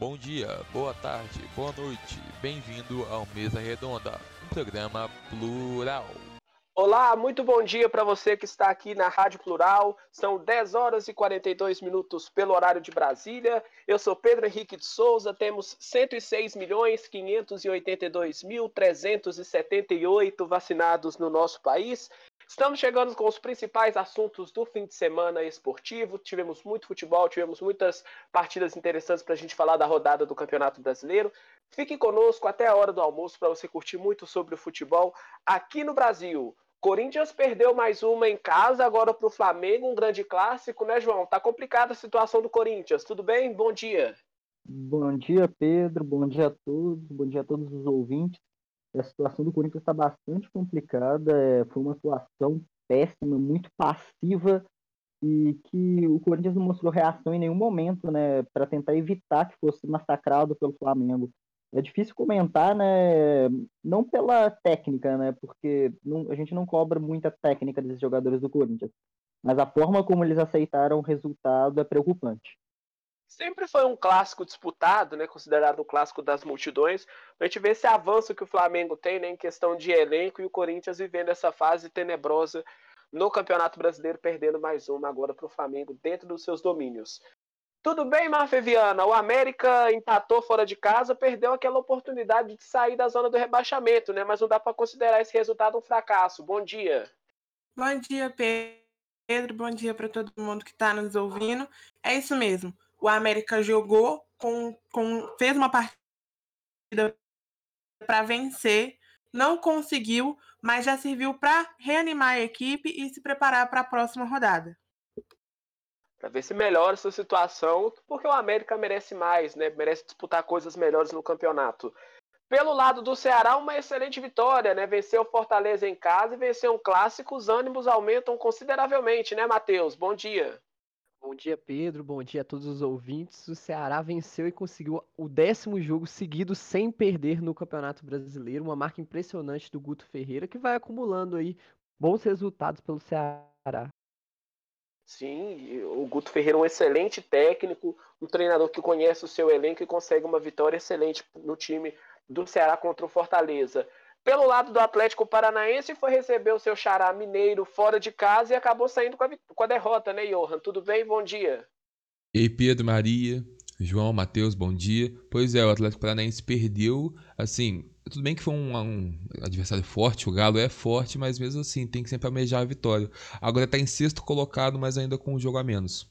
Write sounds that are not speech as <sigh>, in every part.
Bom dia, boa tarde, boa noite, bem-vindo ao Mesa Redonda, um programa plural. Olá, muito bom dia para você que está aqui na Rádio Plural. São 10 horas e 42 minutos pelo horário de Brasília. Eu sou Pedro Henrique de Souza. Temos 106 milhões 582 mil 378 vacinados no nosso país. Estamos chegando com os principais assuntos do fim de semana esportivo. Tivemos muito futebol, tivemos muitas partidas interessantes para a gente falar da rodada do Campeonato Brasileiro. Fique conosco até a hora do almoço para você curtir muito sobre o futebol aqui no Brasil. Corinthians perdeu mais uma em casa, agora para o Flamengo, um grande clássico, né, João? Tá complicada a situação do Corinthians. Tudo bem? Bom dia. Bom dia, Pedro. Bom dia a todos. Bom dia a todos os ouvintes a situação do Corinthians está bastante complicada. É, foi uma atuação péssima, muito passiva e que o Corinthians não mostrou reação em nenhum momento, né, para tentar evitar que fosse massacrado pelo Flamengo. É difícil comentar, né, não pela técnica, né, porque não, a gente não cobra muita técnica desses jogadores do Corinthians, mas a forma como eles aceitaram o resultado é preocupante sempre foi um clássico disputado, né, considerado o clássico das multidões. A gente vê esse avanço que o Flamengo tem né, em questão de elenco e o Corinthians vivendo essa fase tenebrosa no Campeonato Brasileiro, perdendo mais uma agora para o Flamengo dentro dos seus domínios. Tudo bem, Marfa Viana? O América empatou fora de casa, perdeu aquela oportunidade de sair da zona do rebaixamento, né? Mas não dá para considerar esse resultado um fracasso. Bom dia. Bom dia, Pedro. Bom dia para todo mundo que está nos ouvindo. É isso mesmo o América jogou com, com fez uma partida para vencer, não conseguiu, mas já serviu para reanimar a equipe e se preparar para a próxima rodada. Para ver se melhora essa situação, porque o América merece mais, né? Merece disputar coisas melhores no campeonato. Pelo lado do Ceará, uma excelente vitória, né? Venceu o Fortaleza em casa e venceu um clássico, os ânimos aumentam consideravelmente, né, Matheus? Bom dia. Bom dia, Pedro. Bom dia a todos os ouvintes. O Ceará venceu e conseguiu o décimo jogo seguido sem perder no Campeonato Brasileiro. Uma marca impressionante do Guto Ferreira, que vai acumulando aí bons resultados pelo Ceará. Sim, o Guto Ferreira é um excelente técnico, um treinador que conhece o seu elenco e consegue uma vitória excelente no time do Ceará contra o Fortaleza. Pelo lado do Atlético Paranaense, foi receber o seu xará mineiro fora de casa e acabou saindo com a, com a derrota, né, Johan? Tudo bem? Bom dia. Ei, Pedro, Maria, João, Matheus, bom dia. Pois é, o Atlético Paranaense perdeu, assim, tudo bem que foi um, um, adversário forte, o Galo é forte, mas mesmo assim tem que sempre almejar a vitória. Agora está em sexto colocado, mas ainda com um jogo a menos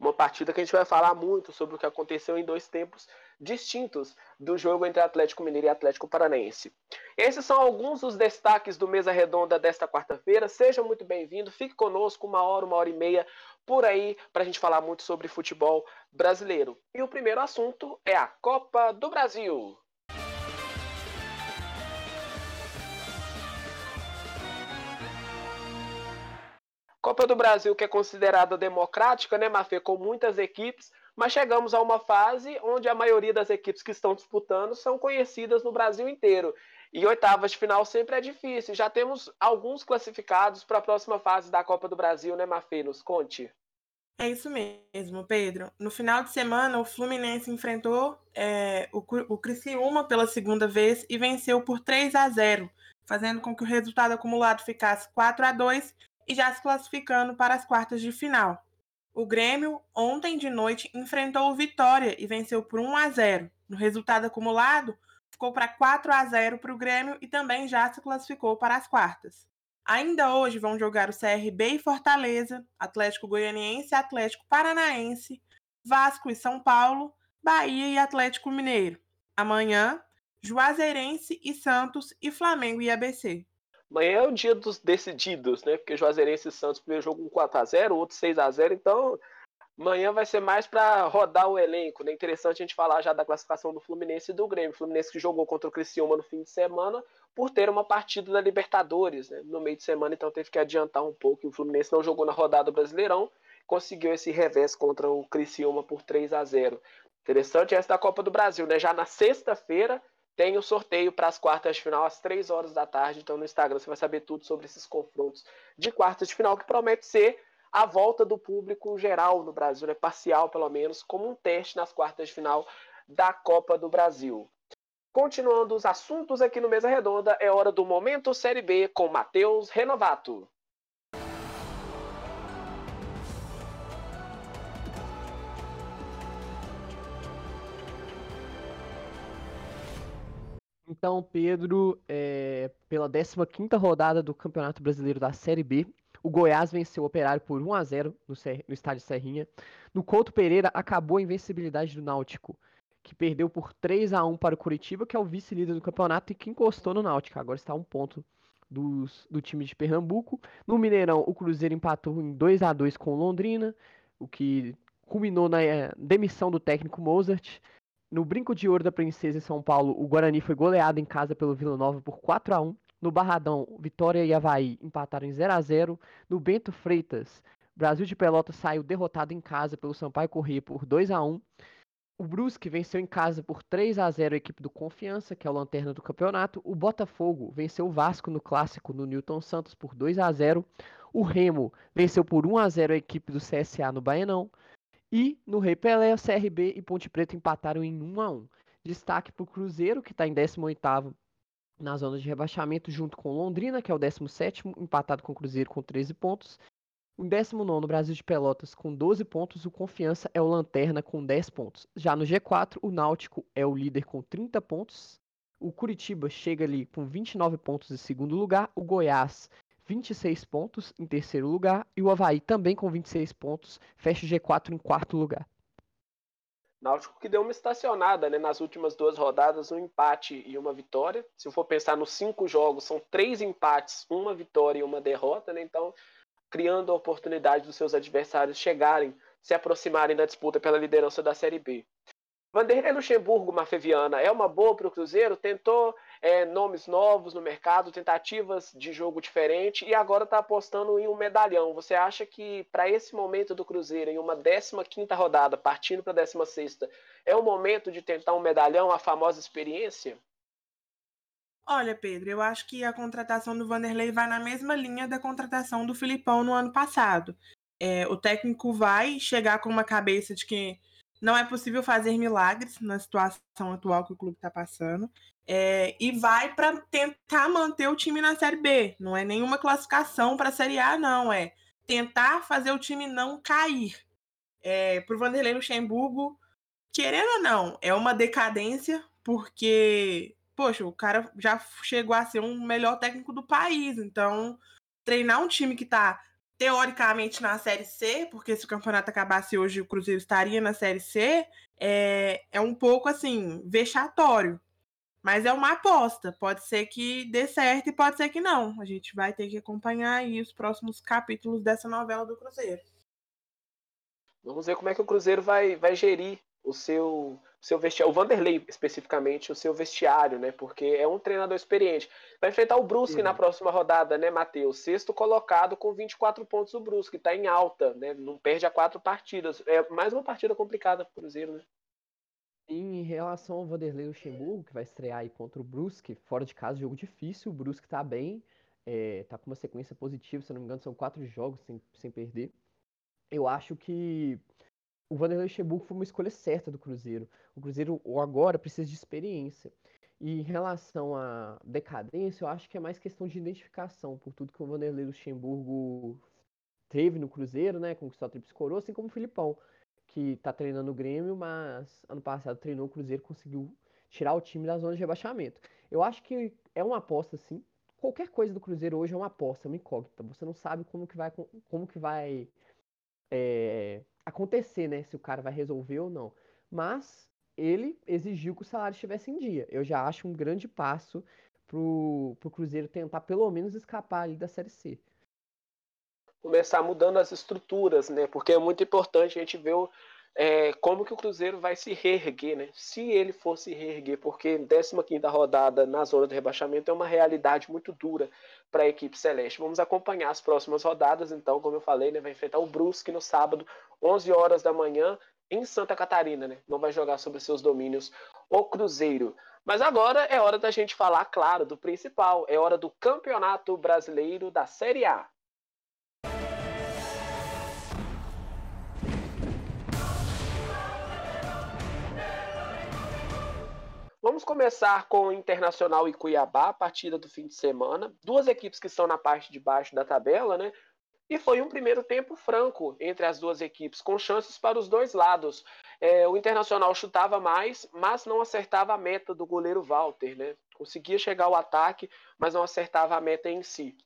uma partida que a gente vai falar muito sobre o que aconteceu em dois tempos distintos do jogo entre Atlético Mineiro e Atlético Paranaense. Esses são alguns dos destaques do Mesa Redonda desta quarta-feira. Seja muito bem-vindo, fique conosco uma hora, uma hora e meia por aí para a gente falar muito sobre futebol brasileiro. E o primeiro assunto é a Copa do Brasil. Copa do Brasil que é considerada democrática, né, Mafê, com muitas equipes, mas chegamos a uma fase onde a maioria das equipes que estão disputando são conhecidas no Brasil inteiro. E oitavas de final sempre é difícil. Já temos alguns classificados para a próxima fase da Copa do Brasil, né, Mafê? Nos conte. É isso mesmo, Pedro. No final de semana, o Fluminense enfrentou é, o, o Criciúma pela segunda vez e venceu por 3 a 0, fazendo com que o resultado acumulado ficasse 4 a 2 e já se classificando para as quartas de final. O Grêmio, ontem de noite, enfrentou o Vitória e venceu por 1 a 0. No resultado acumulado, ficou para 4 a 0 para o Grêmio e também já se classificou para as quartas. Ainda hoje vão jogar o CRB e Fortaleza, Atlético Goianiense Atlético Paranaense, Vasco e São Paulo, Bahia e Atlético Mineiro. Amanhã, Juazeirense e Santos e Flamengo e ABC. Amanhã é o dia dos decididos, né? Porque Juazeirense e Santos, primeiro jogo um 4x0, outro 6x0, então amanhã vai ser mais para rodar o elenco, né? Interessante a gente falar já da classificação do Fluminense e do Grêmio. O Fluminense que jogou contra o Criciúma no fim de semana por ter uma partida da Libertadores, né? No meio de semana, então teve que adiantar um pouco. O Fluminense não jogou na rodada do Brasileirão, conseguiu esse revés contra o Criciúma por 3 a 0 Interessante essa da Copa do Brasil, né? Já na sexta-feira tem o sorteio para as quartas de final às 3 horas da tarde. Então no Instagram você vai saber tudo sobre esses confrontos de quartas de final, que promete ser a volta do público geral no Brasil, né? parcial pelo menos, como um teste nas quartas de final da Copa do Brasil. Continuando os assuntos aqui no Mesa Redonda, é hora do Momento Série B com Matheus Renovato. Então, Pedro, é, pela 15ª rodada do Campeonato Brasileiro da Série B, o Goiás venceu o Operário por 1 a 0 no, no estádio Serrinha. No Couto Pereira, acabou a invencibilidade do Náutico que perdeu por 3 a 1 para o Curitiba, que é o vice-líder do campeonato e que encostou no Náutico. Agora está a um ponto dos, do time de Pernambuco. No Mineirão, o Cruzeiro empatou em 2 a 2 com Londrina, o que culminou na eh, demissão do técnico Mozart. No Brinco de Ouro da Princesa em São Paulo, o Guarani foi goleado em casa pelo Vila Nova por 4 a 1 No Barradão, Vitória e Havaí empataram em 0 a 0 No Bento Freitas, Brasil de Pelotas saiu derrotado em casa pelo Sampaio Corrêa por 2 a 1 o Brusque venceu em casa por 3 a 0 a equipe do Confiança, que é o lanterna do campeonato. O Botafogo venceu o Vasco no clássico no Newton Santos por 2 a 0. O Remo venceu por 1 a 0 a equipe do CSA no Baianão. E no Rei Pelé, o CRB e Ponte Preta empataram em 1 a 1. Destaque para o Cruzeiro, que está em 18º na zona de rebaixamento, junto com Londrina, que é o 17º, empatado com o Cruzeiro com 13 pontos. Em 19 Brasil de Pelotas com 12 pontos, o Confiança é o Lanterna com 10 pontos. Já no G4, o Náutico é o líder com 30 pontos. O Curitiba chega ali com 29 pontos em segundo lugar. O Goiás, 26 pontos em terceiro lugar. E o Havaí também com 26 pontos, fecha o G4 em quarto lugar. Náutico que deu uma estacionada né, nas últimas duas rodadas, um empate e uma vitória. Se for pensar nos cinco jogos, são três empates, uma vitória e uma derrota, né? Então criando a oportunidade dos seus adversários chegarem, se aproximarem da disputa pela liderança da Série B. Vanderlei Luxemburgo, Mafeviana, é uma boa para o Cruzeiro, tentou é, nomes novos no mercado, tentativas de jogo diferente e agora está apostando em um medalhão. Você acha que para esse momento do Cruzeiro, em uma 15ª rodada, partindo para a 16ª, é o momento de tentar um medalhão, a famosa experiência? Olha, Pedro, eu acho que a contratação do Vanderlei vai na mesma linha da contratação do Filipão no ano passado. É, o técnico vai chegar com uma cabeça de que não é possível fazer milagres na situação atual que o clube está passando. É, e vai para tentar manter o time na Série B. Não é nenhuma classificação para a Série A, não. É tentar fazer o time não cair. É, para o Vanderlei Luxemburgo, querendo ou não, é uma decadência, porque poxa, o cara já chegou a ser um melhor técnico do país. Então, treinar um time que tá teoricamente na Série C, porque se o campeonato acabasse hoje o Cruzeiro estaria na Série C, é, é um pouco assim, vexatório. Mas é uma aposta. Pode ser que dê certo e pode ser que não. A gente vai ter que acompanhar aí os próximos capítulos dessa novela do Cruzeiro. Vamos ver como é que o Cruzeiro vai, vai gerir o seu, seu vestiário, o Vanderlei especificamente, o seu vestiário, né? Porque é um treinador experiente. Vai enfrentar o Brusque uhum. na próxima rodada, né, Matheus? Sexto colocado com 24 pontos o Brusque, está em alta, né? Não perde a quatro partidas. É mais uma partida complicada para o Cruzeiro, né? Em relação ao Vanderlei Luxemburgo, que vai estrear aí contra o Brusque, fora de casa, jogo difícil, o Brusque tá bem, é, tá com uma sequência positiva, se não me engano, são quatro jogos sem, sem perder. Eu acho que o Vanderlei Luxemburgo foi uma escolha certa do Cruzeiro. O Cruzeiro agora precisa de experiência. E em relação à decadência, eu acho que é mais questão de identificação, por tudo que o Vanderlei Luxemburgo teve no Cruzeiro, né? Conquistou a Tríplice Coroa, assim como o Filipão, que tá treinando o Grêmio, mas ano passado treinou o Cruzeiro conseguiu tirar o time da zona de rebaixamento. Eu acho que é uma aposta, sim. Qualquer coisa do Cruzeiro hoje é uma aposta, é uma incógnita. Você não sabe como que vai, como que vai é, acontecer, né? Se o cara vai resolver ou não. Mas ele exigiu que o salário estivesse em dia. Eu já acho um grande passo pro, pro Cruzeiro tentar pelo menos escapar ali da Série C. Começar mudando as estruturas, né? Porque é muito importante a gente ver o, é, como que o Cruzeiro vai se reerguer, né? Se ele for se reerguer, porque 15 rodada na zona do rebaixamento é uma realidade muito dura para a equipe celeste. Vamos acompanhar as próximas rodadas, então, como eu falei, né, vai enfrentar o Brusque no sábado, 11 horas da manhã, em Santa Catarina, né? Não vai jogar sobre seus domínios o Cruzeiro. Mas agora é hora da gente falar, claro, do principal. É hora do Campeonato Brasileiro da Série A. Vamos começar com Internacional e Cuiabá, partida do fim de semana. Duas equipes que estão na parte de baixo da tabela, né? E foi um primeiro tempo franco entre as duas equipes, com chances para os dois lados. É, o Internacional chutava mais, mas não acertava a meta do goleiro Walter, né? Conseguia chegar ao ataque, mas não acertava a meta em si.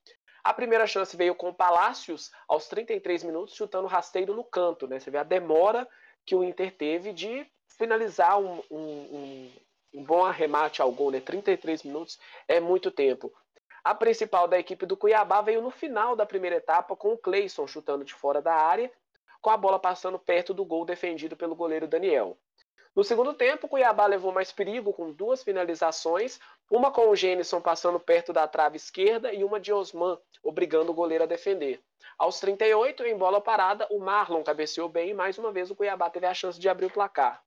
A primeira chance veio com o Palácios aos 33 minutos, chutando rasteiro no canto, né? Você vê a demora que o Inter teve de finalizar um, um, um, um bom arremate ao gol, né? 33 minutos é muito tempo. A principal da equipe do Cuiabá veio no final da primeira etapa, com o Cleison chutando de fora da área, com a bola passando perto do gol defendido pelo goleiro Daniel. No segundo tempo, o Cuiabá levou mais perigo com duas finalizações, uma com o Gênison passando perto da trave esquerda e uma de Osman, obrigando o goleiro a defender. Aos 38, em bola parada, o Marlon cabeceou bem e mais uma vez o Cuiabá teve a chance de abrir o placar.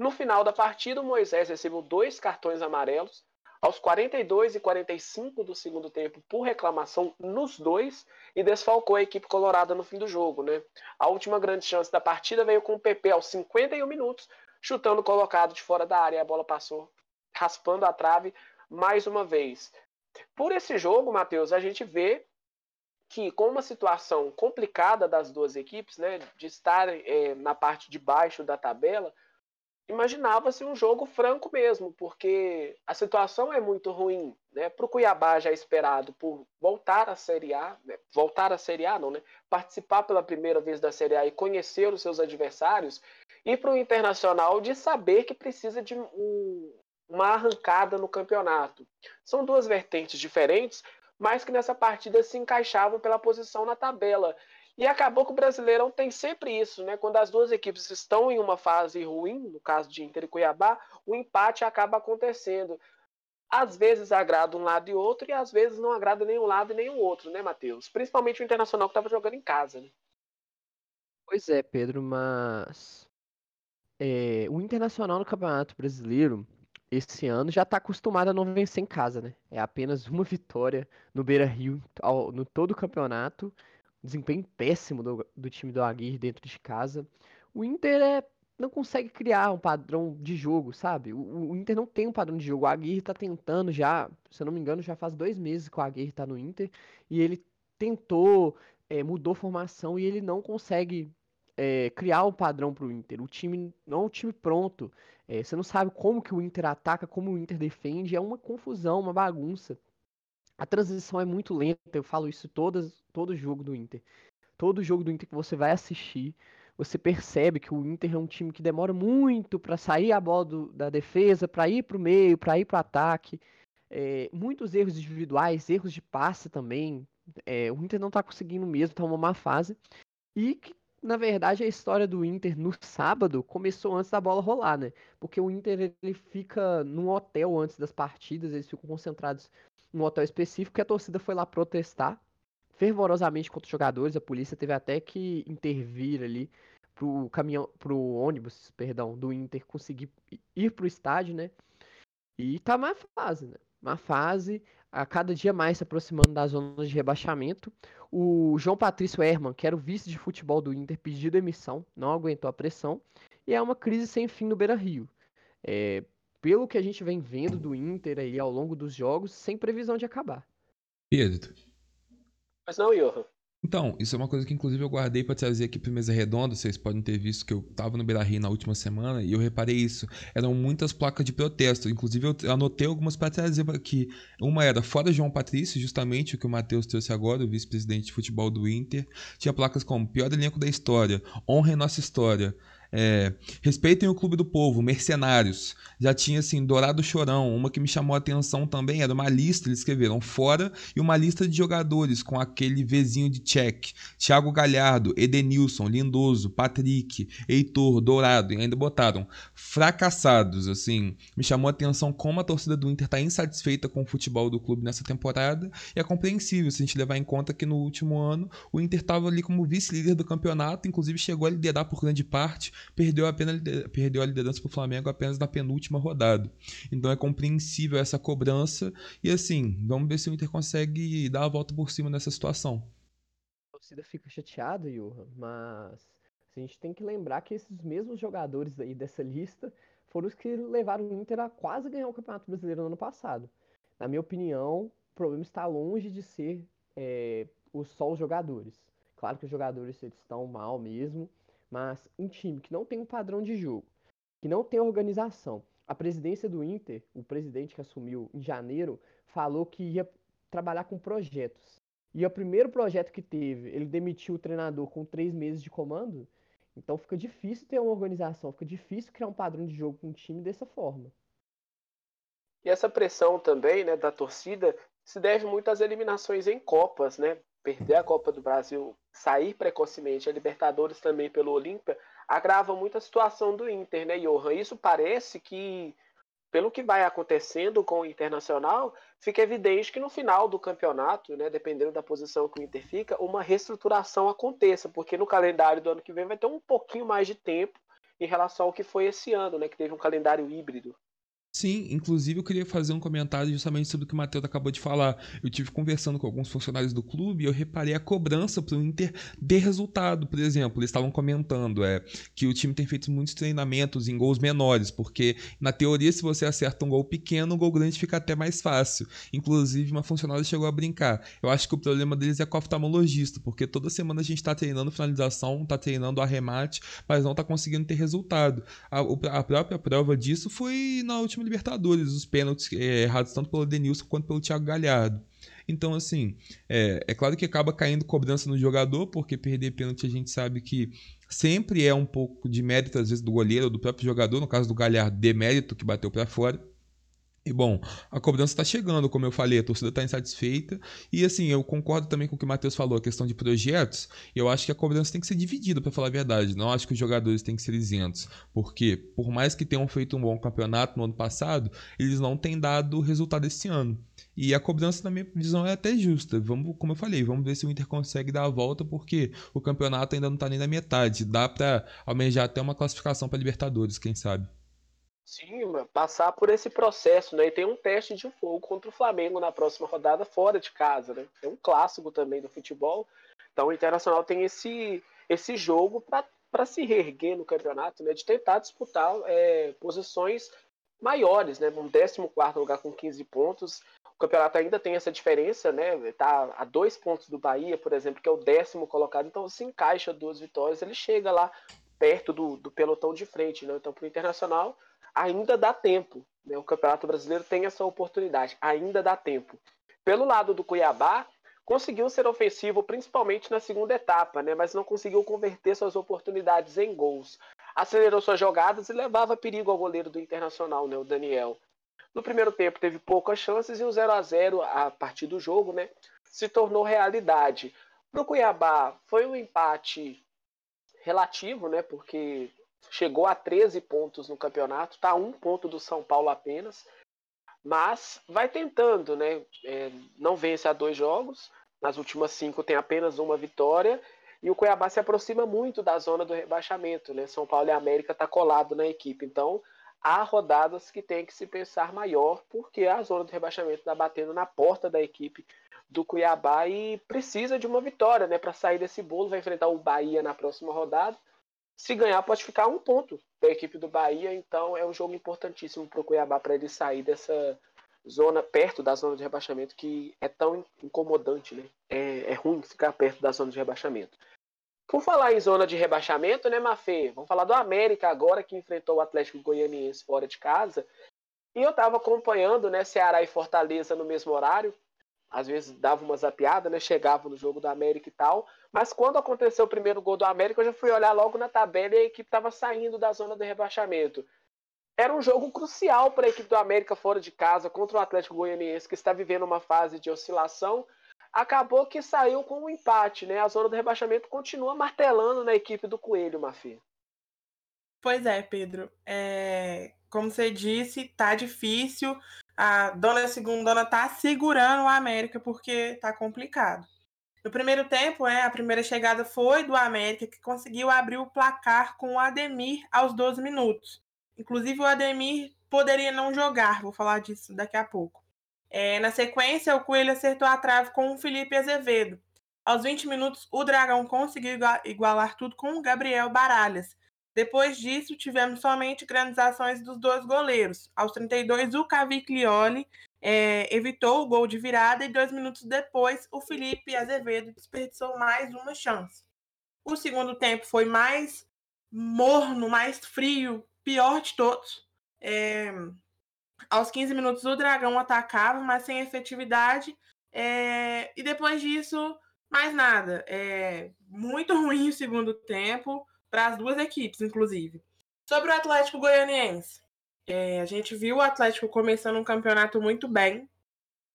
No final da partida, o Moisés recebeu dois cartões amarelos, aos 42 e 45 do segundo tempo por reclamação nos dois e desfalcou a equipe colorada no fim do jogo. Né? A última grande chance da partida veio com o PP aos 51 minutos, chutando colocado de fora da área a bola passou raspando a trave mais uma vez. Por esse jogo, Matheus, a gente vê que com uma situação complicada das duas equipes, né, de estarem é, na parte de baixo da tabela, imaginava-se um jogo franco mesmo, porque a situação é muito ruim, né? Para o Cuiabá já esperado por voltar à Série A, né? voltar à Série A não, né? Participar pela primeira vez da Série A e conhecer os seus adversários, e para o Internacional de saber que precisa de um, uma arrancada no campeonato. São duas vertentes diferentes, mas que nessa partida se encaixavam pela posição na tabela. E acabou que o Brasileirão tem sempre isso, né? Quando as duas equipes estão em uma fase ruim, no caso de Inter e Cuiabá, o empate acaba acontecendo. Às vezes agrada um lado e outro, e às vezes não agrada nem um lado e o outro, né, Matheus? Principalmente o Internacional que estava jogando em casa, né? Pois é, Pedro, mas é, o Internacional no Campeonato Brasileiro esse ano já está acostumado a não vencer em casa, né? É apenas uma <laughs> vitória no Beira Rio no todo o campeonato desempenho péssimo do, do time do Aguirre dentro de casa. O Inter é, não consegue criar um padrão de jogo, sabe? O, o, Inter não tem um padrão de jogo. O Aguirre tá tentando já, se eu não me engano, já faz dois meses que o Aguirre tá no Inter e ele tentou, é, mudou formação e ele não consegue é, criar um padrão para o Inter. O time não é um time pronto. É, você não sabe como que o Inter ataca, como o Inter defende. É uma confusão, uma bagunça. A transição é muito lenta, eu falo isso todas, todo jogo do Inter. Todo jogo do Inter que você vai assistir, você percebe que o Inter é um time que demora muito para sair a bola do, da defesa, para ir para o meio, para ir para o ataque. É, muitos erros individuais, erros de passe também. É, o Inter não está conseguindo mesmo, está uma má fase. E que, na verdade, a história do Inter no sábado começou antes da bola rolar, né? Porque o Inter ele fica num hotel antes das partidas, eles ficam concentrados num hotel específico que a torcida foi lá protestar fervorosamente contra os jogadores. A polícia teve até que intervir ali pro caminhão, pro ônibus, perdão, do Inter conseguir ir pro estádio, né? E tá má fase, né? Má fase, a cada dia mais se aproximando da zona de rebaixamento. O João Patrício Herman, que era o vice de futebol do Inter, pediu demissão, não aguentou a pressão, e é uma crise sem fim no Beira-Rio. É, pelo que a gente vem vendo do Inter aí ao longo dos jogos, sem previsão de acabar. Pedro. Mas não, Johan. Então, isso é uma coisa que inclusive eu guardei para trazer aqui para mesa redonda. Vocês podem ter visto que eu estava no Beira Rio na última semana e eu reparei isso. Eram muitas placas de protesto. Inclusive eu anotei algumas para trazer aqui. Uma era fora João Patrício, justamente o que o Matheus trouxe agora, o vice-presidente de futebol do Inter. Tinha placas como pior elenco da história, honrem nossa história, é, respeitem o Clube do Povo, Mercenários. Já tinha assim, Dourado Chorão. Uma que me chamou a atenção também era uma lista, eles escreveram fora, e uma lista de jogadores com aquele Vzinho de check. Thiago Galhardo, Edenilson, Lindoso, Patrick, Heitor, Dourado, e ainda botaram fracassados. Assim, me chamou a atenção como a torcida do Inter está insatisfeita com o futebol do clube nessa temporada. E é compreensível se a gente levar em conta que no último ano o Inter estava ali como vice-líder do campeonato, inclusive chegou a liderar por grande parte perdeu, apenas, perdeu a liderança para o Flamengo apenas na penúltima rodada. Então é compreensível essa cobrança. E assim, vamos ver se o Inter consegue dar a volta por cima nessa situação. A torcida fica chateada, Johan, mas a gente tem que lembrar que esses mesmos jogadores aí dessa lista foram os que levaram o Inter a quase ganhar o Campeonato Brasileiro no ano passado. Na minha opinião, o problema está longe de ser é, só os jogadores. Claro que os jogadores eles estão mal mesmo, mas um time que não tem um padrão de jogo, que não tem organização. A presidência do Inter, o presidente que assumiu em janeiro, falou que ia trabalhar com projetos. E o primeiro projeto que teve, ele demitiu o treinador com três meses de comando. Então fica difícil ter uma organização, fica difícil criar um padrão de jogo com um time dessa forma. E essa pressão também né, da torcida se deve muito às eliminações em Copas, né? Perder a Copa do Brasil, sair precocemente, a Libertadores também pelo Olímpia, agrava muito a situação do Inter, né, Johan? Isso parece que pelo que vai acontecendo com o Internacional, fica evidente que no final do campeonato, né, dependendo da posição que o Inter fica, uma reestruturação aconteça, porque no calendário do ano que vem vai ter um pouquinho mais de tempo em relação ao que foi esse ano, né, que teve um calendário híbrido. Sim, inclusive eu queria fazer um comentário justamente sobre o que o Matheus acabou de falar. Eu tive conversando com alguns funcionários do clube e eu reparei a cobrança para o Inter de resultado. Por exemplo, eles estavam comentando é, que o time tem feito muitos treinamentos em gols menores, porque na teoria, se você acerta um gol pequeno, um gol grande fica até mais fácil. Inclusive, uma funcionária chegou a brincar. Eu acho que o problema deles é com o oftalmologista, porque toda semana a gente está treinando finalização, está treinando arremate, mas não está conseguindo ter resultado. A, a própria prova disso foi na última Libertadores, os pênaltis é, errados tanto pelo Denilson quanto pelo Thiago Galhardo. Então, assim, é, é, claro que acaba caindo cobrança no jogador, porque perder pênalti a gente sabe que sempre é um pouco de mérito, às vezes, do goleiro ou do próprio jogador. No caso do Galhardo, demérito que bateu para fora. E bom, a cobrança está chegando, como eu falei, a torcida está insatisfeita. E assim, eu concordo também com o que o Matheus falou, a questão de projetos. Eu acho que a cobrança tem que ser dividida, para falar a verdade. Não acho que os jogadores têm que ser isentos. Porque, por mais que tenham feito um bom campeonato no ano passado, eles não têm dado resultado esse ano. E a cobrança, na minha visão, é até justa. Vamos, como eu falei, vamos ver se o Inter consegue dar a volta, porque o campeonato ainda não está nem na metade. Dá para almejar até uma classificação para Libertadores, quem sabe. Sim, passar por esse processo, né? E tem um teste de fogo contra o Flamengo na próxima rodada fora de casa, né? É um clássico também do futebol. Então o Internacional tem esse, esse jogo para se reerguer no campeonato, né? De tentar disputar é, posições maiores, né? Um 14 lugar com 15 pontos. O campeonato ainda tem essa diferença, né? Tá a dois pontos do Bahia, por exemplo, que é o décimo colocado. Então, se encaixa duas vitórias, ele chega lá perto do, do pelotão de frente, né? Então, para o Internacional ainda dá tempo. Né? O Campeonato Brasileiro tem essa oportunidade, ainda dá tempo. Pelo lado do Cuiabá, conseguiu ser ofensivo, principalmente na segunda etapa, né? mas não conseguiu converter suas oportunidades em gols. Acelerou suas jogadas e levava perigo ao goleiro do Internacional, né? o Daniel. No primeiro tempo teve poucas chances e o 0 a 0 a partir do jogo né? se tornou realidade. Para o Cuiabá foi um empate relativo, né? porque chegou a 13 pontos no campeonato, está a um ponto do São Paulo apenas, mas vai tentando, né? É, não vence a dois jogos, nas últimas cinco tem apenas uma vitória, e o Cuiabá se aproxima muito da zona do rebaixamento, né? São Paulo e América está colado na equipe, então há rodadas que tem que se pensar maior, porque a zona do rebaixamento está batendo na porta da equipe do Cuiabá e precisa de uma vitória, né, para sair desse bolo. Vai enfrentar o Bahia na próxima rodada se ganhar, pode ficar um ponto da equipe do Bahia, então é um jogo importantíssimo para o Cuiabá para ele sair dessa zona, perto da zona de rebaixamento, que é tão incomodante, né? É, é ruim ficar perto da zona de rebaixamento. Por falar em zona de rebaixamento, né, Mafê? Vamos falar do América agora, que enfrentou o Atlético Goianiense fora de casa. E eu estava acompanhando, né, Ceará e Fortaleza no mesmo horário às vezes dava uma zapiada, né? Chegava no jogo do América e tal. Mas quando aconteceu o primeiro gol do América, eu já fui olhar logo na tabela e a equipe estava saindo da zona do rebaixamento. Era um jogo crucial para a equipe do América fora de casa contra o Atlético Goianiense, que está vivendo uma fase de oscilação. Acabou que saiu com um empate, né? A zona do rebaixamento continua martelando na equipe do Coelho, Mafia. Pois é, Pedro. É... Como você disse, tá difícil a dona segunda tá segurando o América porque tá complicado. No primeiro tempo, né, a primeira chegada foi do América, que conseguiu abrir o placar com o Ademir aos 12 minutos. Inclusive, o Ademir poderia não jogar, vou falar disso daqui a pouco. É, na sequência, o Coelho acertou a trave com o Felipe Azevedo. Aos 20 minutos, o Dragão conseguiu igualar tudo com o Gabriel Baralhas. Depois disso, tivemos somente grandes ações dos dois goleiros. Aos 32, o Caviclioli é, evitou o gol de virada e dois minutos depois, o Felipe Azevedo desperdiçou mais uma chance. O segundo tempo foi mais morno, mais frio, pior de todos. É, aos 15 minutos, o Dragão atacava, mas sem efetividade. É, e depois disso, mais nada. É, muito ruim o segundo tempo para as duas equipes, inclusive. Sobre o Atlético Goianiense, é, a gente viu o Atlético começando um campeonato muito bem,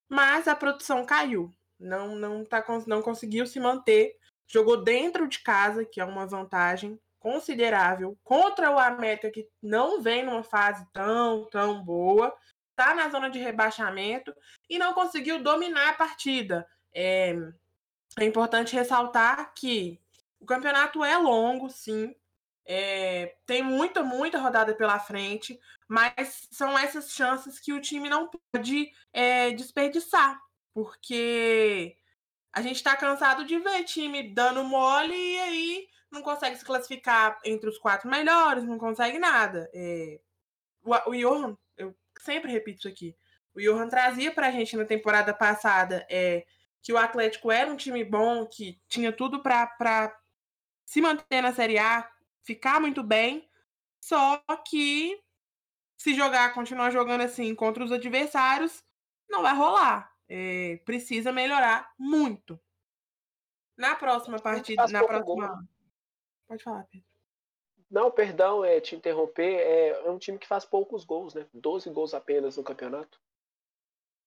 mas a produção caiu. Não, não, tá, não conseguiu se manter. Jogou dentro de casa, que é uma vantagem considerável, contra o América, que não vem numa fase tão, tão boa, está na zona de rebaixamento e não conseguiu dominar a partida. É, é importante ressaltar que o campeonato é longo, sim. É, tem muita, muita rodada pela frente, mas são essas chances que o time não pode é, desperdiçar, porque a gente está cansado de ver time dando mole e aí não consegue se classificar entre os quatro melhores, não consegue nada. É, o, o Johan, eu sempre repito isso aqui, o Johan trazia para a gente na temporada passada é, que o Atlético era um time bom, que tinha tudo para se manter na Série A, ficar muito bem, só que se jogar, continuar jogando assim contra os adversários, não vai rolar. É, precisa melhorar muito. Na próxima partida, na próxima. Gol. Pode falar, Pedro. Não, perdão, é te interromper. É, é um time que faz poucos gols, né? 12 gols apenas no campeonato.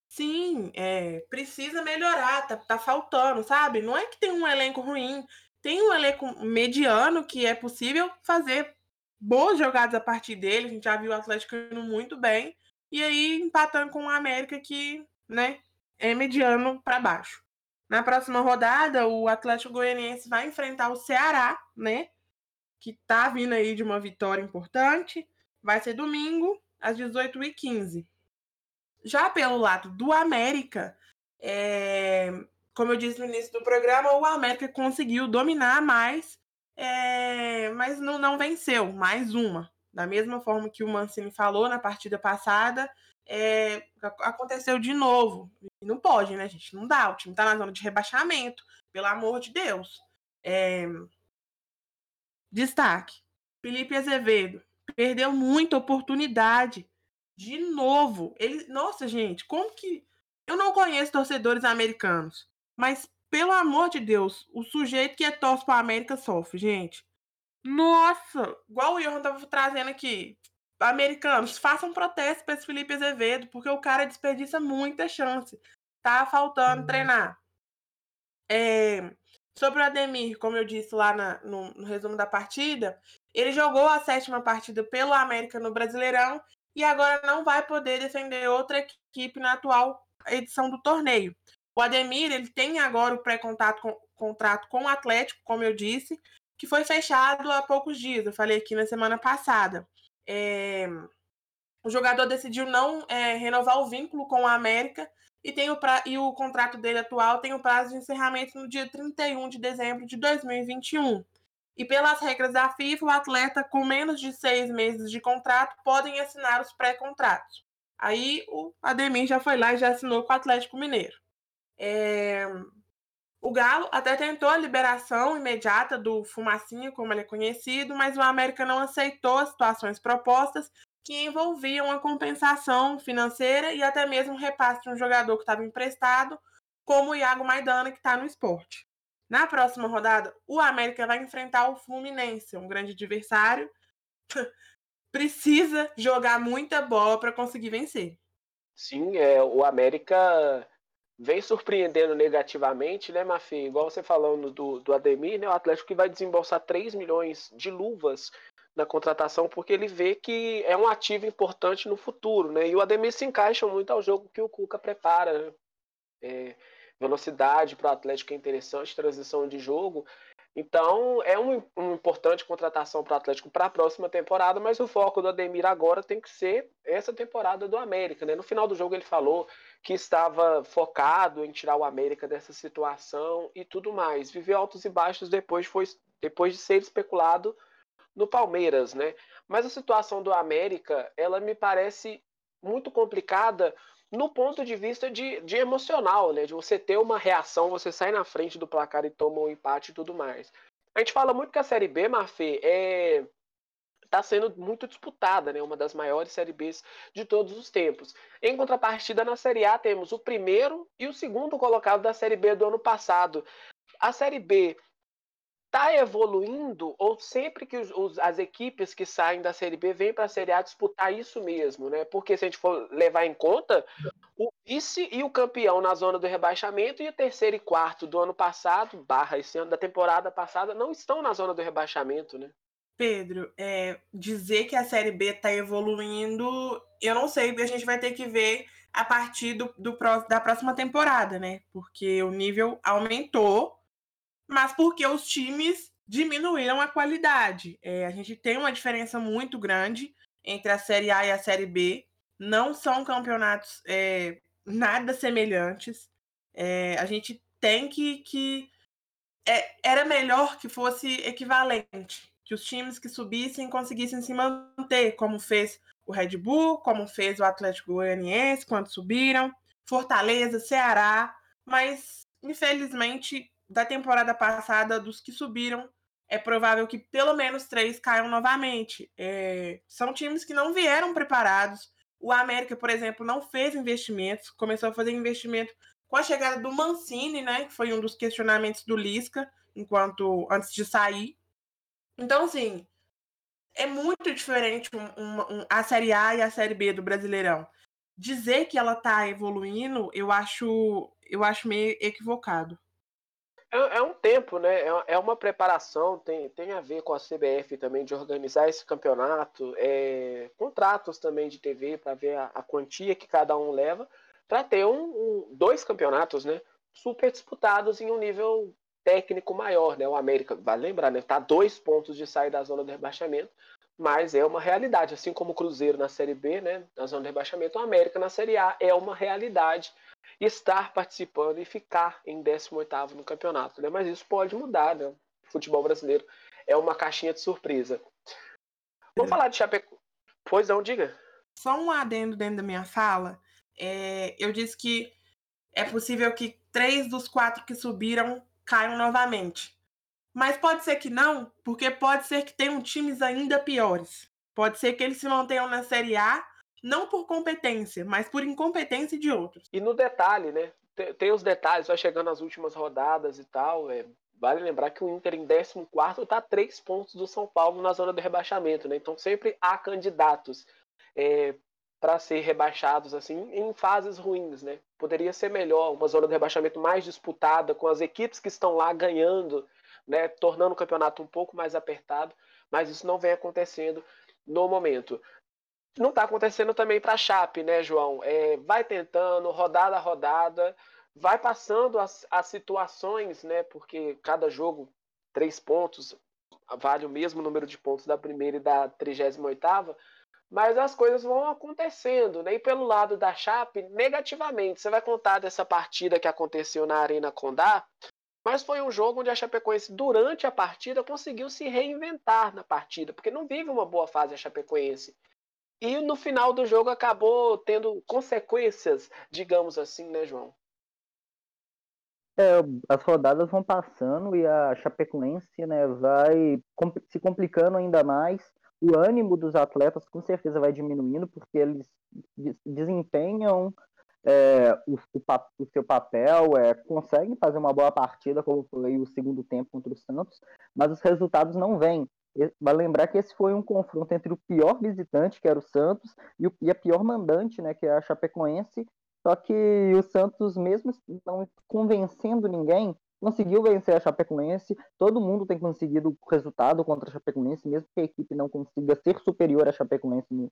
Sim, é, precisa melhorar, tá, tá faltando, sabe? Não é que tem um elenco ruim, tem um elenco mediano que é possível fazer boas jogadas a partir dele. A gente já viu o Atlético indo muito bem. E aí empatando com o América que, né, é mediano para baixo. Na próxima rodada, o Atlético Goianiense vai enfrentar o Ceará, né? Que tá vindo aí de uma vitória importante. Vai ser domingo, às 18h15. Já pelo lado do América, é, como eu disse no início do programa, o América conseguiu dominar mais, é, mas não, não, venceu, mais uma. Da mesma forma que o Mancini falou na partida passada, é, aconteceu de novo. Não pode, né, gente? Não dá. O time tá na zona de rebaixamento, pelo amor de Deus. É, destaque: Felipe Azevedo perdeu muita oportunidade. De novo. Ele, nossa, gente, como que. Eu não conheço torcedores americanos. Mas, pelo amor de Deus, o sujeito que é torce para a América sofre, gente. Nossa! Igual o Johan tava trazendo aqui. Americanos, façam protesto para esse Felipe Azevedo, porque o cara desperdiça muita chance. Tá faltando uhum. treinar. É, sobre o Ademir, como eu disse lá na, no, no resumo da partida, ele jogou a sétima partida pelo América no Brasileirão e agora não vai poder defender outra equipe na atual edição do torneio. O Ademir ele tem agora o pré-contrato com, contrato com o Atlético, como eu disse, que foi fechado há poucos dias. Eu falei aqui na semana passada. É, o jogador decidiu não é, renovar o vínculo com a América e, tem o pra, e o contrato dele atual tem o prazo de encerramento no dia 31 de dezembro de 2021. E pelas regras da FIFA, o atleta com menos de seis meses de contrato podem assinar os pré-contratos. Aí o Ademir já foi lá e já assinou com o Atlético Mineiro. É... O Galo até tentou a liberação imediata do Fumacinha, como ele é conhecido, mas o América não aceitou as situações propostas que envolviam a compensação financeira e até mesmo repasse de um jogador que estava emprestado, como o Iago Maidana, que está no esporte. Na próxima rodada, o América vai enfrentar o Fluminense, um grande adversário. <laughs> Precisa jogar muita bola para conseguir vencer. Sim, é, o América vem surpreendendo negativamente, né, Mafê? Igual você falando do, do Ademir, né? O Atlético que vai desembolsar 3 milhões de luvas na contratação, porque ele vê que é um ativo importante no futuro, né? E o Ademir se encaixa muito ao jogo que o Cuca prepara, né? É, velocidade para o Atlético é interessante, transição de jogo. Então, é uma um importante contratação para o Atlético para a próxima temporada, mas o foco do Ademir agora tem que ser essa temporada do América. Né? No final do jogo, ele falou que estava focado em tirar o América dessa situação e tudo mais. Viveu altos e baixos depois, foi, depois de ser especulado no Palmeiras, né? Mas a situação do América, ela me parece muito complicada no ponto de vista de, de emocional, né? De você ter uma reação, você sai na frente do placar e toma um empate e tudo mais. A gente fala muito que a Série B, Mafê, é está sendo muito disputada, né? Uma das maiores Série Bs de todos os tempos. Em contrapartida, na Série A temos o primeiro e o segundo colocado da Série B do ano passado. A Série B está evoluindo ou sempre que os, os, as equipes que saem da Série B vêm para a Série A disputar isso mesmo, né? Porque se a gente for levar em conta, o vice e o campeão na zona do rebaixamento e o terceiro e quarto do ano passado, barra esse ano da temporada passada, não estão na zona do rebaixamento, né? Pedro, é, dizer que a Série B está evoluindo, eu não sei, a gente vai ter que ver a partir do, do, da próxima temporada, né? Porque o nível aumentou, mas porque os times diminuíram a qualidade. É, a gente tem uma diferença muito grande entre a Série A e a Série B. Não são campeonatos é, nada semelhantes. É, a gente tem que. que é, era melhor que fosse equivalente que os times que subissem conseguissem se manter, como fez o Red Bull, como fez o Atlético Goianiense quando subiram, Fortaleza, Ceará, mas infelizmente da temporada passada dos que subiram é provável que pelo menos três caiam novamente. É, são times que não vieram preparados. O América, por exemplo, não fez investimentos, começou a fazer investimento com a chegada do Mancini, né, que foi um dos questionamentos do Lisca, enquanto antes de sair. Então, assim, é muito diferente um, um, um, a Série A e a Série B do Brasileirão. Dizer que ela tá evoluindo, eu acho, eu acho meio equivocado. É, é um tempo, né? É, é, uma preparação, tem, tem a ver com a CBF também de organizar esse campeonato, é, contratos também de TV para ver a, a, quantia que cada um leva, para ter um, um, dois campeonatos, né? Super disputados em um nível técnico maior, né? O América, vale lembrar, né? Tá dois pontos de sair da zona do rebaixamento, mas é uma realidade, assim como o Cruzeiro na Série B, né? Na zona do rebaixamento, o América na Série A é uma realidade estar participando e ficar em 18º no campeonato, né? Mas isso pode mudar, né? O futebol brasileiro é uma caixinha de surpresa. Vamos é. falar de Chapecoense. Pois não, diga. Só um adendo dentro da minha fala. É, eu disse que é possível que três dos quatro que subiram caiam novamente. Mas pode ser que não, porque pode ser que tenham times ainda piores. Pode ser que eles se mantenham na Série A, não por competência, mas por incompetência de outros. E no detalhe, né? Tem, tem os detalhes, vai chegando as últimas rodadas e tal. É, vale lembrar que o Inter em 14 está a três pontos do São Paulo na zona do rebaixamento, né? Então sempre há candidatos. É, para ser rebaixados assim em fases ruins, né? Poderia ser melhor, uma zona de rebaixamento mais disputada, com as equipes que estão lá ganhando, né? Tornando o campeonato um pouco mais apertado, mas isso não vem acontecendo no momento. Não está acontecendo também para a Chape, né, João? É, vai tentando, rodada a rodada, vai passando as, as situações, né? Porque cada jogo, três pontos, vale o mesmo número de pontos da primeira e da 38 oitava mas as coisas vão acontecendo, né? E pelo lado da Chape, negativamente. Você vai contar dessa partida que aconteceu na Arena Condá, mas foi um jogo onde a Chapecoense, durante a partida, conseguiu se reinventar na partida, porque não vive uma boa fase a Chapecoense. E no final do jogo acabou tendo consequências, digamos assim, né, João? É, as rodadas vão passando e a Chapecoense né, vai se complicando ainda mais o ânimo dos atletas com certeza vai diminuindo, porque eles desempenham é, o, o, o, seu papel, é, conseguem fazer uma boa partida, como foi o segundo tempo contra o Santos, mas os resultados não vêm. Vai lembrar que esse foi um confronto entre o pior visitante, que era o Santos, e, o, e a pior mandante, né, que é a Chapecoense, só que o Santos, mesmo não convencendo ninguém, conseguiu vencer a Chapecoense. Todo mundo tem conseguido resultado contra a Chapecoense, mesmo que a equipe não consiga ser superior à Chapecoense no,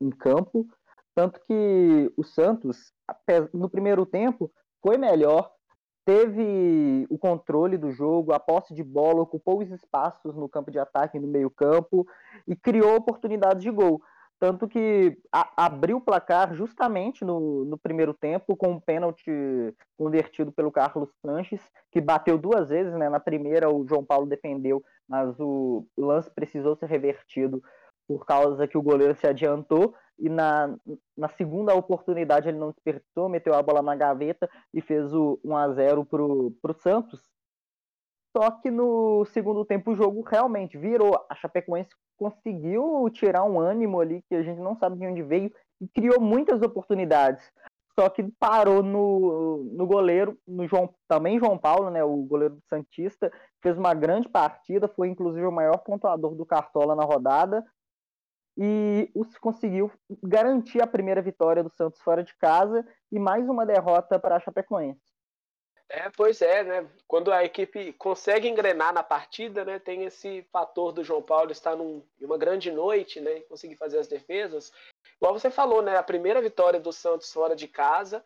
em campo. Tanto que o Santos, no primeiro tempo, foi melhor, teve o controle do jogo, a posse de bola, ocupou os espaços no campo de ataque no meio-campo e criou oportunidades de gol. tanto que a, abriu o placar justamente no, no primeiro tempo com um pênalti convertido pelo Carlos Sanches, que bateu duas vezes, né? Na primeira o João Paulo defendeu, mas o lance precisou ser revertido por causa que o goleiro se adiantou e na, na segunda oportunidade ele não despertou, meteu a bola na gaveta e fez o 1 a 0 pro, pro Santos. Só que no segundo tempo o jogo realmente virou. A Chapecoense conseguiu tirar um ânimo ali que a gente não sabe de onde veio e criou muitas oportunidades. Só que parou no, no goleiro, no João, também João Paulo, né, o goleiro do Santista, fez uma grande partida, foi inclusive o maior pontuador do Cartola na rodada e conseguiu garantir a primeira vitória do Santos fora de casa e mais uma derrota para a Chapecoense. É, pois é, né? Quando a equipe consegue engrenar na partida, né, tem esse fator do João Paulo estar num, em uma grande noite, né, conseguir fazer as defesas. Igual você falou, né, a primeira vitória do Santos fora de casa,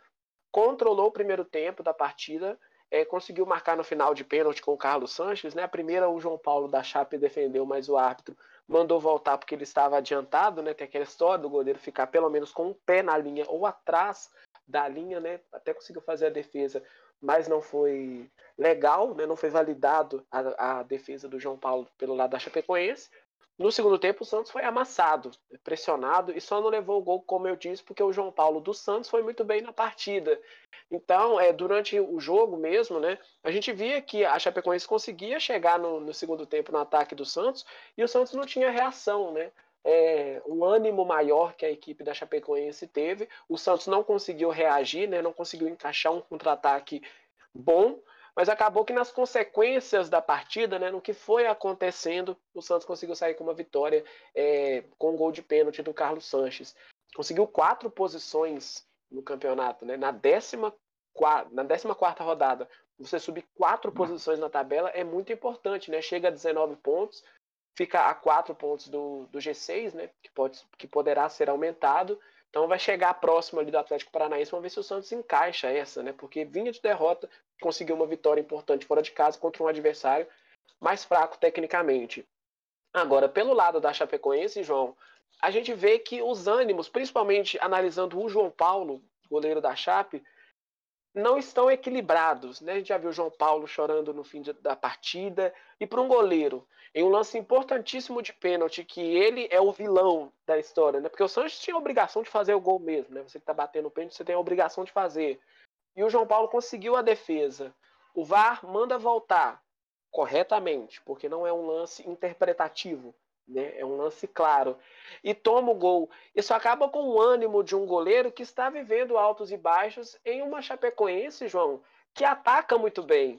controlou o primeiro tempo da partida, é, conseguiu marcar no final de pênalti com o Carlos Sanches, né? A primeira o João Paulo da Chape defendeu, mas o árbitro mandou voltar porque ele estava adiantado, né? Tem aquela história do goleiro ficar pelo menos com um pé na linha ou atrás da linha, né? Até conseguiu fazer a defesa, mas não foi legal, né? Não foi validado a, a defesa do João Paulo pelo lado da Chapecoense. No segundo tempo, o Santos foi amassado, pressionado e só não levou o gol, como eu disse, porque o João Paulo do Santos foi muito bem na partida. Então, é, durante o jogo mesmo, né, a gente via que a Chapecoense conseguia chegar no, no segundo tempo no ataque do Santos e o Santos não tinha reação, né? É, um ânimo maior que a equipe da Chapecoense teve. O Santos não conseguiu reagir, né, não conseguiu encaixar um contra-ataque bom mas acabou que nas consequências da partida, né, no que foi acontecendo, o Santos conseguiu sair com uma vitória é, com um gol de pênalti do Carlos Sanches. Conseguiu quatro posições no campeonato, né? Na décima, na décima quarta rodada, você subir quatro posições na tabela é muito importante, né? Chega a 19 pontos, fica a quatro pontos do, do G6, né? Que, pode, que poderá ser aumentado. Então vai chegar próximo ali do Atlético Paranaense, vamos ver se o Santos encaixa essa, né? Porque vinha de derrota, conseguiu uma vitória importante fora de casa contra um adversário mais fraco tecnicamente. Agora, pelo lado da Chapecoense, João, a gente vê que os ânimos, principalmente analisando o João Paulo, goleiro da Chape, não estão equilibrados. Né? A gente já viu João Paulo chorando no fim de, da partida. E para um goleiro, em um lance importantíssimo de pênalti, que ele é o vilão da história, né? Porque o Sanches tinha a obrigação de fazer o gol mesmo, né? Você que está batendo o pênalti, você tem a obrigação de fazer. E o João Paulo conseguiu a defesa. O VAR manda voltar corretamente, porque não é um lance interpretativo. Né? É um lance claro. E toma o gol. Isso acaba com o ânimo de um goleiro que está vivendo altos e baixos em uma Chapecoense, João, que ataca muito bem,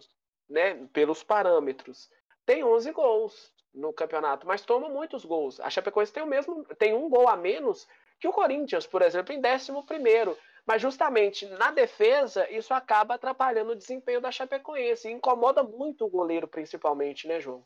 né? pelos parâmetros. Tem 11 gols no campeonato, mas toma muitos gols. A Chapecoense tem o mesmo, tem um gol a menos que o Corinthians, por exemplo, em 11 primeiro. Mas justamente na defesa, isso acaba atrapalhando o desempenho da Chapecoense. E incomoda muito o goleiro, principalmente, né, João?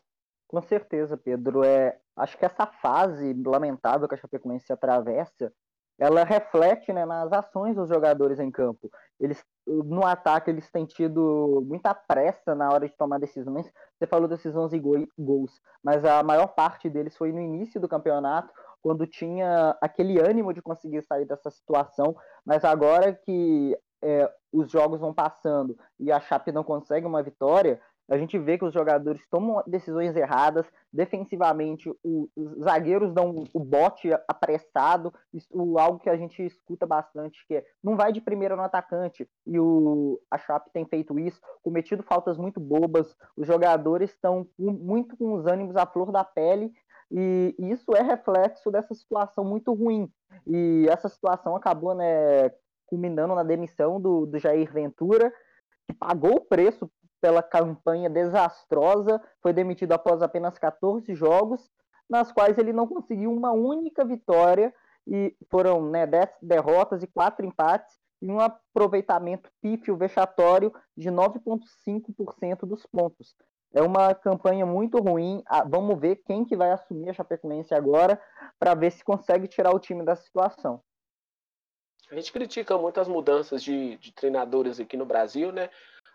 Com certeza, Pedro. É, acho que essa fase lamentável que a Chapecoense atravessa, ela reflete né, nas ações dos jogadores em campo. Eles, no ataque, eles têm tido muita pressa na hora de tomar decisões. Você falou desses 11 gols, mas a maior parte deles foi no início do campeonato, quando tinha aquele ânimo de conseguir sair dessa situação. Mas agora que é, os jogos vão passando e a Chape não consegue uma vitória, a gente vê que os jogadores tomam decisões erradas, defensivamente os zagueiros dão o bote apressado, isso, algo que a gente escuta bastante, que é não vai de primeira no atacante, e o, a Chape tem feito isso, cometido faltas muito bobas, os jogadores estão muito com os ânimos à flor da pele, e isso é reflexo dessa situação muito ruim, e essa situação acabou né, culminando na demissão do, do Jair Ventura, que pagou o preço pela campanha desastrosa, foi demitido após apenas 14 jogos, nas quais ele não conseguiu uma única vitória, e foram né, 10 derrotas e 4 empates, e um aproveitamento pífio vexatório de 9,5% dos pontos. É uma campanha muito ruim. Ah, vamos ver quem que vai assumir a Chapecoense agora para ver se consegue tirar o time da situação. A gente critica muito as mudanças de, de treinadores aqui no Brasil, né?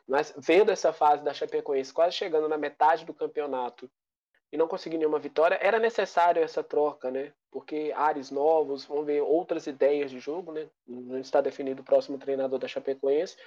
Mas vendo essa fase da Chapecoense quase chegando na metade do campeonato e não conseguir nenhuma vitória, era necessário essa troca, né? Porque ares novos, vão ver outras ideias de jogo, né? Não está definido o próximo treinador da Chapecoense,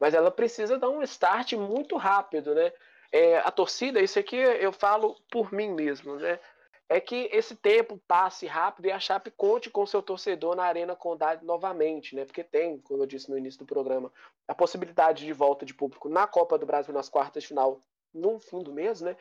mas ela precisa dar um start muito rápido, né? É, a torcida, isso aqui eu falo por mim mesmo, né? É que esse tempo passe rápido e a Chape conte com seu torcedor na Arena Condade novamente, né? Porque tem, como eu disse no início do programa, a possibilidade de volta de público na Copa do Brasil nas quartas de final no fim do mês, né?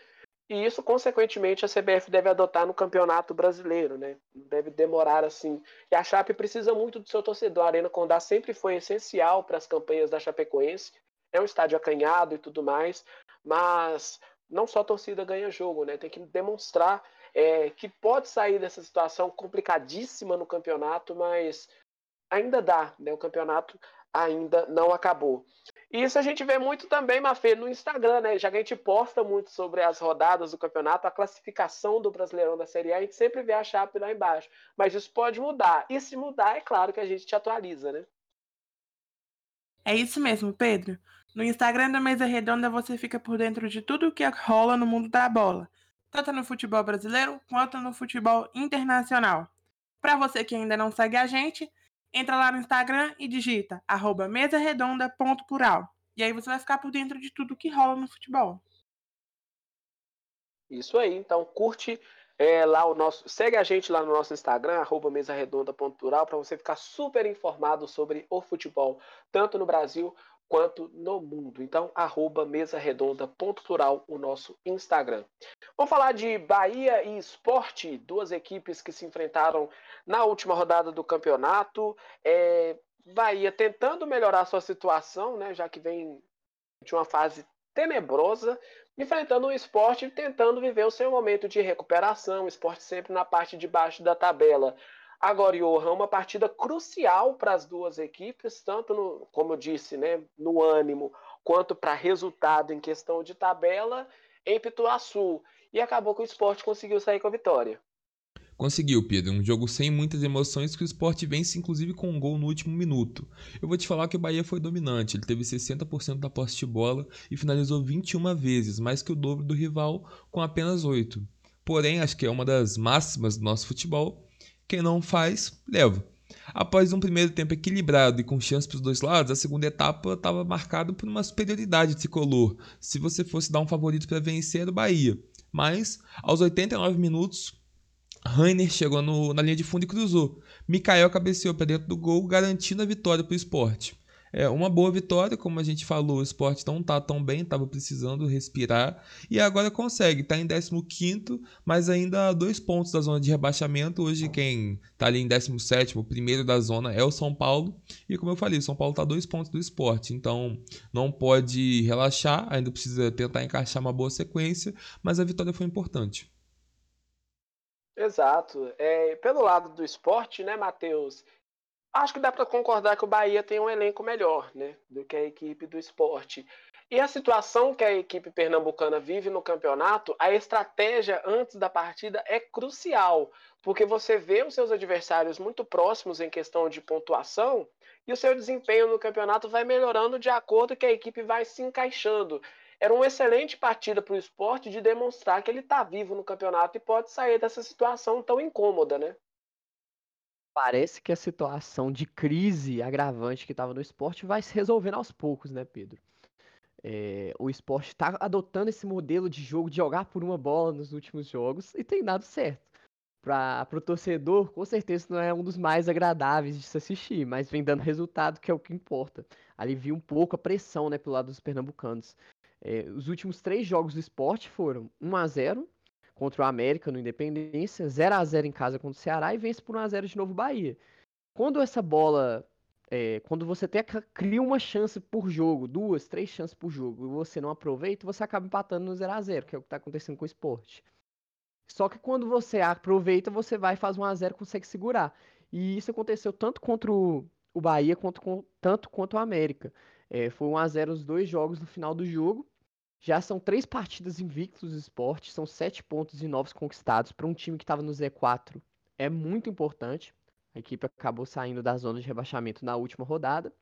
E isso, consequentemente, a CBF deve adotar no Campeonato Brasileiro, né? Deve demorar assim. E a Chape precisa muito do seu torcedor. A Arena Condá sempre foi essencial para as campanhas da Chapecoense. É um estádio acanhado e tudo mais, mas não só a torcida ganha jogo, né? Tem que demonstrar é, que pode sair dessa situação complicadíssima no campeonato, mas ainda dá, né? O campeonato ainda não acabou. E isso a gente vê muito também, Mafê, no Instagram, né? Já que a gente posta muito sobre as rodadas do campeonato, a classificação do Brasileirão da Série A, a gente sempre vê a Chape lá embaixo. Mas isso pode mudar. E se mudar, é claro que a gente te atualiza, né? É isso mesmo, Pedro. No Instagram da Mesa Redonda você fica por dentro de tudo o que rola no mundo da bola, tanto no futebol brasileiro quanto no futebol internacional. Para você que ainda não segue a gente, entra lá no Instagram e digita arroba mesaredonda.plural. E aí você vai ficar por dentro de tudo que rola no futebol. Isso aí, então curte é, lá o nosso. Segue a gente lá no nosso Instagram, arroba mesaredonda.plural, para você ficar super informado sobre o futebol, tanto no Brasil quanto no mundo. Então, arroba mesa redonda ponto plural, o nosso Instagram. Vamos falar de Bahia e Esporte, duas equipes que se enfrentaram na última rodada do campeonato. É, Bahia tentando melhorar sua situação, né, já que vem de uma fase tenebrosa, enfrentando o esporte tentando viver o seu momento de recuperação, o esporte sempre na parte de baixo da tabela. Agora, Johan, uma partida crucial para as duas equipes, tanto no, como eu disse, né, no ânimo, quanto para resultado em questão de tabela em Pituaçu. E acabou que o esporte conseguiu sair com a vitória. Conseguiu, Pedro. Um jogo sem muitas emoções que o esporte vence, inclusive com um gol no último minuto. Eu vou te falar que o Bahia foi dominante. Ele teve 60% da posse de bola e finalizou 21 vezes, mais que o dobro do rival, com apenas 8. Porém, acho que é uma das máximas do nosso futebol quem não faz, leva. Após um primeiro tempo equilibrado e com chances para os dois lados, a segunda etapa estava marcada por uma superioridade tricolor. Se você fosse dar um favorito para vencer, era o Bahia. Mas, aos 89 minutos, Rainer chegou no, na linha de fundo e cruzou. Mikael cabeceou para dentro do gol, garantindo a vitória para o esporte. É uma boa vitória, como a gente falou, o esporte não tá tão bem, estava precisando respirar e agora consegue, está em 15, mas ainda a dois pontos da zona de rebaixamento. Hoje quem está ali em 17, o primeiro da zona é o São Paulo, e como eu falei, o São Paulo está dois pontos do esporte, então não pode relaxar, ainda precisa tentar encaixar uma boa sequência, mas a vitória foi importante. Exato. É, pelo lado do esporte, né, Matheus? Acho que dá para concordar que o Bahia tem um elenco melhor, né, do que a equipe do esporte. E a situação que a equipe pernambucana vive no campeonato, a estratégia antes da partida é crucial, porque você vê os seus adversários muito próximos em questão de pontuação e o seu desempenho no campeonato vai melhorando de acordo que a equipe vai se encaixando. Era uma excelente partida para o esporte de demonstrar que ele está vivo no campeonato e pode sair dessa situação tão incômoda, né? Parece que a situação de crise agravante que estava no esporte vai se resolvendo aos poucos, né, Pedro? É, o esporte está adotando esse modelo de jogo de jogar por uma bola nos últimos jogos e tem dado certo. Para o torcedor, com certeza não é um dos mais agradáveis de se assistir, mas vem dando resultado, que é o que importa. Alivia um pouco a pressão né, pelo lado dos pernambucanos. É, os últimos três jogos do esporte foram 1 a 0 contra o América no Independência, 0 a 0 em casa contra o Ceará e vence por 1 a 0 de novo Bahia. Quando essa bola, é, quando você tem, cria uma chance por jogo, duas, três chances por jogo, e você não aproveita, você acaba empatando no 0 a 0 que é o que está acontecendo com o esporte. Só que quando você aproveita, você vai faz 1 a 0 consegue segurar. E isso aconteceu tanto contra o, o Bahia quanto, com, tanto quanto o América. É, foi 1 a 0 os dois jogos no final do jogo. Já são três partidas invictos do esporte, são sete pontos e novos conquistados para um time que estava no Z4. É muito importante. A equipe acabou saindo da zona de rebaixamento na última rodada.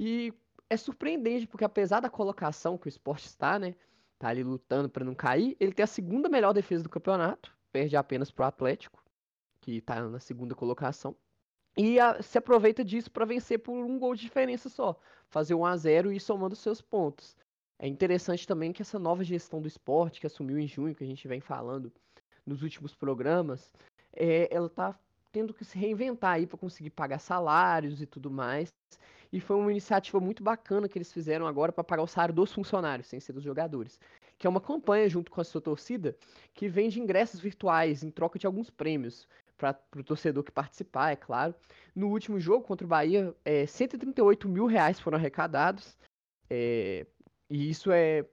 E é surpreendente, porque apesar da colocação que o esporte está, né? tá ali lutando para não cair. Ele tem a segunda melhor defesa do campeonato, perde apenas pro Atlético, que tá na segunda colocação. E a, se aproveita disso para vencer por um gol de diferença só, fazer 1 a 0 e ir somando seus pontos. É interessante também que essa nova gestão do esporte, que assumiu em junho, que a gente vem falando nos últimos programas, é, ela está tendo que se reinventar aí para conseguir pagar salários e tudo mais. E foi uma iniciativa muito bacana que eles fizeram agora para pagar o salário dos funcionários, sem ser dos jogadores. Que é uma campanha junto com a sua torcida que vende ingressos virtuais em troca de alguns prêmios para o torcedor que participar, é claro. No último jogo contra o Bahia, é, 138 mil reais foram arrecadados. É, e isso é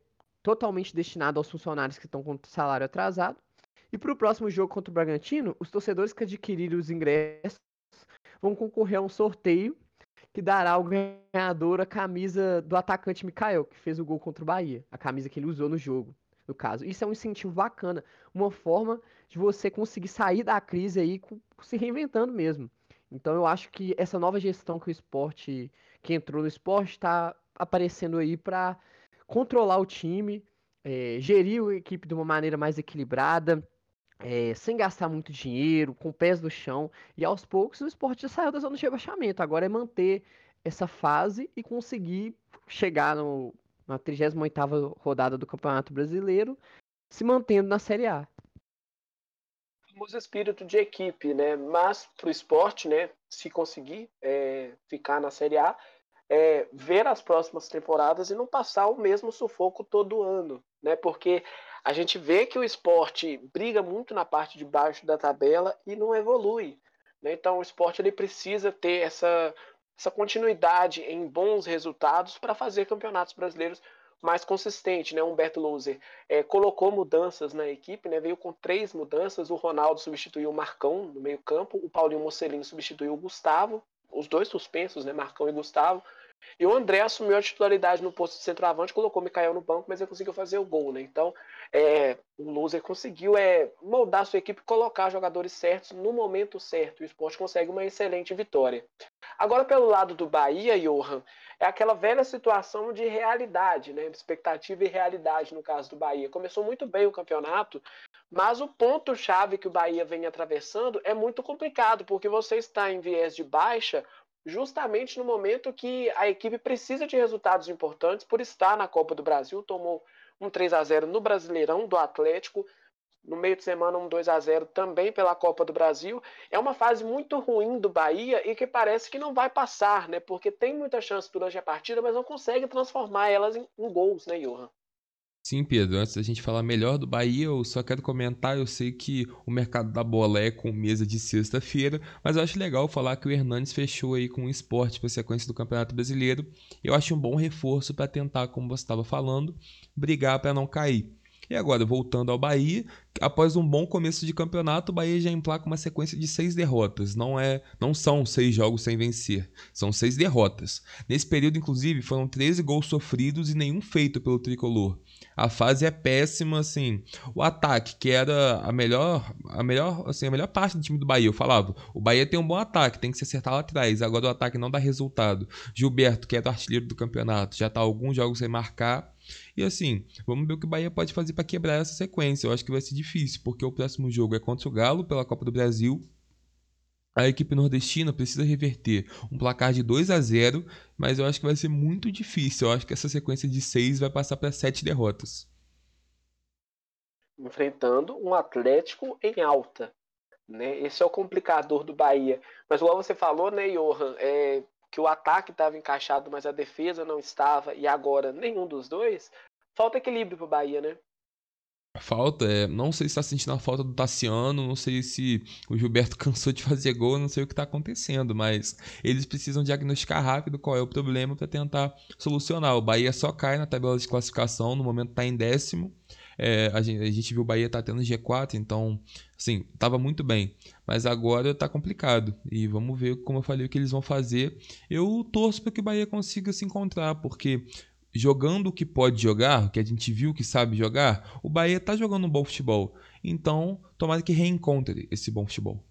totalmente destinado aos funcionários que estão com salário atrasado. E para o próximo jogo contra o Bragantino, os torcedores que adquirirem os ingressos vão concorrer a um sorteio que dará ao ganhador a camisa do atacante Mikael, que fez o gol contra o Bahia, a camisa que ele usou no jogo, no caso. Isso é um incentivo bacana, uma forma de você conseguir sair da crise aí se reinventando mesmo. Então eu acho que essa nova gestão que o esporte, que entrou no esporte, está aparecendo aí para controlar o time, é, gerir a equipe de uma maneira mais equilibrada, é, sem gastar muito dinheiro, com pés no chão, e aos poucos o esporte já saiu da zona de rebaixamento. Agora é manter essa fase e conseguir chegar no, na 38 rodada do Campeonato Brasileiro, se mantendo na Série A. Famoso espírito de equipe, né? Mas para o esporte, né? Se conseguir é, ficar na Série A, é, ver as próximas temporadas e não passar o mesmo sufoco todo ano, né? Porque a gente vê que o esporte briga muito na parte de baixo da tabela e não evolui. Né? Então o esporte ele precisa ter essa, essa continuidade em bons resultados para fazer campeonatos brasileiros mais consistente, né? Humberto Louser é, colocou mudanças na equipe, né? Veio com três mudanças. O Ronaldo substituiu o Marcão no meio campo, o Paulinho Mocelin substituiu o Gustavo, os dois suspensos, né? Marcão e Gustavo. E o André assumiu a titularidade no posto de centroavante, colocou o Mikael no banco, mas ele conseguiu fazer o gol, né? Então, é, o Loser conseguiu é, moldar sua equipe, colocar jogadores certos no momento certo. O esporte consegue uma excelente vitória. Agora, pelo lado do Bahia, Johan, é aquela velha situação de realidade, né? Expectativa e realidade no caso do Bahia. Começou muito bem o campeonato, mas o ponto-chave que o Bahia vem atravessando é muito complicado, porque você está em viés de baixa justamente no momento que a equipe precisa de resultados importantes por estar na Copa do Brasil. Tomou um 3 a 0 no Brasileirão do Atlético. No meio de semana, um 2 a 0 também pela Copa do Brasil. É uma fase muito ruim do Bahia e que parece que não vai passar, né? Porque tem muita chance durante a partida, mas não consegue transformar elas em, em gols, né, Johan? Sim, Pedro, antes da gente falar melhor do Bahia, eu só quero comentar, eu sei que o mercado da bola é com mesa de sexta-feira, mas eu acho legal falar que o Hernandes fechou aí com o esporte para a sequência do Campeonato Brasileiro. Eu acho um bom reforço para tentar, como você estava falando, brigar para não cair. E agora, voltando ao Bahia, após um bom começo de campeonato, o Bahia já emplaca uma sequência de seis derrotas. Não é, não são seis jogos sem vencer, são seis derrotas. Nesse período, inclusive, foram 13 gols sofridos e nenhum feito pelo tricolor. A fase é péssima, assim. O ataque, que era a melhor, a melhor, assim, a melhor parte do time do Bahia, eu falava, o Bahia tem um bom ataque, tem que se acertar lá atrás. Agora o ataque não dá resultado. Gilberto, que é o artilheiro do campeonato, já tá alguns jogos sem marcar. E assim, vamos ver o que o Bahia pode fazer para quebrar essa sequência. Eu acho que vai ser difícil, porque o próximo jogo é contra o Galo pela Copa do Brasil. A equipe nordestina precisa reverter um placar de 2 a 0, mas eu acho que vai ser muito difícil. Eu acho que essa sequência de 6 vai passar para 7 derrotas. Enfrentando um Atlético em alta. Né? Esse é o complicador do Bahia. Mas igual você falou, né, Johan, é, que o ataque estava encaixado, mas a defesa não estava, e agora nenhum dos dois, falta equilíbrio para o Bahia, né? Falta, é, não sei se está sentindo a falta do Tassiano, não sei se o Gilberto <laughs> cansou de fazer gol, não sei o que está acontecendo, mas eles precisam diagnosticar rápido qual é o problema para tentar solucionar. O Bahia só cai na tabela de classificação, no momento está em décimo. É, a, gente, a, gente, viu o Bahia tá tendo G4, então, assim, tava muito bem. Mas agora tá complicado. E vamos ver, como eu falei, o que eles vão fazer. Eu torço para que o Bahia consiga se encontrar, porque jogando o que pode jogar, que a gente viu que sabe jogar, o Bahia tá jogando um bom futebol. Então, tomara que reencontre esse bom futebol.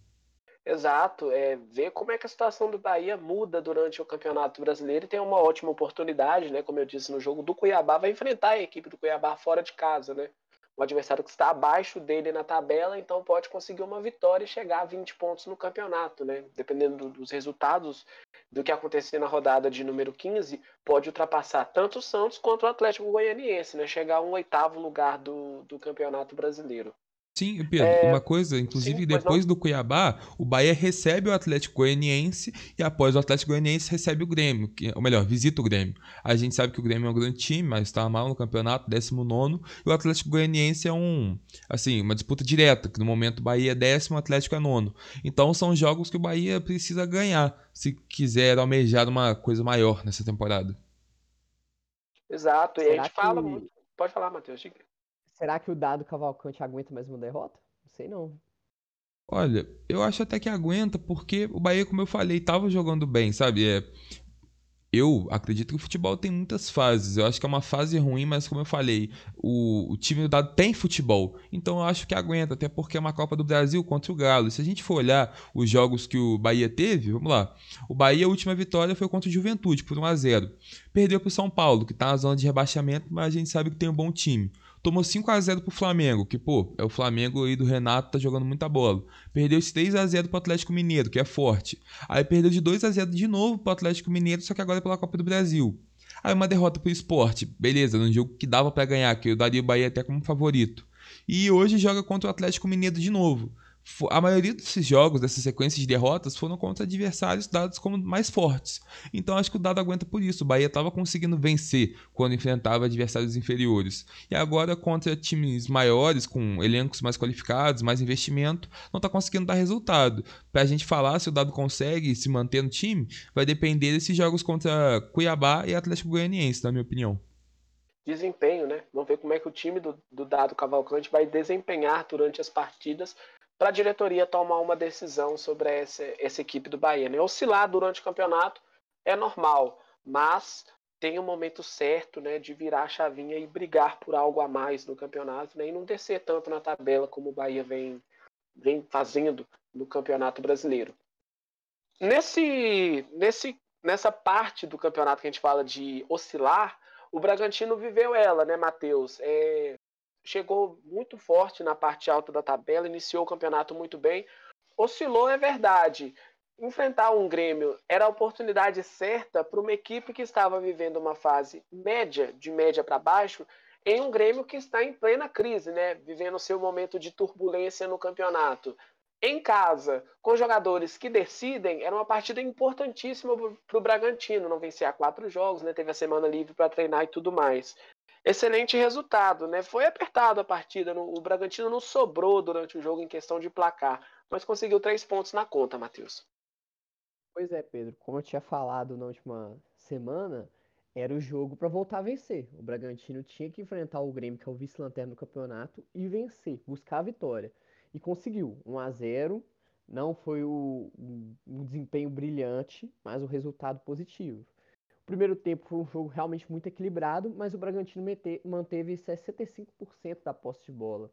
Exato, é ver como é que a situação do Bahia muda durante o Campeonato Brasileiro e tem uma ótima oportunidade, né? Como eu disse no jogo do Cuiabá, vai enfrentar a equipe do Cuiabá fora de casa, né? Um adversário que está abaixo dele na tabela, então pode conseguir uma vitória e chegar a 20 pontos no campeonato, né? Dependendo dos resultados do que acontecer na rodada de número 15, pode ultrapassar tanto o Santos quanto o Atlético Goianiense, né? Chegar a um oitavo lugar do, do Campeonato Brasileiro. Sim, Pedro, é... uma coisa, inclusive Sim, depois do Cuiabá, o Bahia recebe o Atlético Goianiense e após o Atlético Goianiense recebe o Grêmio, que, ou melhor, visita o Grêmio. A gente sabe que o Grêmio é um grande time, mas está mal no campeonato, 19 e o Atlético Goianiense é um, assim, uma disputa direta, que no momento o Bahia é décimo, o Atlético é nono. Então são jogos que o Bahia precisa ganhar se quiser almejar uma coisa maior nessa temporada. Exato, e Será a gente que... fala muito. Pode falar, Matheus, diga. Será que o Dado Cavalcante aguenta mais uma derrota? Não sei não. Olha, eu acho até que aguenta, porque o Bahia, como eu falei, estava jogando bem, sabe? É, eu acredito que o futebol tem muitas fases. Eu acho que é uma fase ruim, mas como eu falei, o, o time do Dado tem futebol. Então eu acho que aguenta, até porque é uma Copa do Brasil contra o Galo. E se a gente for olhar os jogos que o Bahia teve, vamos lá. O Bahia, a última vitória foi contra o Juventude, por 1 a 0 Perdeu para o São Paulo, que está na zona de rebaixamento, mas a gente sabe que tem um bom time. Tomou 5 a 0 pro Flamengo, que, pô, é o Flamengo aí do Renato, tá jogando muita bola. Perdeu de 3 a 0 pro Atlético Mineiro, que é forte. Aí perdeu de 2 a 0 de novo pro Atlético Mineiro, só que agora é pela Copa do Brasil. Aí uma derrota pro esporte, beleza, num jogo que dava para ganhar, que eu daria o Bahia até como favorito. E hoje joga contra o Atlético Mineiro de novo a maioria desses jogos, dessa sequência de derrotas, foram contra adversários dados como mais fortes. Então acho que o dado aguenta por isso. O Bahia estava conseguindo vencer quando enfrentava adversários inferiores. E agora, contra times maiores, com elencos mais qualificados, mais investimento, não está conseguindo dar resultado. Para a gente falar se o dado consegue se manter no time, vai depender desses jogos contra Cuiabá e Atlético Goianiense, na minha opinião desempenho, né? Vamos ver como é que o time do, do Dado Cavalcante vai desempenhar durante as partidas para a diretoria tomar uma decisão sobre essa, essa equipe do Bahia. Né? Oscilar durante o campeonato é normal, mas tem o um momento certo né, de virar a chavinha e brigar por algo a mais no campeonato né, e não descer tanto na tabela como o Bahia vem, vem fazendo no Campeonato Brasileiro. Nesse, nesse, nessa parte do campeonato que a gente fala de oscilar, o Bragantino viveu ela, né, Matheus? É, chegou muito forte na parte alta da tabela, iniciou o campeonato muito bem. Oscilou, é verdade. Enfrentar um Grêmio era a oportunidade certa para uma equipe que estava vivendo uma fase média, de média para baixo, em um Grêmio que está em plena crise, né? Vivendo seu momento de turbulência no campeonato. Em casa, com jogadores que decidem, era uma partida importantíssima para o Bragantino. Não vencer a quatro jogos, né? Teve a semana livre para treinar e tudo mais excelente resultado, né? Foi apertado a partida, o Bragantino não sobrou durante o jogo em questão de placar, mas conseguiu três pontos na conta, Matheus. Pois é, Pedro. Como eu tinha falado na última semana, era o jogo para voltar a vencer. O Bragantino tinha que enfrentar o Grêmio, que é o vice-lanterna do campeonato, e vencer, buscar a vitória. E conseguiu. 1 a 0 não foi o, um desempenho brilhante, mas o resultado positivo primeiro tempo foi um jogo realmente muito equilibrado, mas o Bragantino manteve 65% da posse de bola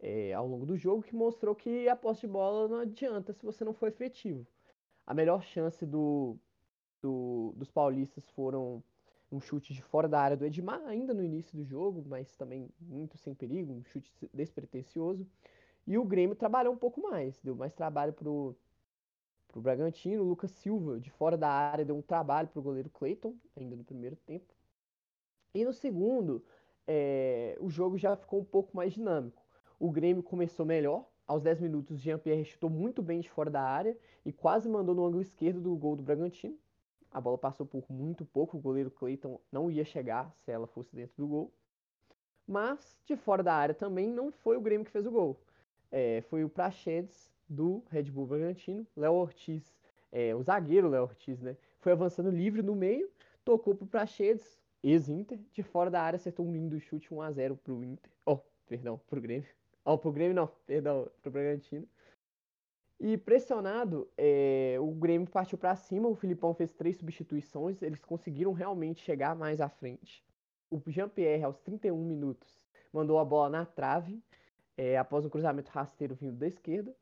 é, ao longo do jogo, que mostrou que a posse de bola não adianta se você não for efetivo. A melhor chance do, do, dos paulistas foram um chute de fora da área do Edmar, ainda no início do jogo, mas também muito sem perigo, um chute despretensioso. E o Grêmio trabalhou um pouco mais, deu mais trabalho pro, para o Bragantino. O Lucas Silva, de fora da área, deu um trabalho para o goleiro Clayton, ainda no primeiro tempo. E no segundo, é, o jogo já ficou um pouco mais dinâmico. O Grêmio começou melhor. Aos 10 minutos, Jean-Pierre chutou muito bem de fora da área e quase mandou no ângulo esquerdo do gol do Bragantino. A bola passou por muito pouco, o goleiro Clayton não ia chegar se ela fosse dentro do gol. Mas, de fora da área também, não foi o Grêmio que fez o gol. É, foi o Praxedes do Red Bull Bragantino. Léo Ortiz, é, o zagueiro Léo Ortiz, né? Foi avançando livre no meio, tocou pro Prachedes, ex-Inter, de fora da área, acertou um lindo chute 1x0 pro Inter. Oh, perdão, pro Grêmio. Oh, pro Grêmio não, perdão, pro Bragantino. E pressionado, é, o Grêmio partiu para cima, o Filipão fez três substituições, eles conseguiram realmente chegar mais à frente. O Jean-Pierre, aos 31 minutos, mandou a bola na trave, é, após um cruzamento rasteiro vindo da esquerda.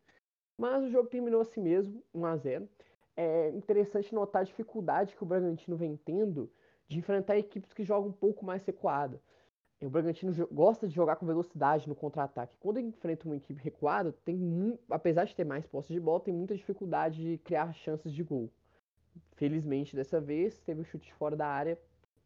Mas o jogo terminou assim mesmo, 1 a 0 É interessante notar a dificuldade que o Bragantino vem tendo de enfrentar equipes que jogam um pouco mais recuada. O Bragantino gosta de jogar com velocidade no contra-ataque. Quando enfrenta uma equipe recuada, tem apesar de ter mais posse de bola, tem muita dificuldade de criar chances de gol. Felizmente, dessa vez, teve o um chute fora da área,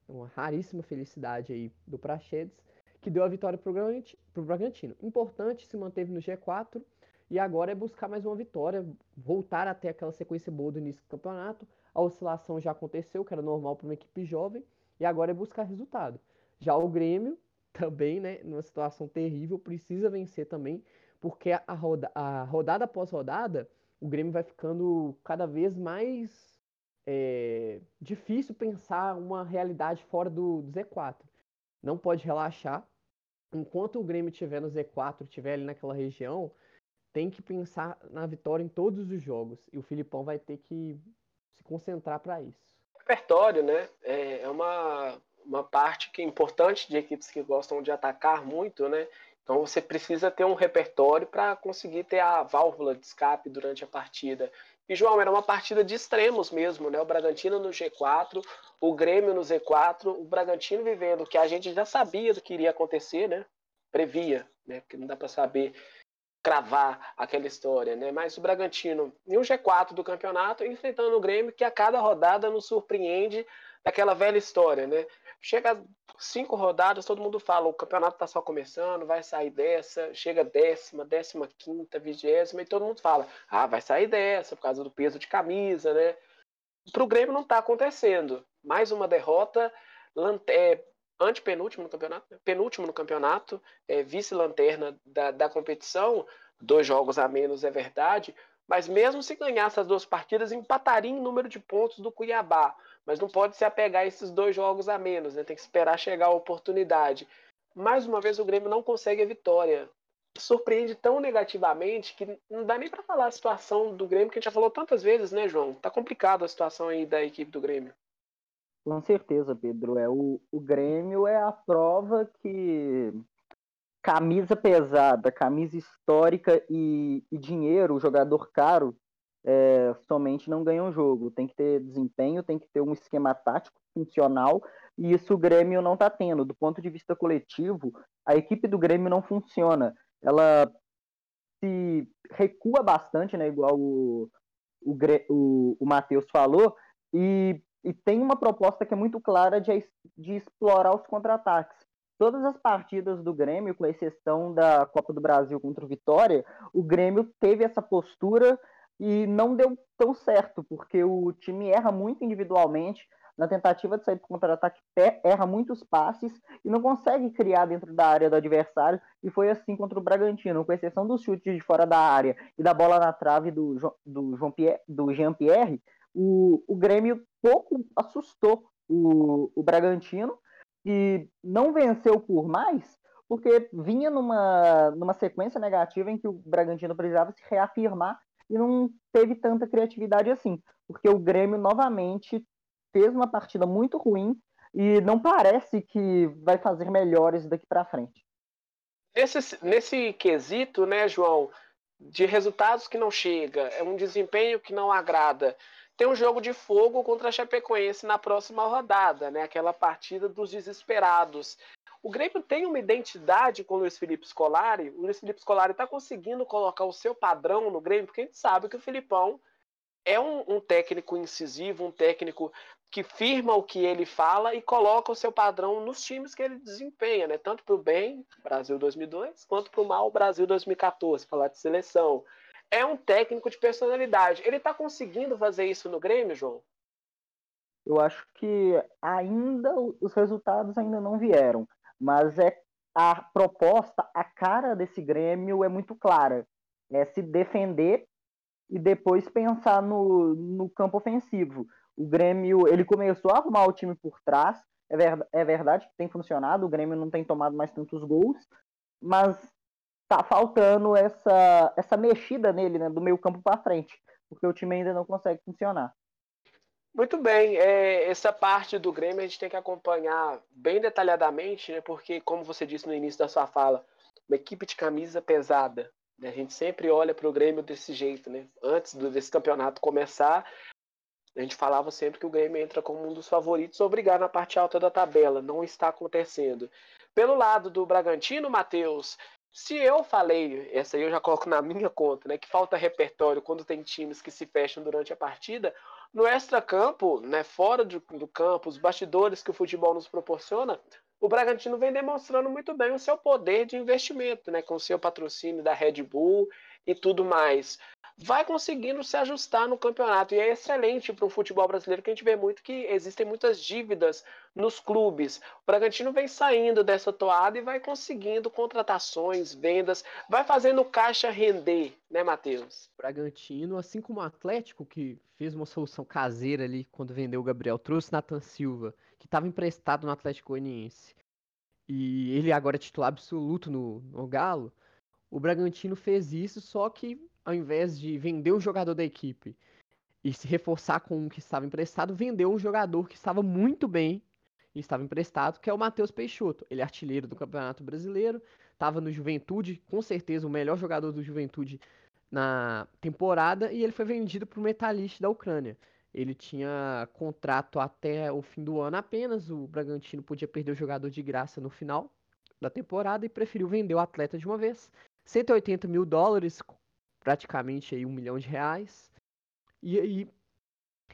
uma raríssima felicidade aí do Prachedes, que deu a vitória para o Bragantino. Importante, se manteve no G4 e agora é buscar mais uma vitória, voltar até aquela sequência boa do início do campeonato. A oscilação já aconteceu, que era normal para uma equipe jovem, e agora é buscar resultado. Já o Grêmio <laughs> também, né, numa situação terrível, precisa vencer também, porque a, roda, a rodada após rodada, o Grêmio vai ficando cada vez mais é, difícil pensar uma realidade fora do, do, Z4. Não pode relaxar. Enquanto o Grêmio estiver no Z4, estiver ali naquela região, tem que pensar na vitória em todos os jogos. E o Filipão vai ter que se concentrar para isso. Repertório, né? É, é uma, uma parte que é importante de equipes que gostam de atacar muito, né? Então você precisa ter um repertório para conseguir ter a válvula de escape durante a partida. E João, era uma partida de extremos mesmo, né? O Bragantino no G4, o Grêmio no Z4, o Bragantino vivendo o que a gente já sabia do que iria acontecer, né? Previa, né? Porque não dá para saber cravar aquela história, né? Mas o Bragantino em um G4 do campeonato enfrentando o Grêmio que a cada rodada nos surpreende daquela velha história, né? Chega cinco rodadas, todo mundo fala, o campeonato está só começando, vai sair dessa, chega décima, décima quinta, vigésima, e todo mundo fala, ah, vai sair dessa por causa do peso de camisa, né? Para o Grêmio não está acontecendo. Mais uma derrota, é, antepenúltimo no campeonato, penúltimo no campeonato, é, vice-lanterna da, da competição, dois jogos a menos é verdade, mas mesmo se ganhar essas duas partidas, empataria em número de pontos do Cuiabá. Mas não pode se apegar a esses dois jogos a menos, né? Tem que esperar chegar a oportunidade. Mais uma vez o Grêmio não consegue a vitória. Surpreende tão negativamente que não dá nem para falar a situação do Grêmio, que a gente já falou tantas vezes, né, João? Tá complicado a situação aí da equipe do Grêmio. Com certeza, Pedro. É o, o Grêmio é a prova que camisa pesada, camisa histórica e, e dinheiro, jogador caro, é, somente não ganha um jogo. Tem que ter desempenho, tem que ter um esquema tático funcional, e isso o Grêmio não está tendo. Do ponto de vista coletivo, a equipe do Grêmio não funciona. Ela se recua bastante, né, igual o, o, o, o Matheus falou, e, e tem uma proposta que é muito clara de, de explorar os contra-ataques. Todas as partidas do Grêmio, com exceção da Copa do Brasil contra o Vitória, o Grêmio teve essa postura e não deu tão certo, porque o time erra muito individualmente, na tentativa de sair do contra-ataque, erra muitos passes e não consegue criar dentro da área do adversário, e foi assim contra o Bragantino, com exceção dos chutes de fora da área e da bola na trave do, do, João Pierre, do Jean-Pierre, o, o Grêmio pouco assustou o, o Bragantino, que não venceu por mais, porque vinha numa, numa sequência negativa em que o Bragantino precisava se reafirmar e não teve tanta criatividade assim, porque o Grêmio novamente fez uma partida muito ruim e não parece que vai fazer melhores daqui para frente. Nesse, nesse quesito, né, João, de resultados que não chega, é um desempenho que não agrada tem um jogo de fogo contra a Chapecoense na próxima rodada, né? Aquela partida dos desesperados. O Grêmio tem uma identidade com o Luiz Felipe Scolari. O Luiz Felipe Scolari está conseguindo colocar o seu padrão no Grêmio, porque a gente sabe que o Filipão é um, um, técnico incisivo, um técnico que firma o que ele fala e coloca o seu padrão nos times que ele desempenha, né? Tanto para o bem, Brasil 2002, quanto para o mal, Brasil 2014, falar de seleção é um técnico de personalidade. Ele está conseguindo fazer isso no Grêmio, João? Eu acho que ainda os resultados ainda não vieram, mas é a proposta, a cara desse Grêmio é muito clara. É se defender e depois pensar no, no campo ofensivo. O Grêmio, ele começou a arrumar o time por trás, é, ver, é verdade que tem funcionado, o Grêmio não tem tomado mais tantos gols, mas tá faltando essa, essa mexida nele, né, do meio campo para frente, porque o time ainda não consegue funcionar. Muito bem, é, essa parte do Grêmio a gente tem que acompanhar bem detalhadamente, né, porque, como você disse no início da sua fala, uma equipe de camisa pesada, A gente sempre olha para o Grêmio desse jeito, né? Antes desse campeonato começar, a gente falava sempre que o Grêmio entra como um dos favoritos a brigar na parte alta da tabela. Não está acontecendo. Pelo lado do Bragantino, Matheus, se eu falei, essa aí eu já coloco na minha conta, né, que falta repertório quando tem times que se fecham durante a partida, no extra-campo, né, fora do, do campo, os bastidores que o futebol nos proporciona, o Bragantino vem demonstrando muito bem o seu poder de investimento, né, com o seu patrocínio da Red Bull e tudo mais. Vai conseguindo se ajustar no campeonato e é excelente para o futebol brasileiro que a gente vê muito que existem muitas dívidas nos clubes. O Bragantino vem saindo dessa toada e vai conseguindo contratações, vendas, vai fazendo caixa render, né, Matheus? Bragantino, assim como o Atlético, que fez uma solução caseira ali quando vendeu o Gabriel, trouxe Nathan Silva, que estava emprestado no Atlético Goianiense. E ele agora é titular absoluto no, no Galo o Bragantino fez isso, só que ao invés de vender um jogador da equipe e se reforçar com um que estava emprestado, vendeu um jogador que estava muito bem e estava emprestado, que é o Matheus Peixoto. Ele é artilheiro do Campeonato Brasileiro, estava no Juventude, com certeza o melhor jogador do Juventude na temporada, e ele foi vendido para o Metalist da Ucrânia. Ele tinha contrato até o fim do ano apenas, o Bragantino podia perder o jogador de graça no final da temporada e preferiu vender o atleta de uma vez. 180 mil dólares, praticamente aí um milhão de reais. E aí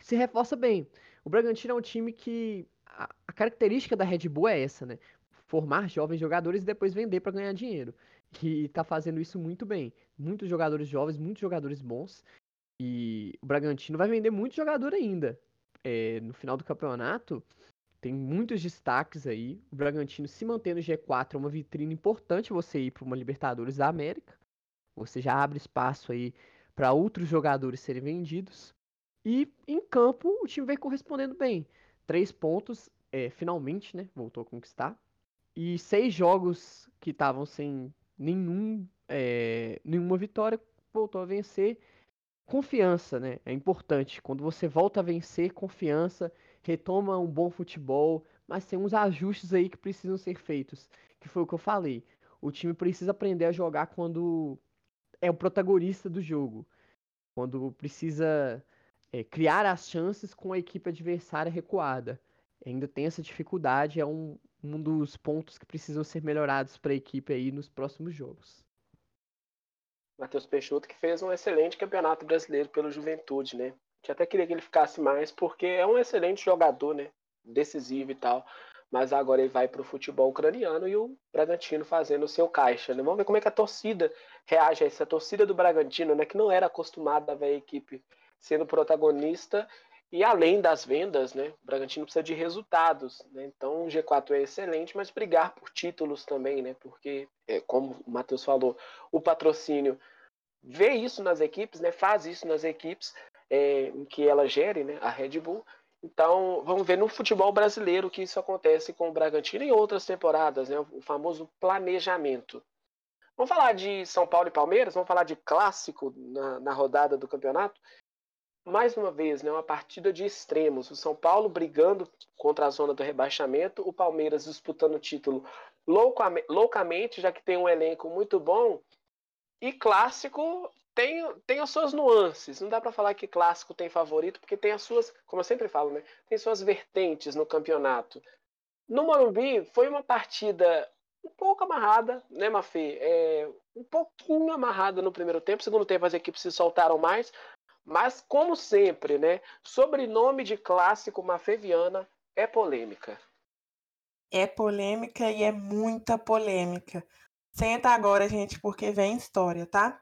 se reforça bem. O Bragantino é um time que a, a característica da Red Bull é essa, né? Formar jovens jogadores e depois vender para ganhar dinheiro. E tá fazendo isso muito bem. Muitos jogadores jovens, muitos jogadores bons. E o Bragantino vai vender muito jogador ainda. É, no final do campeonato, tem muitos destaques aí. O Bragantino se mantendo no G4 é uma vitrine importante você ir para uma Libertadores da América. Você já abre espaço aí para outros jogadores serem vendidos. E em campo o time vem correspondendo bem. Três pontos, é, finalmente, né? Voltou a conquistar. E seis jogos que estavam sem nenhum, é, nenhuma vitória, voltou a vencer. Confiança, né? É importante. Quando você volta a vencer, confiança retoma um bom futebol, mas tem uns ajustes aí que precisam ser feitos. Que foi o que eu falei. O time precisa aprender a jogar quando é o protagonista do jogo. Quando precisa é, criar as chances com a equipe adversária recuada. Ainda tem essa dificuldade, é um, um dos pontos que precisam ser melhorados para a equipe aí nos próximos jogos. Matheus Peixoto que fez um excelente campeonato brasileiro pelo Juventude, né? Que até queria que ele ficasse mais, porque é um excelente jogador, né? Decisivo e tal. Mas agora ele vai para o futebol ucraniano e o Bragantino fazendo o seu caixa. Né? Vamos ver como é que a torcida reage a isso. A torcida do Bragantino, né, que não era acostumada a ver a equipe sendo protagonista e além das vendas, né, o Bragantino precisa de resultados. Né? Então o G4 é excelente, mas brigar por títulos também, né? Porque, é, como o Matheus falou, o patrocínio vê isso nas equipes, né? Faz isso nas equipes, é, em que ela gere, né, a Red Bull. Então, vamos ver no futebol brasileiro que isso acontece com o Bragantino em outras temporadas, né, o famoso planejamento. Vamos falar de São Paulo e Palmeiras, vamos falar de clássico na, na rodada do campeonato. Mais uma vez, né, uma partida de extremos. O São Paulo brigando contra a zona do rebaixamento, o Palmeiras disputando o título loucamente, já que tem um elenco muito bom. E clássico tem, tem as suas nuances. Não dá para falar que clássico tem favorito, porque tem as suas, como eu sempre falo, né? Tem suas vertentes no campeonato. No Morumbi foi uma partida um pouco amarrada, né, Mafê? É, um pouquinho amarrada no primeiro tempo. Segundo tempo as equipes se soltaram mais. Mas, como sempre, né? Sobrenome de clássico Mafê Viana é polêmica. É polêmica e é muita polêmica. Senta agora, gente, porque vem história, tá?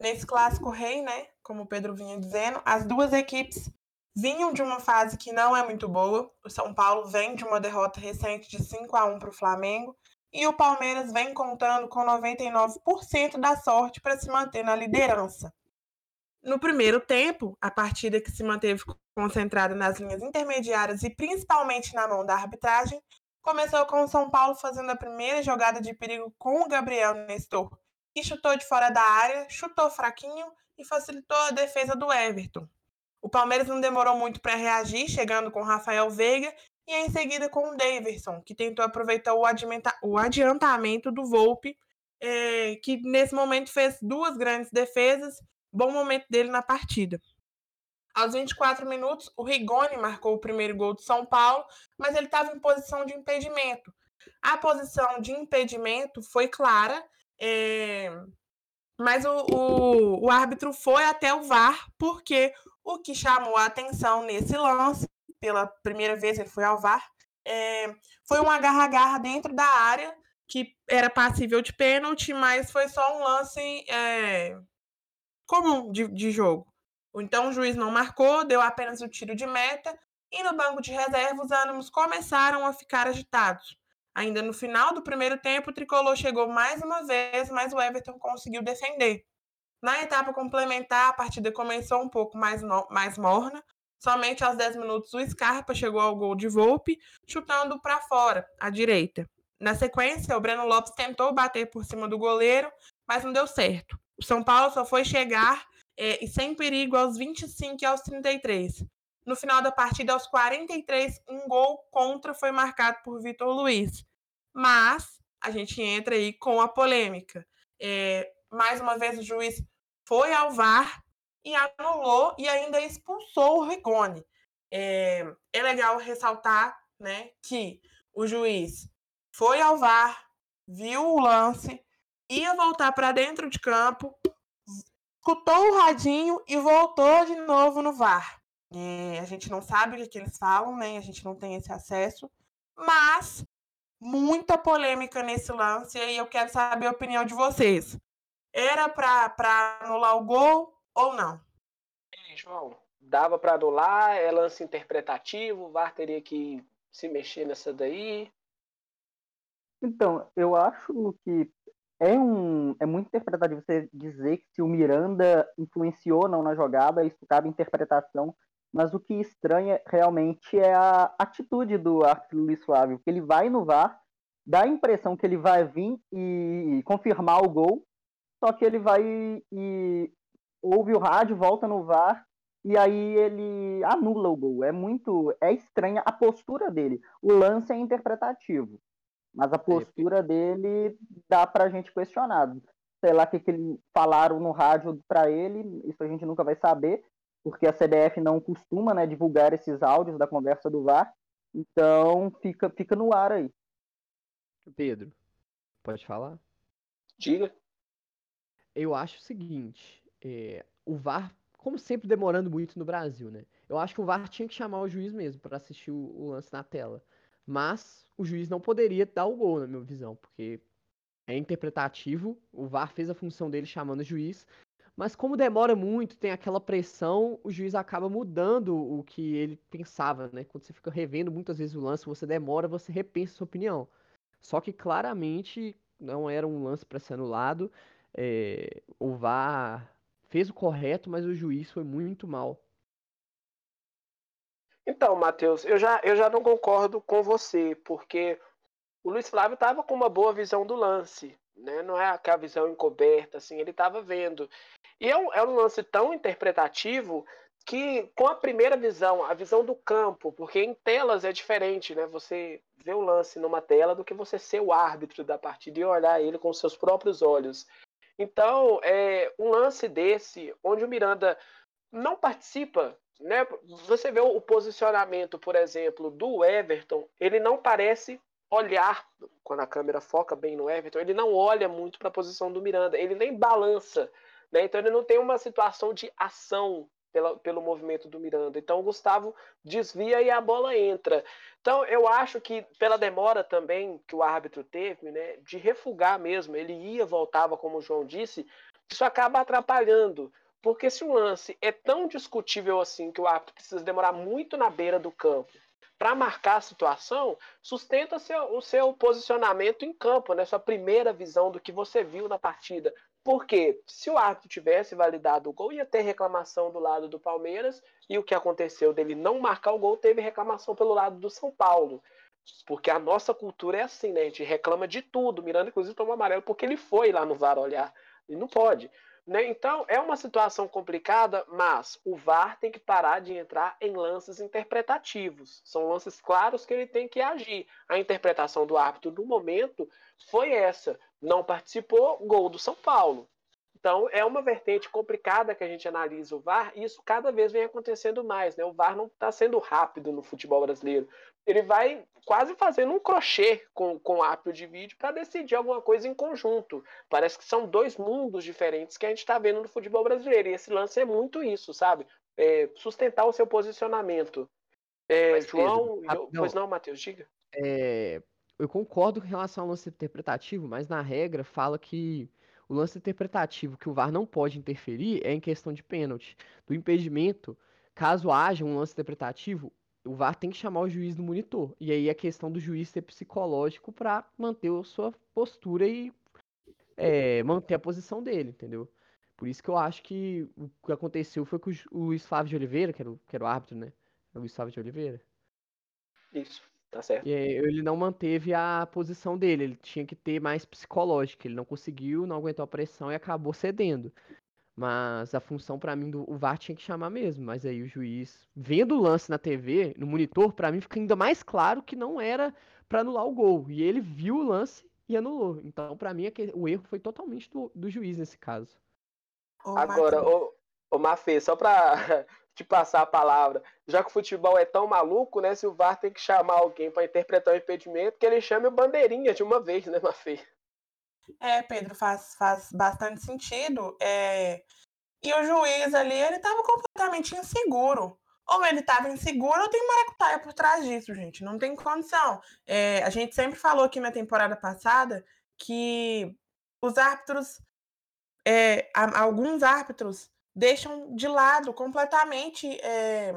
Nesse clássico rei, né, como o Pedro vinha dizendo, as duas equipes vinham de uma fase que não é muito boa. O São Paulo vem de uma derrota recente de 5 a 1 para o Flamengo e o Palmeiras vem contando com 99% da sorte para se manter na liderança. No primeiro tempo, a partida que se manteve concentrada nas linhas intermediárias e principalmente na mão da arbitragem, começou com o São Paulo fazendo a primeira jogada de perigo com o Gabriel Nestor, que chutou de fora da área, chutou fraquinho e facilitou a defesa do Everton. O Palmeiras não demorou muito para reagir, chegando com Rafael Veiga e em seguida com o Davidson, que tentou aproveitar o, o adiantamento do Volpe é, que nesse momento fez duas grandes defesas, bom momento dele na partida. Aos 24 minutos, o Rigoni marcou o primeiro gol do São Paulo, mas ele estava em posição de impedimento. A posição de impedimento foi clara, é... mas o, o, o, árbitro foi até o VAR, porque o que chamou a atenção nesse lance, pela primeira vez ele foi ao VAR, é... foi um agarra-agarra dentro da área, que era passível de pênalti, mas foi só um lance é... comum de, de jogo. Então o juiz não marcou, deu apenas o tiro de meta, e no banco de reserva os ânimos começaram a ficar agitados. Ainda no final do primeiro tempo, o tricolor chegou mais uma vez, mas o Everton conseguiu defender. Na etapa complementar, a partida começou um pouco mais, mais morna. Somente aos 10 minutos, o Scarpa chegou ao gol de Volpe, chutando para fora, à direita. Na sequência, o Breno Lopes tentou bater por cima do goleiro, mas não deu certo. O São Paulo só foi chegar é, e sem perigo aos 25 e aos 33. No final da partida, aos 43, um gol contra foi marcado por Vitor Luiz. Mas a gente entra aí com a polêmica. É, mais uma vez, o juiz foi ao VAR e anulou e ainda expulsou o Rigoni. É, é legal ressaltar né, que o juiz foi ao VAR, viu o lance, ia voltar para dentro de campo, escutou o radinho e voltou de novo no VAR. É, a gente não sabe o que, que eles falam, né? A gente não tem esse acesso. Mas muita polêmica nesse lance e eu quero saber a opinião de vocês. Era para anular o gol ou não? Ei, João, dava para anular, é lance interpretativo, o VAR teria que se mexer nessa daí. Então, eu acho que é, um, é muito interpretativo você dizer que se o Miranda influenciou ou não na jogada, isso cabe interpretação, mas o que estranha realmente é a atitude do árbitro Luiz Flávio, que ele vai no VAR, dá a impressão que ele vai vir e confirmar o gol, só que ele vai e ouve o rádio, volta no VAR e aí ele anula o gol. É muito é estranha a postura dele. O lance é interpretativo. Mas a postura dele dá pra gente questionar. Sei lá o que, que falaram no rádio para ele, isso a gente nunca vai saber, porque a CBF não costuma né, divulgar esses áudios da conversa do VAR. Então fica, fica no ar aí. Pedro, pode falar? Diga. Eu acho o seguinte, é, o VAR, como sempre demorando muito no Brasil, né? Eu acho que o VAR tinha que chamar o juiz mesmo para assistir o, o lance na tela. Mas o juiz não poderia dar o gol, na minha visão, porque é interpretativo. O VAR fez a função dele chamando o juiz. Mas como demora muito, tem aquela pressão, o juiz acaba mudando o que ele pensava, né? Quando você fica revendo muitas vezes o lance, você demora, você repensa sua opinião. Só que claramente não era um lance para ser anulado. É, o VAR fez o correto, mas o juiz foi muito mal. Então, Matheus, eu já, eu já não concordo com você, porque o Luiz Flávio estava com uma boa visão do lance, né? Não é aquela visão encoberta, assim, ele estava vendo. E é um, é um lance tão interpretativo que com a primeira visão, a visão do campo, porque em telas é diferente, né? Você vê o lance numa tela do que você ser o árbitro da partida e olhar ele com seus próprios olhos. Então, é um lance desse, onde o Miranda não participa né? Você vê o posicionamento, por exemplo, do Everton, ele não parece olhar, quando a câmera foca bem no Everton, ele não olha muito para a posição do Miranda, ele nem balança, né? Então ele não tem uma situação de ação pela, pelo movimento do Miranda. Então o Gustavo desvia e a bola entra. Então eu acho que pela demora também que o árbitro teve, né, de refugar mesmo, ele ia, voltava, como o João disse, isso acaba atrapalhando. Porque se um lance é tão discutível assim que o árbitro precisa demorar muito na beira do campo para marcar a situação, sustenta seu, o seu posicionamento em campo, né? Sua primeira visão do que você viu na partida. Porque se o árbitro tivesse validado o gol, ia ter reclamação do lado do Palmeiras, e o que aconteceu dele não marcar o gol, teve reclamação pelo lado do São Paulo. Porque a nossa cultura é assim, né? A gente reclama de tudo. Miranda, inclusive, tomou amarelo porque ele foi lá no VAR olhar. E não pode. Né? Então, é uma situação complicada, mas o VAR tem que parar de entrar em lances interpretativos. São lances claros que ele tem que agir. A interpretação do árbitro do momento foi essa. Não participou, gol do São Paulo. Então, é uma vertente complicada que a gente analisa o VAR, e isso cada vez vem acontecendo mais. Né? O VAR não está sendo rápido no futebol brasileiro. Ele vai quase fazendo um crochê com, com o árbitro de vídeo para decidir alguma coisa em conjunto. Parece que são dois mundos diferentes que a gente está vendo no futebol brasileiro. E esse lance é muito isso, sabe? É, sustentar o seu posicionamento. É, João, Pedro, eu, pois não, Matheus, diga. É, eu concordo com relação ao lance interpretativo, mas na regra fala que o lance interpretativo que o VAR não pode interferir é em questão de pênalti. Do impedimento, caso haja um lance interpretativo, o VAR tem que chamar o juiz do monitor. E aí é questão do juiz ser psicológico para manter a sua postura e é, manter a posição dele, entendeu? Por isso que eu acho que o que aconteceu foi que o Luiz Flávio de Oliveira, que era o, que era o árbitro, né? É o Luiz Flávio de Oliveira. Isso. Tá certo. E ele não manteve a posição dele, ele tinha que ter mais psicológica. Ele não conseguiu, não aguentou a pressão e acabou cedendo. Mas a função para mim do o VAR tinha que chamar mesmo. Mas aí o juiz, vendo o lance na TV, no monitor, para mim fica ainda mais claro que não era para anular o gol. E ele viu o lance e anulou. Então, para mim, o erro foi totalmente do, do juiz nesse caso. Agora, ô, ô Mafê, só pra <laughs> te passar a palavra. Já que o futebol é tão maluco, né? Se o VAR tem que chamar alguém para interpretar o impedimento, que ele chame o bandeirinha de uma vez, né, Mafê? É, Pedro, faz, faz bastante sentido. É... E o juiz ali, ele estava completamente inseguro. Ou ele estava inseguro ou tem maracutaia por trás disso, gente. Não tem condição. É, a gente sempre falou aqui na temporada passada que os árbitros, é, alguns árbitros deixam de lado completamente é,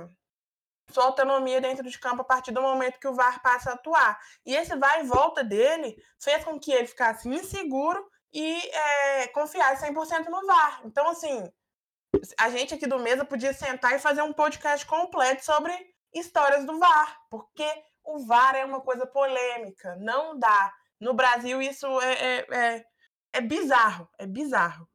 sua autonomia dentro de campo a partir do momento que o VAR passa a atuar. E esse vai e volta dele fez com que ele ficasse inseguro e é, confiasse 100% no VAR. Então, assim, a gente aqui do Mesa podia sentar e fazer um podcast completo sobre histórias do VAR, porque o VAR é uma coisa polêmica, não dá. No Brasil, isso é, é, é, é bizarro, é bizarro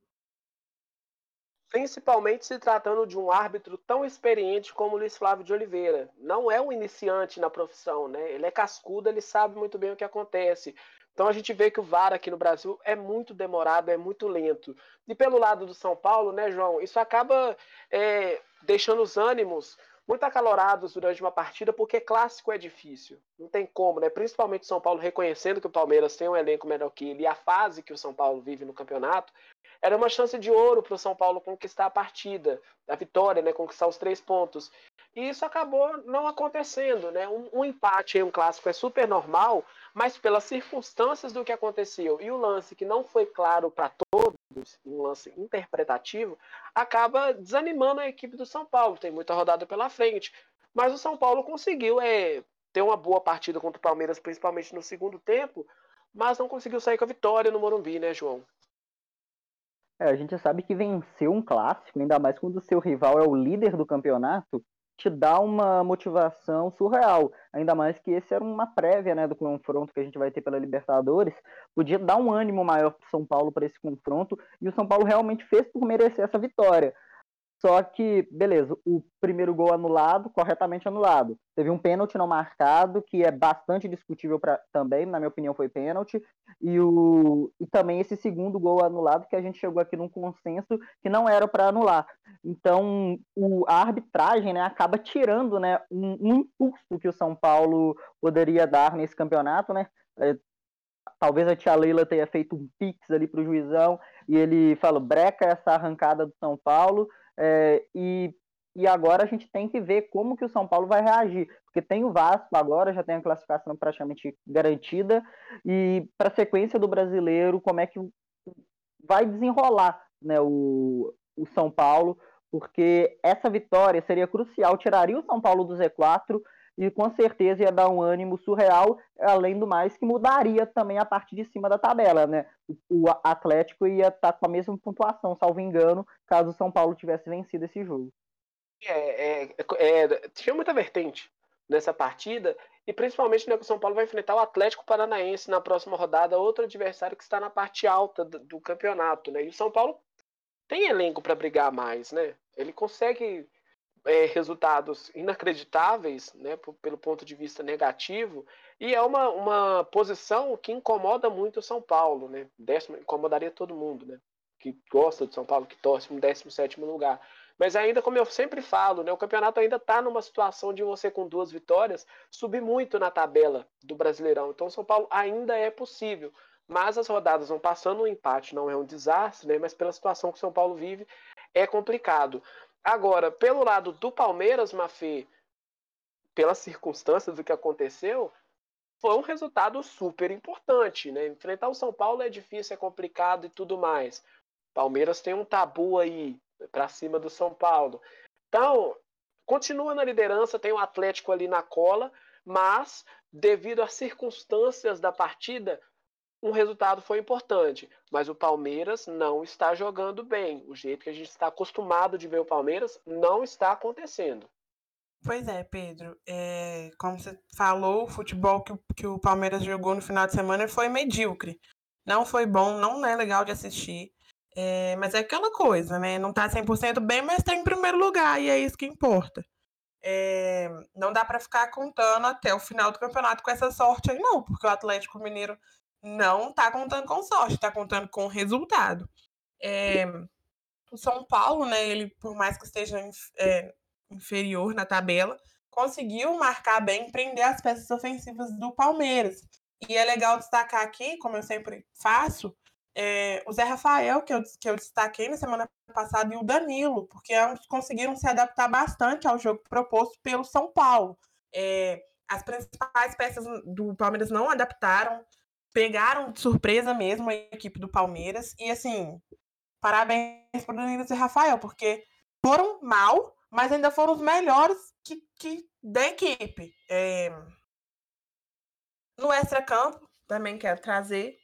principalmente se tratando de um árbitro tão experiente como Luiz Flávio de Oliveira. Não é um iniciante na profissão, né? Ele é cascudo, ele sabe muito bem o que acontece. Então a gente vê que o VAR aqui no Brasil é muito demorado, é muito lento. E pelo lado do São Paulo, né, João, isso acaba é, deixando os ânimos muito acalorados durante uma partida, porque clássico é difícil. Não tem como, né? Principalmente São Paulo reconhecendo que o Palmeiras tem um elenco melhor que ele e a fase que o São Paulo vive no campeonato. Era uma chance de ouro para o São Paulo conquistar a partida, a vitória, né? Conquistar os três pontos. E isso acabou não acontecendo, né? Um, um empate em um clássico é super normal, mas pelas circunstâncias do que aconteceu e o lance que não foi claro para todos, um lance interpretativo, acaba desanimando a equipe do São Paulo. Tem muita rodada pela frente. Mas o São Paulo conseguiu é, ter uma boa partida contra o Palmeiras, principalmente no segundo tempo, mas não conseguiu sair com a vitória no Morumbi, né, João? É, a gente sabe que vencer um clássico, ainda mais quando o seu rival é o líder do campeonato, te dá uma motivação surreal. Ainda mais que esse era uma prévia né, do confronto que a gente vai ter pela Libertadores. Podia dar um ânimo maior para o São Paulo para esse confronto. E o São Paulo realmente fez por merecer essa vitória. Só que, beleza, o primeiro gol anulado, corretamente anulado. Teve um pênalti não marcado, que é bastante discutível pra, também, na minha opinião foi pênalti. E, o, e também esse segundo gol anulado, que a gente chegou aqui num consenso que não era para anular. Então, o, a arbitragem né, acaba tirando né, um, um, impulso que o São Paulo poderia dar nesse campeonato, né? É, talvez a tia Leila tenha feito um pix ali para o juizão e ele falou breca essa arrancada do São Paulo é, e, e agora a gente tem que ver como que o São Paulo vai reagir, porque tem o Vasco agora, já tem a classificação praticamente garantida, e para a sequência do brasileiro, como é que vai desenrolar né, o, o São Paulo, porque essa vitória seria crucial, tiraria o São Paulo do Z4 e com certeza ia dar um ânimo surreal, além do mais que mudaria também a parte de cima da tabela, né? O, Atlético ia estar tá com a mesma pontuação, salvo engano, caso o São Paulo tivesse vencido esse jogo. É, é, é, tinha muita vertente nessa partida, e principalmente né, que o São Paulo vai enfrentar o Atlético Paranaense na próxima rodada, outro adversário que está na parte alta do, do campeonato, né? E o São Paulo tem elenco para brigar mais, né? Ele consegue é, resultados inacreditáveis, né, pelo ponto de vista negativo, e é uma, uma posição que incomoda muito o São Paulo, né? Décimo, incomodaria todo mundo, né? Que gosta do São Paulo, que torce um 17 lugar. Mas ainda, como eu sempre falo, né, o campeonato ainda está numa situação de você, com duas vitórias, subir muito na tabela do Brasileirão. Então, São Paulo ainda é possível. Mas as rodadas vão passando, o empate não é um desastre, né, mas pela situação que São Paulo vive, é complicado. Agora, pelo lado do Palmeiras, Mafê, pelas circunstâncias do que aconteceu, foi um resultado super importante, né? Enfrentar o São Paulo é difícil, é complicado e tudo mais. Palmeiras tem um tabu aí para cima do São Paulo. Então, continua na liderança, tem o Atlético ali na cola, mas devido às circunstâncias da partida, um resultado foi importante, mas o Palmeiras não está jogando bem. O jeito que a gente está acostumado de ver o Palmeiras não está acontecendo. Pois é, Pedro. É, como você falou, o futebol que, que o Palmeiras jogou no final de semana foi medíocre. Não foi bom, não é legal de assistir. É, mas é aquela coisa, né? Não tá 100% bem, mas está em primeiro lugar, e é isso que importa. É, não dá para ficar contando até o final do campeonato com essa sorte aí, não, porque o Atlético Mineiro não está contando com sorte, está contando com resultado. É, o São Paulo, né, ele, por mais que esteja é, inferior na tabela, conseguiu marcar bem, prender as peças ofensivas do Palmeiras. E é legal destacar aqui, como eu sempre faço, é, o Zé Rafael, que eu, que eu destaquei na semana passada, e o Danilo, porque ambos conseguiram se adaptar bastante ao jogo proposto pelo São Paulo. É, as principais peças do Palmeiras não adaptaram, pegaram de surpresa mesmo a equipe do Palmeiras. E assim, parabéns para o Danilo e Rafael, porque foram mal, mas ainda foram os melhores que, que da equipe. É... No extra-campo, também quero trazer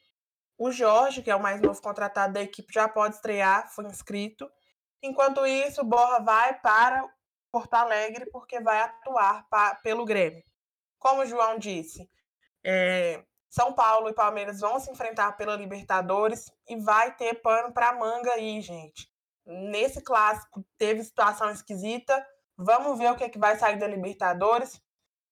o Jorge, que é o mais novo contratado da equipe, já pode estrear, foi inscrito. Enquanto isso, o Borra vai para Porto Alegre, porque vai atuar pra, pelo Grêmio. Como o João disse, é, são Paulo e Palmeiras vão se enfrentar pela Libertadores e vai ter pano para manga aí, gente. Nesse clássico teve situação esquisita. Vamos ver o que, é que vai sair da Libertadores.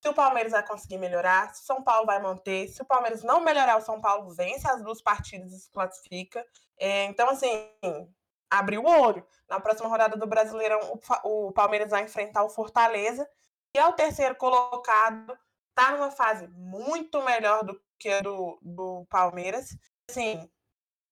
Se o Palmeiras vai conseguir melhorar, se o São Paulo vai manter. Se o Palmeiras não melhorar, o São Paulo vence as duas partidas e se classifica. É, então, assim, abriu o olho. Na próxima rodada do Brasileirão, o, o Palmeiras vai enfrentar o Fortaleza. E é o terceiro colocado tá numa fase muito melhor do que a do, do Palmeiras. Assim,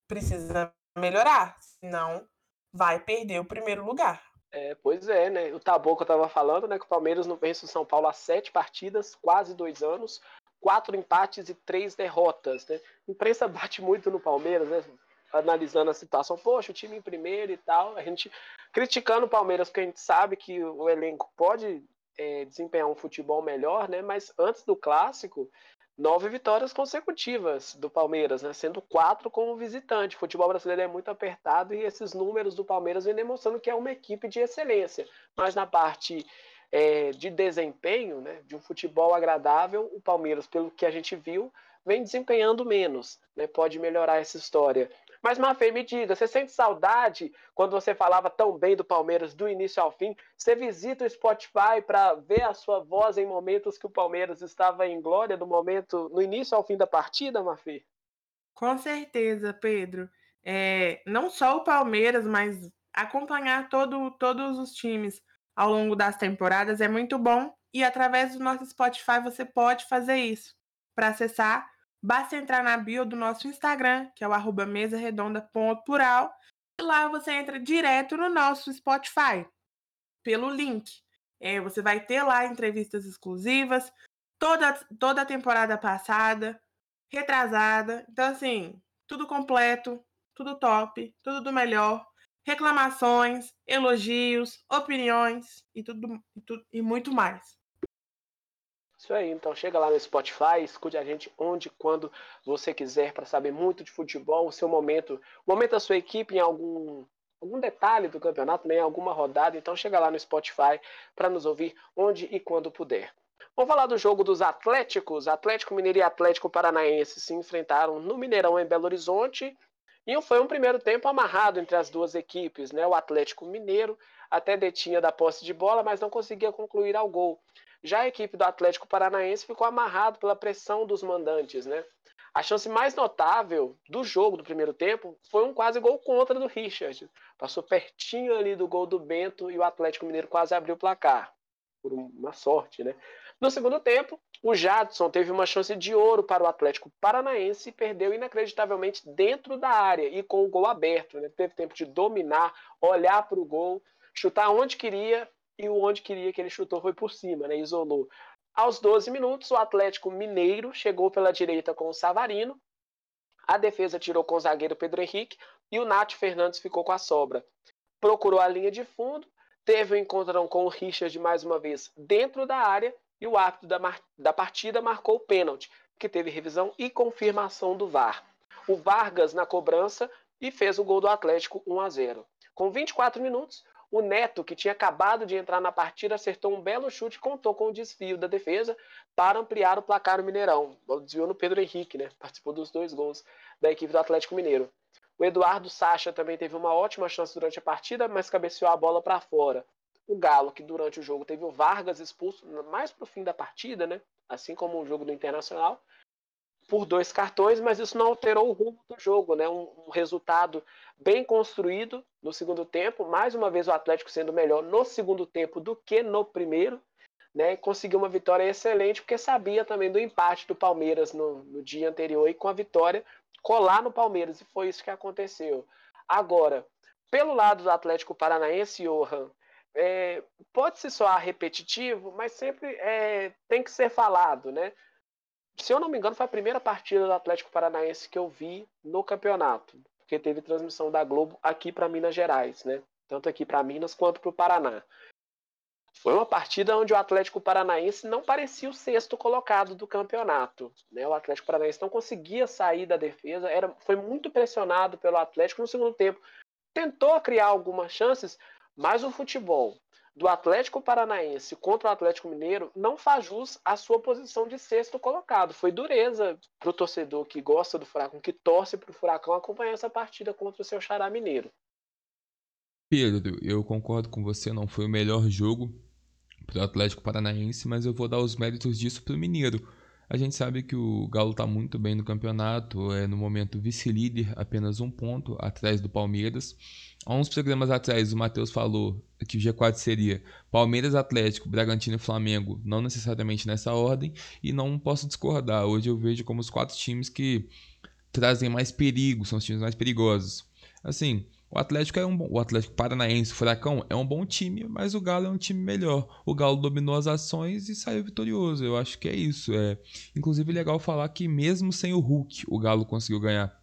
precisa melhorar, senão vai perder o primeiro lugar. É, pois é, né? O Taboco eu tava falando, né? Que o Palmeiras não vence o São Paulo há sete partidas, quase dois anos, quatro empates e três derrotas, né? A imprensa <laughs> bate muito no Palmeiras, né? Analisando a situação, poxa, o time em primeiro e tal, a gente criticando o Palmeiras, porque a gente sabe que o elenco pode é, desempenhar um futebol melhor, né? Mas antes do clássico, nove vitórias consecutivas do Palmeiras, né? Sendo quatro como visitante. O futebol brasileiro é muito apertado e esses números do Palmeiras vêm demonstrando que é uma equipe de excelência. Mas na parte é, de desempenho, né? De um futebol agradável, o Palmeiras, pelo que a gente viu, vem desempenhando menos, né? Pode melhorar essa história. Mas, Mafê, me diga, você sente saudade quando você falava tão bem do Palmeiras do início ao fim? Você visita o Spotify para ver a sua voz em momentos que o Palmeiras estava em glória, do momento no início ao fim da partida, Mafê? Com certeza, Pedro. É, não só o Palmeiras, mas acompanhar todo, todos os times ao longo das temporadas é muito bom. E através do nosso Spotify você pode fazer isso. Para acessar, Basta entrar na bio do nosso Instagram, que é o arroba mesarredonda.plural, e lá você entra direto no nosso Spotify, pelo link. É, você vai ter lá entrevistas exclusivas, toda, toda a temporada passada, retrasada. Então, assim, tudo completo, tudo top, tudo do melhor. Reclamações, elogios, opiniões e tudo, e, tudo, e muito mais. Isso aí, então chega lá no Spotify, escute a gente onde, quando você quiser para saber muito de futebol, o seu momento, o momento da sua equipe em algum algum detalhe do campeonato, né, alguma rodada, então chega lá no Spotify para nos ouvir onde e quando puder. Vamos falar do jogo dos Atléticos. Atlético Mineiro e Atlético Paranaense se enfrentaram no Mineirão em Belo Horizonte E foi um primeiro tempo amarrado entre as duas equipes, né? O Atlético Mineiro até detinha da posse de bola, mas não conseguia concluir ao gol. Já a equipe do Atlético Paranaense ficou amarrado pela pressão dos mandantes, né? A chance mais notável do jogo do primeiro tempo foi um quase gol contra do Richard. Passou pertinho ali do gol do Bento e o Atlético Mineiro quase abriu o placar. Por uma sorte, né? No segundo tempo, o Jadson teve uma chance de ouro para o Atlético Paranaense e perdeu inacreditavelmente dentro da área e com o gol aberto. Né? Teve tempo de dominar, olhar para o gol, chutar onde queria e o onde queria que ele chutou foi por cima, né? isolou. Aos 12 minutos, o Atlético Mineiro chegou pela direita com o Savarino. A defesa tirou com o zagueiro Pedro Henrique e o Nath Fernandes ficou com a sobra. Procurou a linha de fundo, teve o um encontrão com o Richard mais uma vez dentro da área e o árbitro da, da partida marcou o pênalti, que teve revisão e confirmação do VAR. O Vargas na cobrança e fez o gol do Atlético 1 a 0. Com 24 minutos, o Neto, que tinha acabado de entrar na partida, acertou um belo chute e contou com o desvio da defesa para ampliar o placar no Mineirão. Desviou no Pedro Henrique, né? Participou dos dois gols da equipe do Atlético Mineiro. O Eduardo Sacha também teve uma ótima chance durante a partida, mas cabeceou a bola para fora. O Galo, que durante o jogo teve o Vargas expulso mais para o fim da partida, né? Assim como o jogo do Internacional, por dois cartões, mas isso não alterou o rumo do jogo, né? Um, um, resultado bem construído no segundo tempo, mais uma vez o Atlético sendo melhor no segundo tempo do que no primeiro, né? Conseguiu uma vitória excelente porque sabia também do empate do Palmeiras no, no dia anterior e com a vitória colar no Palmeiras e foi isso que aconteceu. Agora, pelo lado do Atlético Paranaense, Johan, é, pode se soar repetitivo, mas sempre é, tem que ser falado, né? se eu não me engano, foi a primeira partida do Atlético Paranaense que eu vi no campeonato, porque teve transmissão da Globo aqui para Minas Gerais, né? Tanto aqui para Minas quanto para o Paraná. Foi uma partida onde o Atlético Paranaense não parecia o sexto colocado do campeonato. Né? O Atlético Paranaense não conseguia sair da defesa, era, foi muito pressionado pelo Atlético no segundo tempo. Tentou criar algumas chances, mas o futebol do Atlético Paranaense contra o Atlético Mineiro não faz jus à sua posição de sexto colocado. Foi dureza para o torcedor que gosta do Furacão, que torce para o Furacão acompanhar essa partida contra o seu Xará Mineiro. Pedro, eu concordo com você, não foi o melhor jogo para o Atlético Paranaense, mas eu vou dar os méritos disso para o Mineiro. A gente sabe que o Galo está muito bem no campeonato, é no momento vice-líder, apenas um ponto atrás do Palmeiras. Há uns programas atrás, o Matheus falou que o G4 seria Palmeiras, Atlético, Bragantino e Flamengo, não necessariamente nessa ordem, e não posso discordar. Hoje eu vejo como os quatro times que trazem mais perigo, são os times mais perigosos. Assim, o Atlético é um bom, o Atlético Paranaense, o Furacão é um bom time, mas o Galo é um time melhor. O Galo dominou as ações e saiu vitorioso. Eu acho que é isso. É, inclusive legal falar que mesmo sem o Hulk, o Galo conseguiu ganhar.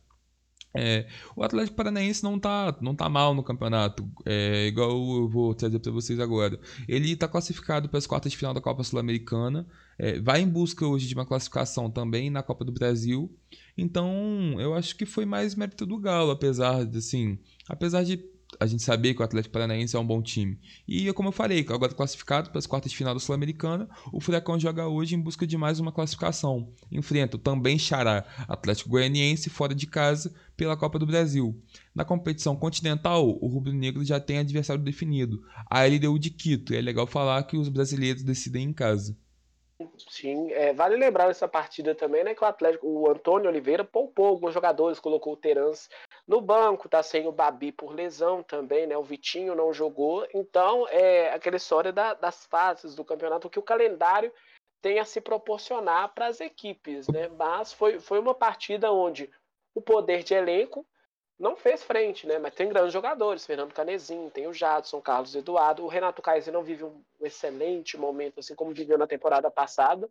É, o Atlético Paranaense não tá, não tá mal no campeonato, é, igual eu vou trazer para vocês agora. Ele está classificado para as quartas de final da Copa Sul-Americana, é, vai em busca hoje de uma classificação também na Copa do Brasil. Então, eu acho que foi mais mérito do Galo, apesar de, assim, apesar de a gente saber que o Atlético Paranaense é um bom time. E como eu falei, agora classificado para as quartas de final da Sul-Americana, o Furacão joga hoje em busca de mais uma classificação. Enfrenta o também Xará Atlético Goianiense fora de casa pela Copa do Brasil. Na competição continental, o Rubro Negro já tem adversário definido, a LDU de Quito. E é legal falar que os brasileiros decidem em casa. Sim, é, vale lembrar nessa partida também, né, que o Atlético, o Antônio Oliveira poupou alguns jogadores, colocou o Terans no banco, tá sem o Babi por lesão também, né, o Vitinho não jogou, então é aquela história da, das fases do campeonato, que o calendário tem a se proporcionar para as equipes, né, mas foi, foi uma partida onde o poder de elenco não fez frente, né? Mas tem grandes jogadores, Fernando Canezinho, tem o Jadson, Carlos Eduardo, o Renato Kaiser não vive um excelente momento, assim como viveu na temporada passada,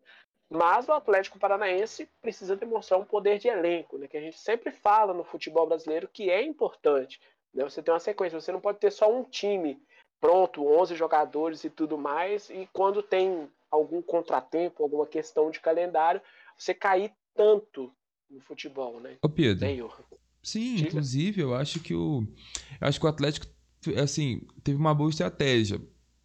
mas o Atlético Paranaense precisa demonstrar um poder de elenco, né? Que a gente sempre fala no futebol brasileiro que é importante. Né? Você tem uma sequência, você não pode ter só um time pronto, 11 jogadores e tudo mais, e quando tem algum contratempo, alguma questão de calendário, você cair tanto no futebol, né? Ô Pedro, Sim, Diga. inclusive eu acho que o eu acho que o Atlético assim, teve uma boa estratégia.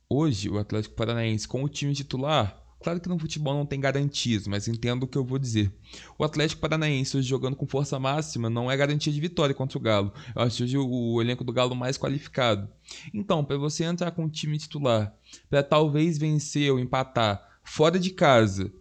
Hoje o Atlético Paranaense com o time titular, Claro que no futebol não tem garantias, mas entendo o que eu vou dizer. O Atlético Paranaense hoje jogando com força máxima não é garantia de vitória contra o Galo. Eu acho hoje o elenco do Galo mais qualificado. Então, para você entrar com um time titular, para talvez vencer ou empatar fora de casa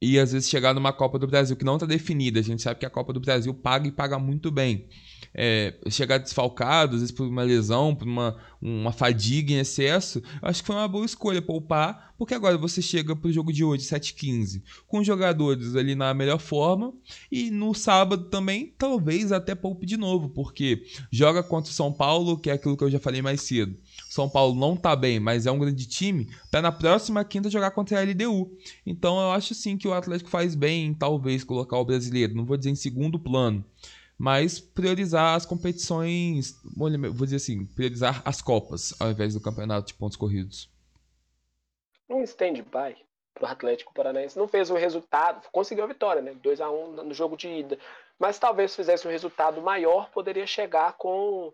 e às vezes chegar numa Copa do Brasil que não está definida, a gente sabe que a Copa do Brasil paga e paga muito bem é, chegar desfalcado, às vezes por uma lesão, por uma, uma fadiga em excesso, acho que foi uma boa escolha poupar, porque agora você chega para o jogo de hoje, 7h15, com jogadores ali na melhor forma, e no sábado também, talvez até poupe de novo, porque joga contra o São Paulo, que é aquilo que eu já falei mais cedo. São Paulo não tá bem, mas é um grande time, para na próxima quinta jogar contra a LDU. Então eu acho sim que o Atlético faz bem em talvez colocar o brasileiro, não vou dizer em segundo plano mas priorizar as competições, vou dizer assim, priorizar as Copas ao invés do campeonato de pontos corridos. Um stand-by para o Atlético Paranaense não fez o resultado, conseguiu a vitória, né? 2 a 1 no jogo de ida, mas talvez fizesse um resultado maior, poderia chegar com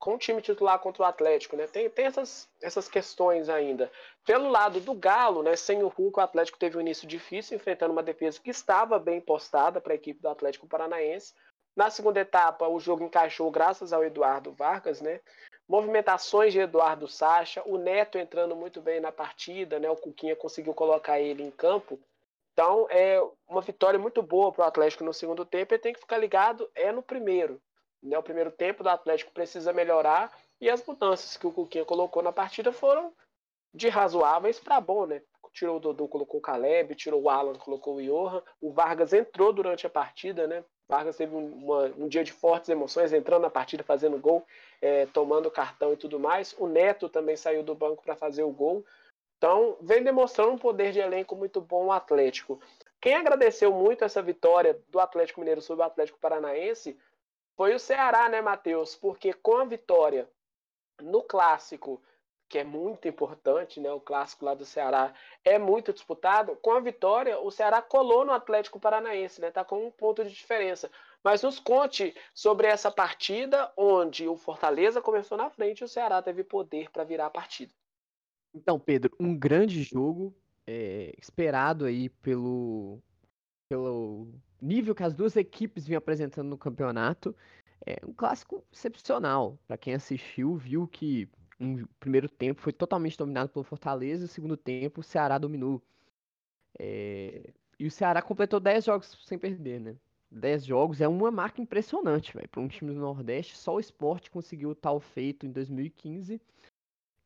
com o time titular contra o Atlético, né? Tem, tem essas, essas questões ainda. Pelo lado do Galo, né? Sem o Hulk, o Atlético teve um início difícil, enfrentando uma defesa que estava bem postada para a equipe do Atlético Paranaense. Na segunda etapa, o jogo encaixou graças ao Eduardo Vargas, né? Movimentações de Eduardo Sacha, o Neto entrando muito bem na partida, né? O Cuquinha conseguiu colocar ele em campo. Então, é uma vitória muito boa para o Atlético no segundo tempo e tem que ficar ligado é no primeiro. Né? O primeiro tempo do Atlético precisa melhorar e as mudanças que o Cuquinha colocou na partida foram de razoáveis para bom, né? Tirou o Dodô, colocou o Caleb, tirou o Alan, colocou o Johan. O Vargas entrou durante a partida, né? Vargas teve uma, um dia de fortes emoções, entrando na partida, fazendo gol, é, tomando cartão e tudo mais. O Neto também saiu do banco para fazer o gol. Então, vem demonstrando um poder de elenco muito bom o Atlético. Quem agradeceu muito essa vitória do Atlético Mineiro sobre o Atlético Paranaense foi o Ceará, né, Matheus? Porque com a vitória no clássico que é muito importante, né? O clássico lá do Ceará é muito disputado. Com a vitória, o Ceará colou no Atlético Paranaense, né? Tá com um ponto de diferença. Mas nos conte sobre essa partida onde o Fortaleza começou na frente e o Ceará teve poder para virar a partida. Então, Pedro, um grande jogo é, esperado aí pelo, pelo nível que as duas equipes vinham apresentando no campeonato. É um clássico excepcional. Para quem assistiu, viu que um primeiro tempo foi totalmente dominado pelo Fortaleza o segundo tempo o Ceará dominou. É... E o Ceará completou 10 jogos sem perder, né? 10 jogos é uma marca impressionante, velho. Para um time do Nordeste, só o esporte conseguiu tal feito em 2015.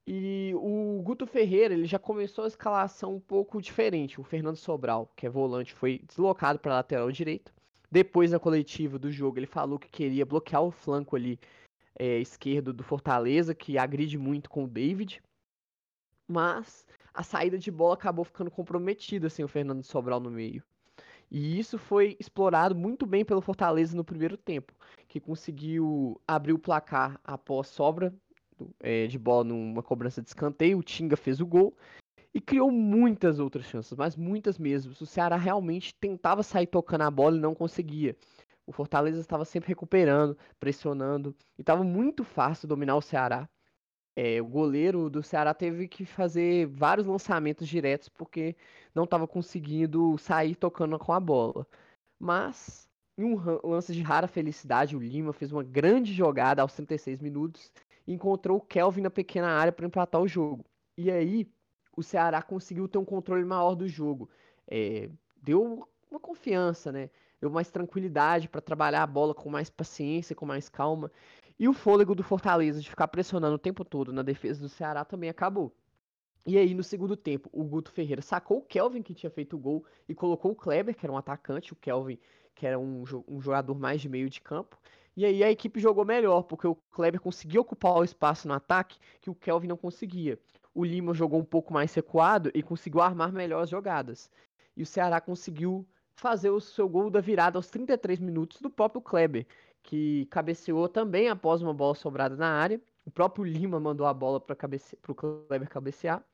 E o Guto Ferreira, ele já começou a escalação um pouco diferente. O Fernando Sobral, que é volante, foi deslocado para lateral direito. Depois, na coletiva do jogo, ele falou que queria bloquear o flanco ali é, esquerdo do Fortaleza, que agride muito com o David. Mas a saída de bola acabou ficando comprometida sem o Fernando Sobral no meio. E isso foi explorado muito bem pelo Fortaleza no primeiro tempo, que conseguiu abrir o placar após sobra é, de bola numa cobrança de escanteio. O Tinga fez o gol e criou muitas outras chances, mas muitas mesmo. O Ceará realmente tentava sair tocando a bola e não conseguia. O Fortaleza estava sempre recuperando, pressionando, e estava muito fácil dominar o Ceará. É, o goleiro do Ceará teve que fazer vários lançamentos diretos porque não estava conseguindo sair tocando com a bola. Mas, em um lance de rara felicidade, o Lima fez uma grande jogada aos 36 minutos encontrou o Kelvin na pequena área para empatar o jogo. E aí, o Ceará conseguiu ter um controle maior do jogo. É, deu uma confiança, né? deu mais tranquilidade para trabalhar a bola com mais paciência, com mais calma. E o fôlego do Fortaleza de ficar pressionando o tempo todo na defesa do Ceará também acabou. E aí, no segundo tempo, o Guto Ferreira sacou o Kelvin, que tinha feito o gol, e colocou o Kleber, que era um atacante, o Kelvin, que era um, um jogador mais de meio de campo. E aí a equipe jogou melhor, porque o Kleber conseguiu ocupar o espaço no ataque que o Kelvin não conseguia. O Lima jogou um pouco mais recuado e conseguiu armar melhor as jogadas. E o Ceará conseguiu fazer o seu gol da virada aos 33 minutos do próprio Kleber, que cabeceou também após uma bola sobrada na área. O próprio Lima mandou a bola para cabece... o Kleber cabecear.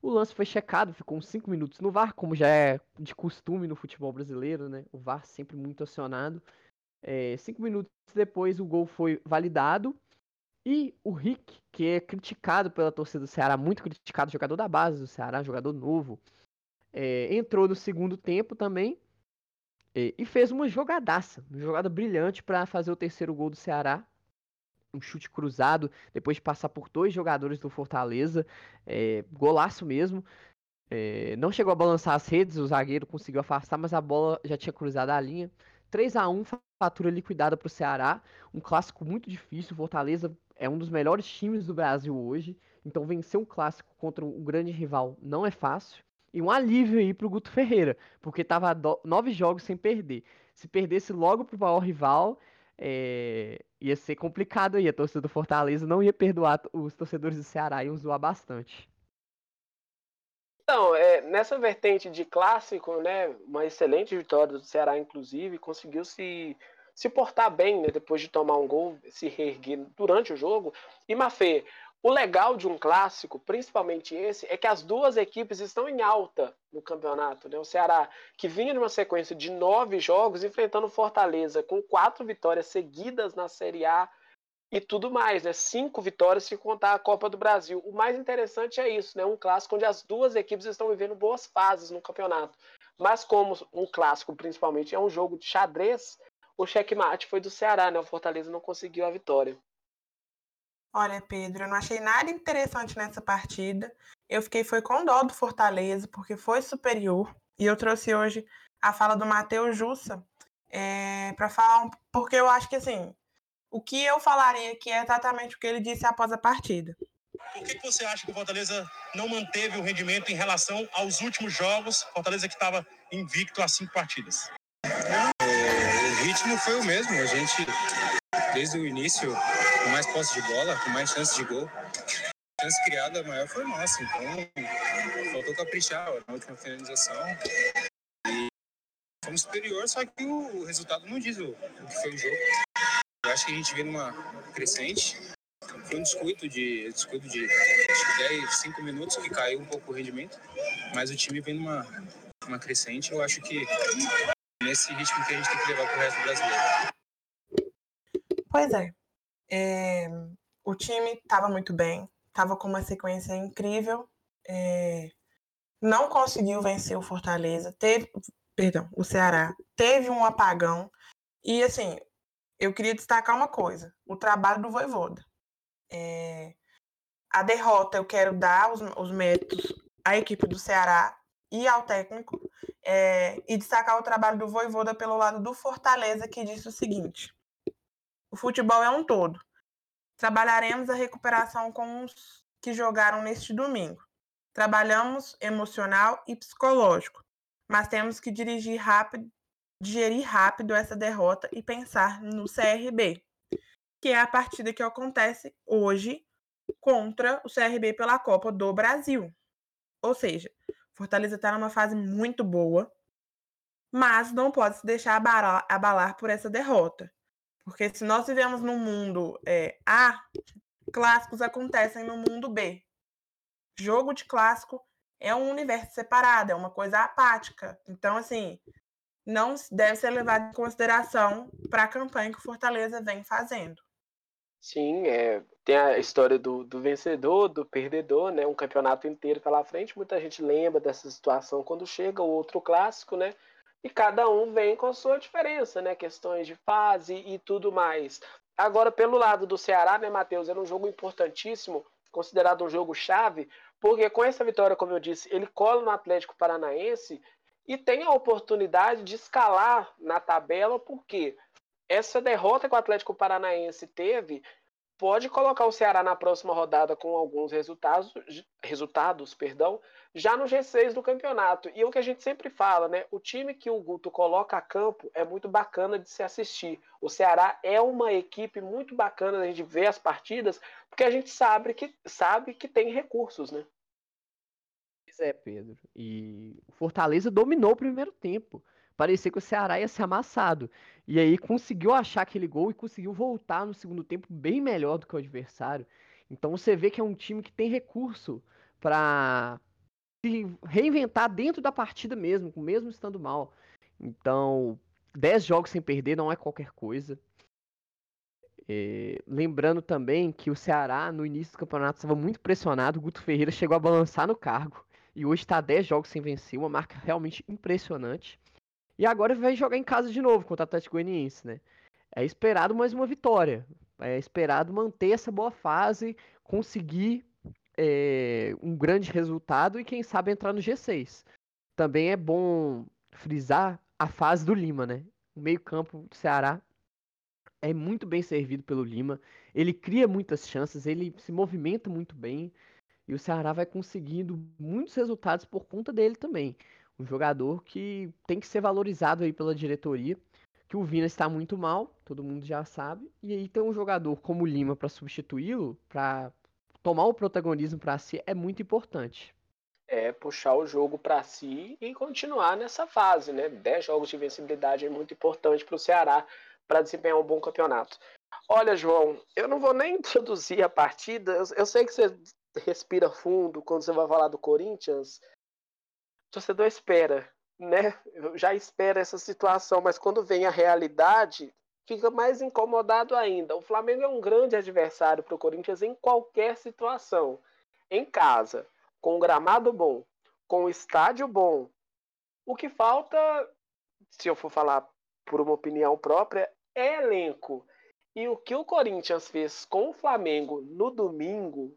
O lance foi checado, ficou uns 5 minutos no VAR, como já é de costume no futebol brasileiro, né? O VAR sempre muito acionado. É, cinco minutos depois o gol foi validado. E o Rick, que é criticado pela torcida do Ceará, muito criticado, jogador da base do Ceará, jogador novo, é, entrou no segundo tempo também é, e fez uma jogadaça, uma jogada brilhante para fazer o terceiro gol do Ceará. Um chute cruzado, depois de passar por dois jogadores do Fortaleza, é, golaço mesmo. É, não chegou a balançar as redes, o zagueiro conseguiu afastar, mas a bola já tinha cruzado a linha. 3 a 1 fatura liquidada para o Ceará. Um clássico muito difícil. Fortaleza é um dos melhores times do Brasil hoje. Então vencer um clássico contra um grande rival não é fácil. E um alívio aí pro Guto Ferreira, porque tava nove jogos sem perder. Se perdesse logo pro maior rival, é... ia ser complicado aí. A torcida do Fortaleza não ia perdoar os torcedores do Ceará, iam zoar bastante. Então, é, nessa vertente de clássico, né, uma excelente vitória do Ceará, inclusive, conseguiu se, se portar bem, né, depois de tomar um gol, se reerguer durante o jogo. E Mafê, o legal de um clássico, principalmente esse, é que as duas equipes estão em alta no campeonato. Né? O Ceará, que vinha de uma sequência de nove jogos, enfrentando Fortaleza com quatro vitórias seguidas na Série A e tudo mais, né? Cinco vitórias se contar a Copa do Brasil. O mais interessante é isso, né? Um clássico onde as duas equipes estão vivendo boas fases no campeonato. Mas como um clássico, principalmente, é um jogo de xadrez, o checkmate foi do Ceará, né? O Fortaleza não conseguiu a vitória. Olha, Pedro, eu não achei nada interessante nessa partida. Eu fiquei foi com dó do Fortaleza, porque foi superior. E eu trouxe hoje a fala do Matheus Jussa é, para falar, um, porque eu acho que assim, o que eu falaria aqui é exatamente o que ele disse após a partida. Por que, que você acha que o Fortaleza não manteve o rendimento em relação aos últimos jogos? Fortaleza que estava invicto a cinco partidas. O ritmo foi o mesmo. A gente, desde o início, com mais posse de bola, com mais chances de gol. A chance criada maior foi nossa, então faltou caprichar na última finalização. E fomos superior, só que o resultado não diz o, o que foi o jogo. Eu acho que a gente vem numa crescente. Foi um descuido de, descuido de 10, 5 minutos que caiu um pouco o rendimento, mas o time vem numa, numa crescente. Eu acho que nesse ritmo que a gente tem que levar para o resto do brasileiro. Pois é. É, o time estava muito bem, estava com uma sequência incrível. É, não conseguiu vencer o Fortaleza, teve, perdão, o Ceará teve um apagão. E assim, eu queria destacar uma coisa: o trabalho do Voivoda. É, a derrota eu quero dar os, os méritos à equipe do Ceará e ao técnico, é, e destacar o trabalho do Voivoda pelo lado do Fortaleza, que disse o seguinte: o futebol é um todo. Trabalharemos a recuperação com os que jogaram neste domingo. Trabalhamos emocional e psicológico, mas temos que dirigir rápido, digerir rápido essa derrota e pensar no CRB, que é a partida que acontece hoje contra o CRB pela Copa do Brasil. Ou seja, Fortaleza está numa fase muito boa, mas não pode se deixar abalar, por essa derrota. Porque se nós vivemos num mundo é, A, clássicos acontecem no mundo B. Jogo de clássico é um universo separado, é uma coisa apática. Então, assim, não deve ser levado em consideração para a campanha que o Fortaleza vem fazendo. Sim, é, tem a história do, do vencedor, do perdedor, né? Um campeonato inteiro pela frente. Muita gente lembra dessa situação quando chega o outro clássico, né? e cada um vem com a sua diferença, né? Questões de fase e tudo mais. Agora, pelo lado do Ceará, né, Matheus, era um jogo importantíssimo, considerado um jogo chave, porque com essa vitória, como eu disse, ele cola no Atlético Paranaense e tem a oportunidade de escalar na tabela, porque essa derrota que o Atlético Paranaense teve pode colocar o Ceará na próxima rodada com alguns resultados, resultados perdão, já no G6 do campeonato. E é o que a gente sempre fala, né? O time que o Guto coloca a campo é muito bacana de se assistir. O Ceará é uma equipe muito bacana gente ver as partidas, porque a gente sabe que, sabe que tem recursos, né? Pois é, Pedro. E o Fortaleza dominou o primeiro tempo parecia que o Ceará ia ser amassado. E aí conseguiu achar aquele gol e conseguiu voltar no segundo tempo bem melhor do que o adversário. Então você vê que é um time que tem recurso para se reinventar dentro da partida mesmo, mesmo estando mal. Então, 10 jogos sem perder não é qualquer coisa. É, lembrando também que o Ceará, no início do campeonato, estava muito pressionado. O Guto Ferreira chegou a balançar no cargo. E hoje está 10 jogos sem vencer, uma marca realmente impressionante. E agora vai jogar em casa de novo contra o Atlético Goianiense, né? É esperado mais uma vitória. É esperado manter essa boa fase, conseguir é, um grande resultado e quem sabe entrar no G6. Também é bom frisar a fase do Lima, né? O meio-campo do Ceará é muito bem servido pelo Lima. Ele cria muitas chances, ele se movimenta muito bem. E o Ceará vai conseguindo muitos resultados por conta dele também. Um jogador que tem que ser valorizado aí pela diretoria. Que o Vina está muito mal, todo mundo já sabe. E aí ter um jogador como o Lima para substituí-lo, para tomar o protagonismo para si, é muito importante. É puxar o jogo para si e continuar nessa fase, né? 10 jogos de vencibilidade é muito importante para o Ceará para desempenhar um bom campeonato. Olha, João, eu não vou nem <laughs> introduzir a partida. Eu, eu sei que você respira fundo quando você vai falar do Corinthians. O torcedor espera, né? Já espera essa situação, mas quando vem a realidade, fica mais incomodado ainda. O Flamengo é um grande adversário para o Corinthians em qualquer situação. Em casa, com um gramado bom, com um estádio bom. O que falta, se eu for falar por uma opinião própria, é elenco. E o que o Corinthians fez com o Flamengo no domingo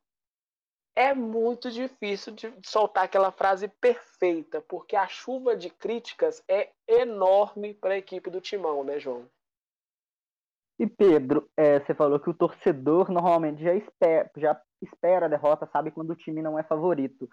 é muito difícil de soltar aquela frase perfeita, porque a chuva de críticas é enorme para a equipe do Timão, né, João? E Pedro, é, você falou que o torcedor normalmente já espera, já espera a derrota, sabe quando o time não é favorito.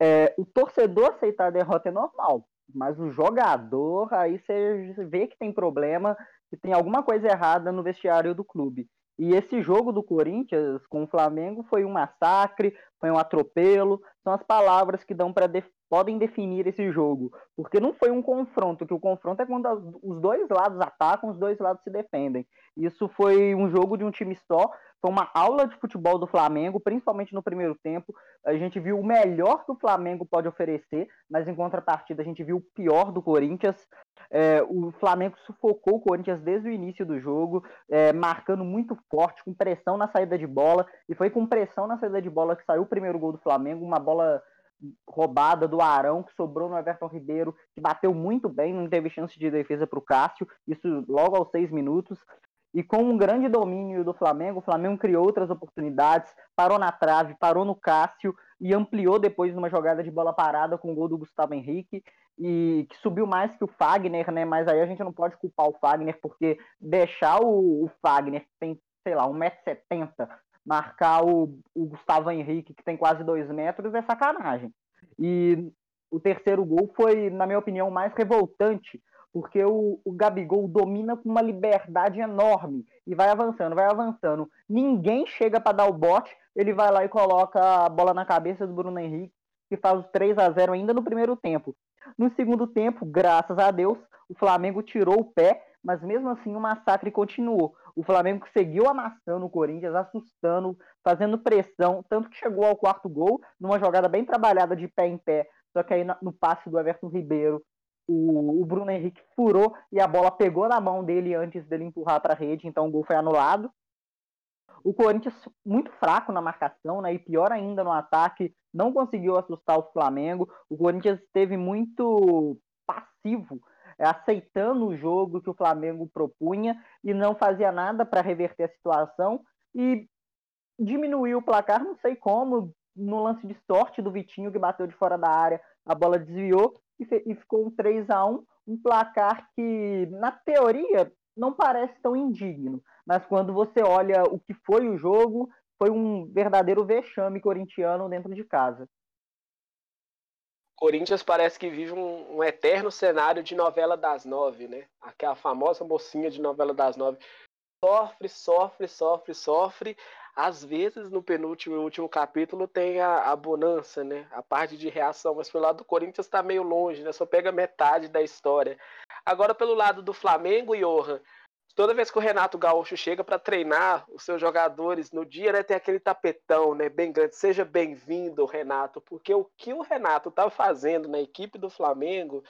É, o torcedor aceitar a derrota é normal, mas o jogador, aí você vê que tem problema, que tem alguma coisa errada no vestiário do clube. E esse jogo do Corinthians com o Flamengo foi um massacre, foi um atropelo, são as palavras que dão para de podem definir esse jogo, porque não foi um confronto, que o confronto é quando as, os dois lados atacam, os dois lados se defendem. Isso foi um jogo de um time só, foi uma aula de futebol do Flamengo, principalmente no primeiro tempo. A gente viu o melhor que o Flamengo pode oferecer, mas em contrapartida a gente viu o pior do Corinthians. É, o Flamengo sufocou o Corinthians desde o início do jogo, é, marcando muito forte, com pressão na saída de bola, e foi com pressão na saída de bola que saiu primeiro gol do Flamengo, uma bola roubada do Arão, que sobrou no Everton Ribeiro, que bateu muito bem, não teve chance de defesa para o Cássio, isso logo aos seis minutos. E com um grande domínio do Flamengo, o Flamengo criou outras oportunidades, parou na trave, parou no Cássio e ampliou depois numa jogada de bola parada com o gol do Gustavo Henrique, e que subiu mais que o Fagner, né? Mas aí a gente não pode culpar o Fagner, porque deixar o, o Fagner, que tem, sei lá, 1,70m, marcar o, o Gustavo Henrique, que tem quase 2 metros, é sacanagem. E o terceiro gol foi, na minha opinião, mais revoltante, porque o, o Gabigol domina com uma liberdade enorme e vai avançando, vai avançando. Ninguém chega para dar o bote, ele vai lá e coloca a bola na cabeça do Bruno Henrique, que faz os 3 a 0 ainda no primeiro tempo. No segundo tempo, graças a Deus, o Flamengo tirou o pé, mas mesmo assim o massacre continuou. O Flamengo seguiu amassando o Corinthians, assustando, fazendo pressão, tanto que chegou ao quarto gol, numa jogada bem trabalhada de pé em pé, só que aí no passe do Everton Ribeiro, o, o, Bruno Henrique furou e a bola pegou na mão dele antes dele empurrar para a rede, então o gol foi anulado. O Corinthians muito fraco na marcação, né? E pior ainda no ataque, não conseguiu assustar o Flamengo. O Corinthians esteve muito passivo, aceitando o jogo que o Flamengo propunha e não fazia nada para reverter a situação e diminuiu o placar, não sei como, no lance de sorte do Vitinho que bateu de fora da área, a bola desviou e, ficou um 3 a 1 um placar que, na teoria, não parece tão indigno, mas quando você olha o que foi o jogo, foi um verdadeiro vexame corintiano dentro de casa. Corinthians parece que vive um, um, eterno cenário de novela das nove, né? Aquela famosa mocinha de novela das nove. Sofre, sofre, sofre, sofre, às vezes, no penúltimo e último capítulo, tem a, a bonança, né? A parte de reação, mas pelo lado do Corinthians está meio longe, né? Só pega metade da história. Agora, pelo lado do Flamengo, Johan, toda vez que o Renato Gaúcho chega para treinar os seus jogadores no dia, né, tem aquele tapetão, né, bem grande. Seja bem-vindo, Renato, porque o que o Renato tá fazendo na equipe do Flamengo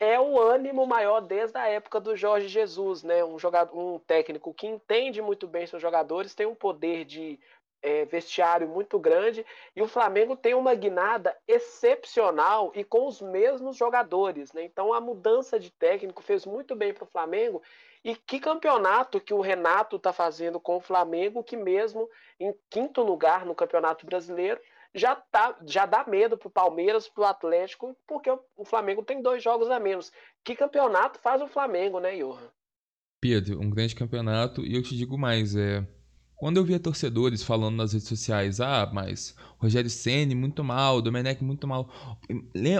é o ânimo maior desde a época do Jorge Jesus, né? Um jogador, um técnico que entende muito bem seus jogadores, tem um poder de é, vestiário muito grande e o Flamengo tem uma guinada excepcional e com os mesmos jogadores, né? Então a mudança de técnico fez muito bem para o Flamengo e que campeonato que o Renato está fazendo com o Flamengo, que mesmo em quinto lugar no Campeonato Brasileiro já tá, já dá medo para o Palmeiras, para o Atlético, porque o Flamengo tem dois jogos a menos. Que campeonato faz o Flamengo, né, Johan? Pedro, um grande campeonato e eu te digo mais, é quando eu via torcedores falando nas redes sociais, ah, mas Rogério Ceni muito mal, Domenech muito mal.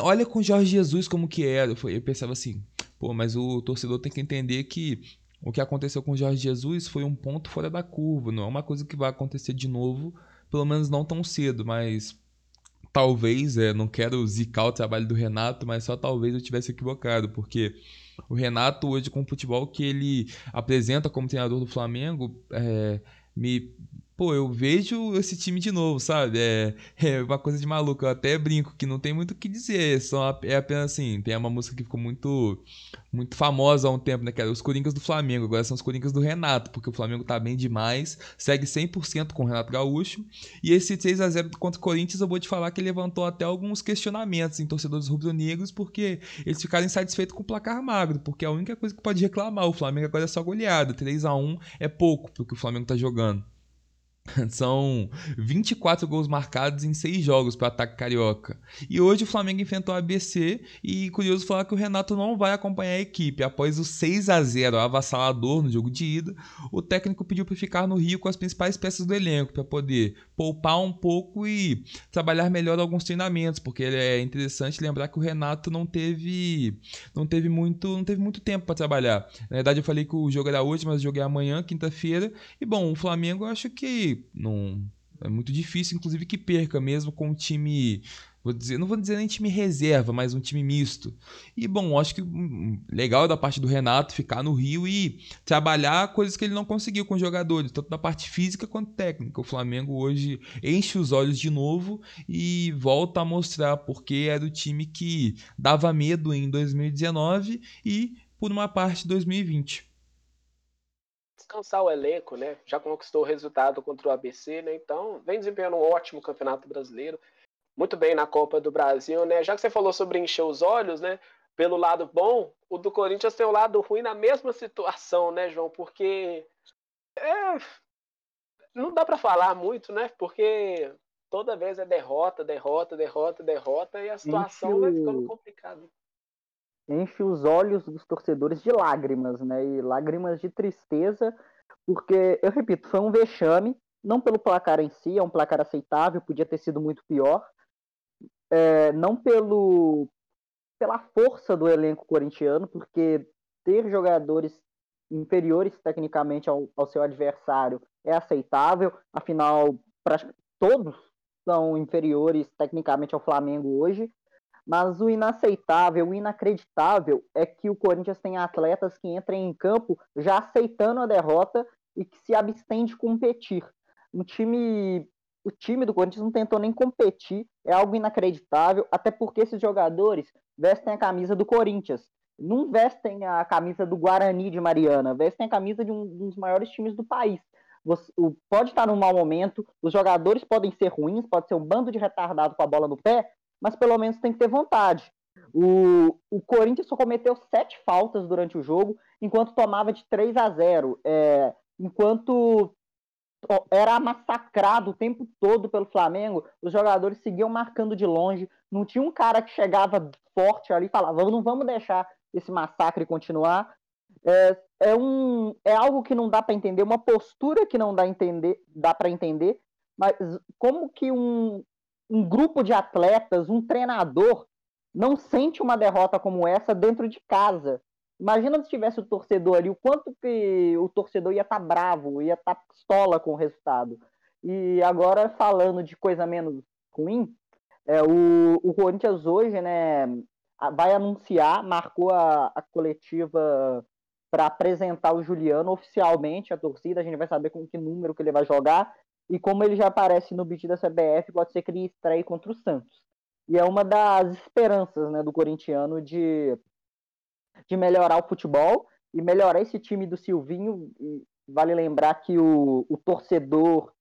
Olha com Jorge Jesus como que era. Eu pensava assim, pô, mas o torcedor tem que entender que o que aconteceu com Jorge Jesus foi um ponto fora da curva, não é uma coisa que vai acontecer de novo, pelo menos não tão cedo, mas talvez, é, não quero zicar o trabalho do Renato, mas só talvez eu tivesse equivocado, porque o Renato hoje com o futebol que ele apresenta como treinador do Flamengo, é, me pô, eu vejo esse time de novo, sabe? É, <laughs> é uma coisa de maluco. Eu até brinco que não tem muito o que dizer. Só é apenas assim. Tem uma música que ficou muito muito famosa há um tempo, né? Que era os Coringas do Flamengo. Agora são os Coringas do Renato, porque o Flamengo tá bem demais. Segue 100% com o Renato Gaúcho. E esse 6 a 0 contra o Corinthians, eu vou te falar que levantou até alguns questionamentos em torcedores rubro-negros, porque eles ficaram insatisfeitos com o placar magro, porque é a única coisa que pode reclamar. O Flamengo agora é só goleada. 3 a 1 é pouco pro que o Flamengo tá jogando. <laughs> São 24 gols marcados em 6 jogos para o ataque carioca. E hoje o Flamengo enfrentou a ABC e curioso falar que o Renato não vai acompanhar a equipe. Após o 6 a 0 avassalador no jogo de ida, o técnico pediu para ficar no Rio com as principais peças do elenco para poder poupar um pouco e trabalhar melhor alguns treinamentos, porque é interessante lembrar que o Renato não teve não teve muito, não teve muito tempo para trabalhar. Na verdade eu falei que o jogo era hoje, mas o jogo é amanhã, quinta-feira. E bom, o Flamengo eu acho que não é muito difícil, inclusive, que perca, mesmo com um time. Vou dizer, não vou dizer nem time reserva, mas um time misto. E bom, acho que hum, legal da parte do Renato ficar no Rio e trabalhar coisas que ele não conseguiu com os jogadores, tanto na parte física quanto técnica. O Flamengo hoje enche os olhos de novo e volta a mostrar porque era o time que dava medo em 2019 e, por uma parte, 2020 descansar o elenco, né? Já conquistou o resultado contra o ABC, né? Então, vem desempenhando um ótimo campeonato brasileiro. Muito bem na Copa do Brasil, né? Já que você falou sobre encher os olhos, né? Pelo lado bom, o do Corinthians tem o lado ruim na mesma situação, né, João? Porque é, não dá para falar muito, né? Porque toda vez é derrota, derrota, derrota, derrota e a situação vai ficando complicada enche os olhos dos torcedores de lágrimas, né? E lágrimas de tristeza, porque, eu repito, foi um vexame, não pelo placar em si, é um placar aceitável, podia ter sido muito pior, é, não pelo pela força do elenco corintiano, porque ter jogadores inferiores tecnicamente ao, ao seu adversário é aceitável, afinal, todos são inferiores tecnicamente ao Flamengo hoje, mas o inaceitável, o inacreditável é que o Corinthians tem atletas que entram em campo já aceitando a derrota e que se abstêm de competir. O time, o time do Corinthians não tentou nem competir, é algo inacreditável, até porque esses jogadores vestem a camisa do Corinthians. Não vestem a camisa do Guarani de Mariana, vestem a camisa de um dos maiores times do país. Você, pode estar num mau momento, os jogadores podem ser ruins, pode ser um bando de retardado com a bola no pé, mas pelo menos tem que ter vontade. O, o Corinthians só cometeu sete faltas durante o jogo, enquanto tomava de 3 a 0. É, enquanto era massacrado o tempo todo pelo Flamengo, os jogadores seguiam marcando de longe, não tinha um cara que chegava forte ali e falava, não vamos deixar esse massacre continuar. É, é, um, é algo que não dá para entender, uma postura que não dá, entender, dá para entender, mas como que um, um grupo de atletas, um treinador, não sente uma derrota como essa dentro de casa. Imagina se tivesse o torcedor ali, o quanto que o torcedor ia estar tá bravo, ia estar tá pistola com o resultado. E agora, falando de coisa menos ruim, é, o, o Corinthians hoje né, vai anunciar, marcou a, a coletiva para apresentar o Juliano oficialmente, a torcida, a gente vai saber com que número que ele vai jogar, e como ele já aparece no beat da CBF, pode ser que ele estreie contra o Santos. E é uma das esperanças né, do corintiano de, de melhorar o futebol e melhorar esse time do Silvinho. E vale lembrar que o, o torcedor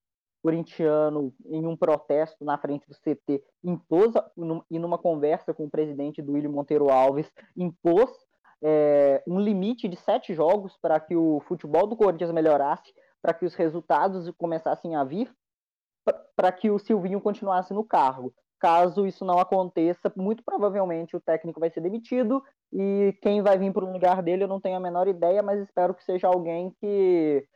corintiano, em um protesto na frente do CT, impôs, e numa conversa com o presidente do William Monteiro Alves, impôs é, um limite de sete jogos para que o futebol do Corinthians melhorasse, para que os resultados começassem a vir, para que o Silvinho continuasse no cargo. Caso isso não aconteça, muito provavelmente o técnico vai ser demitido e quem vai vir para o lugar dele eu não tenho a menor ideia, mas espero que seja alguém que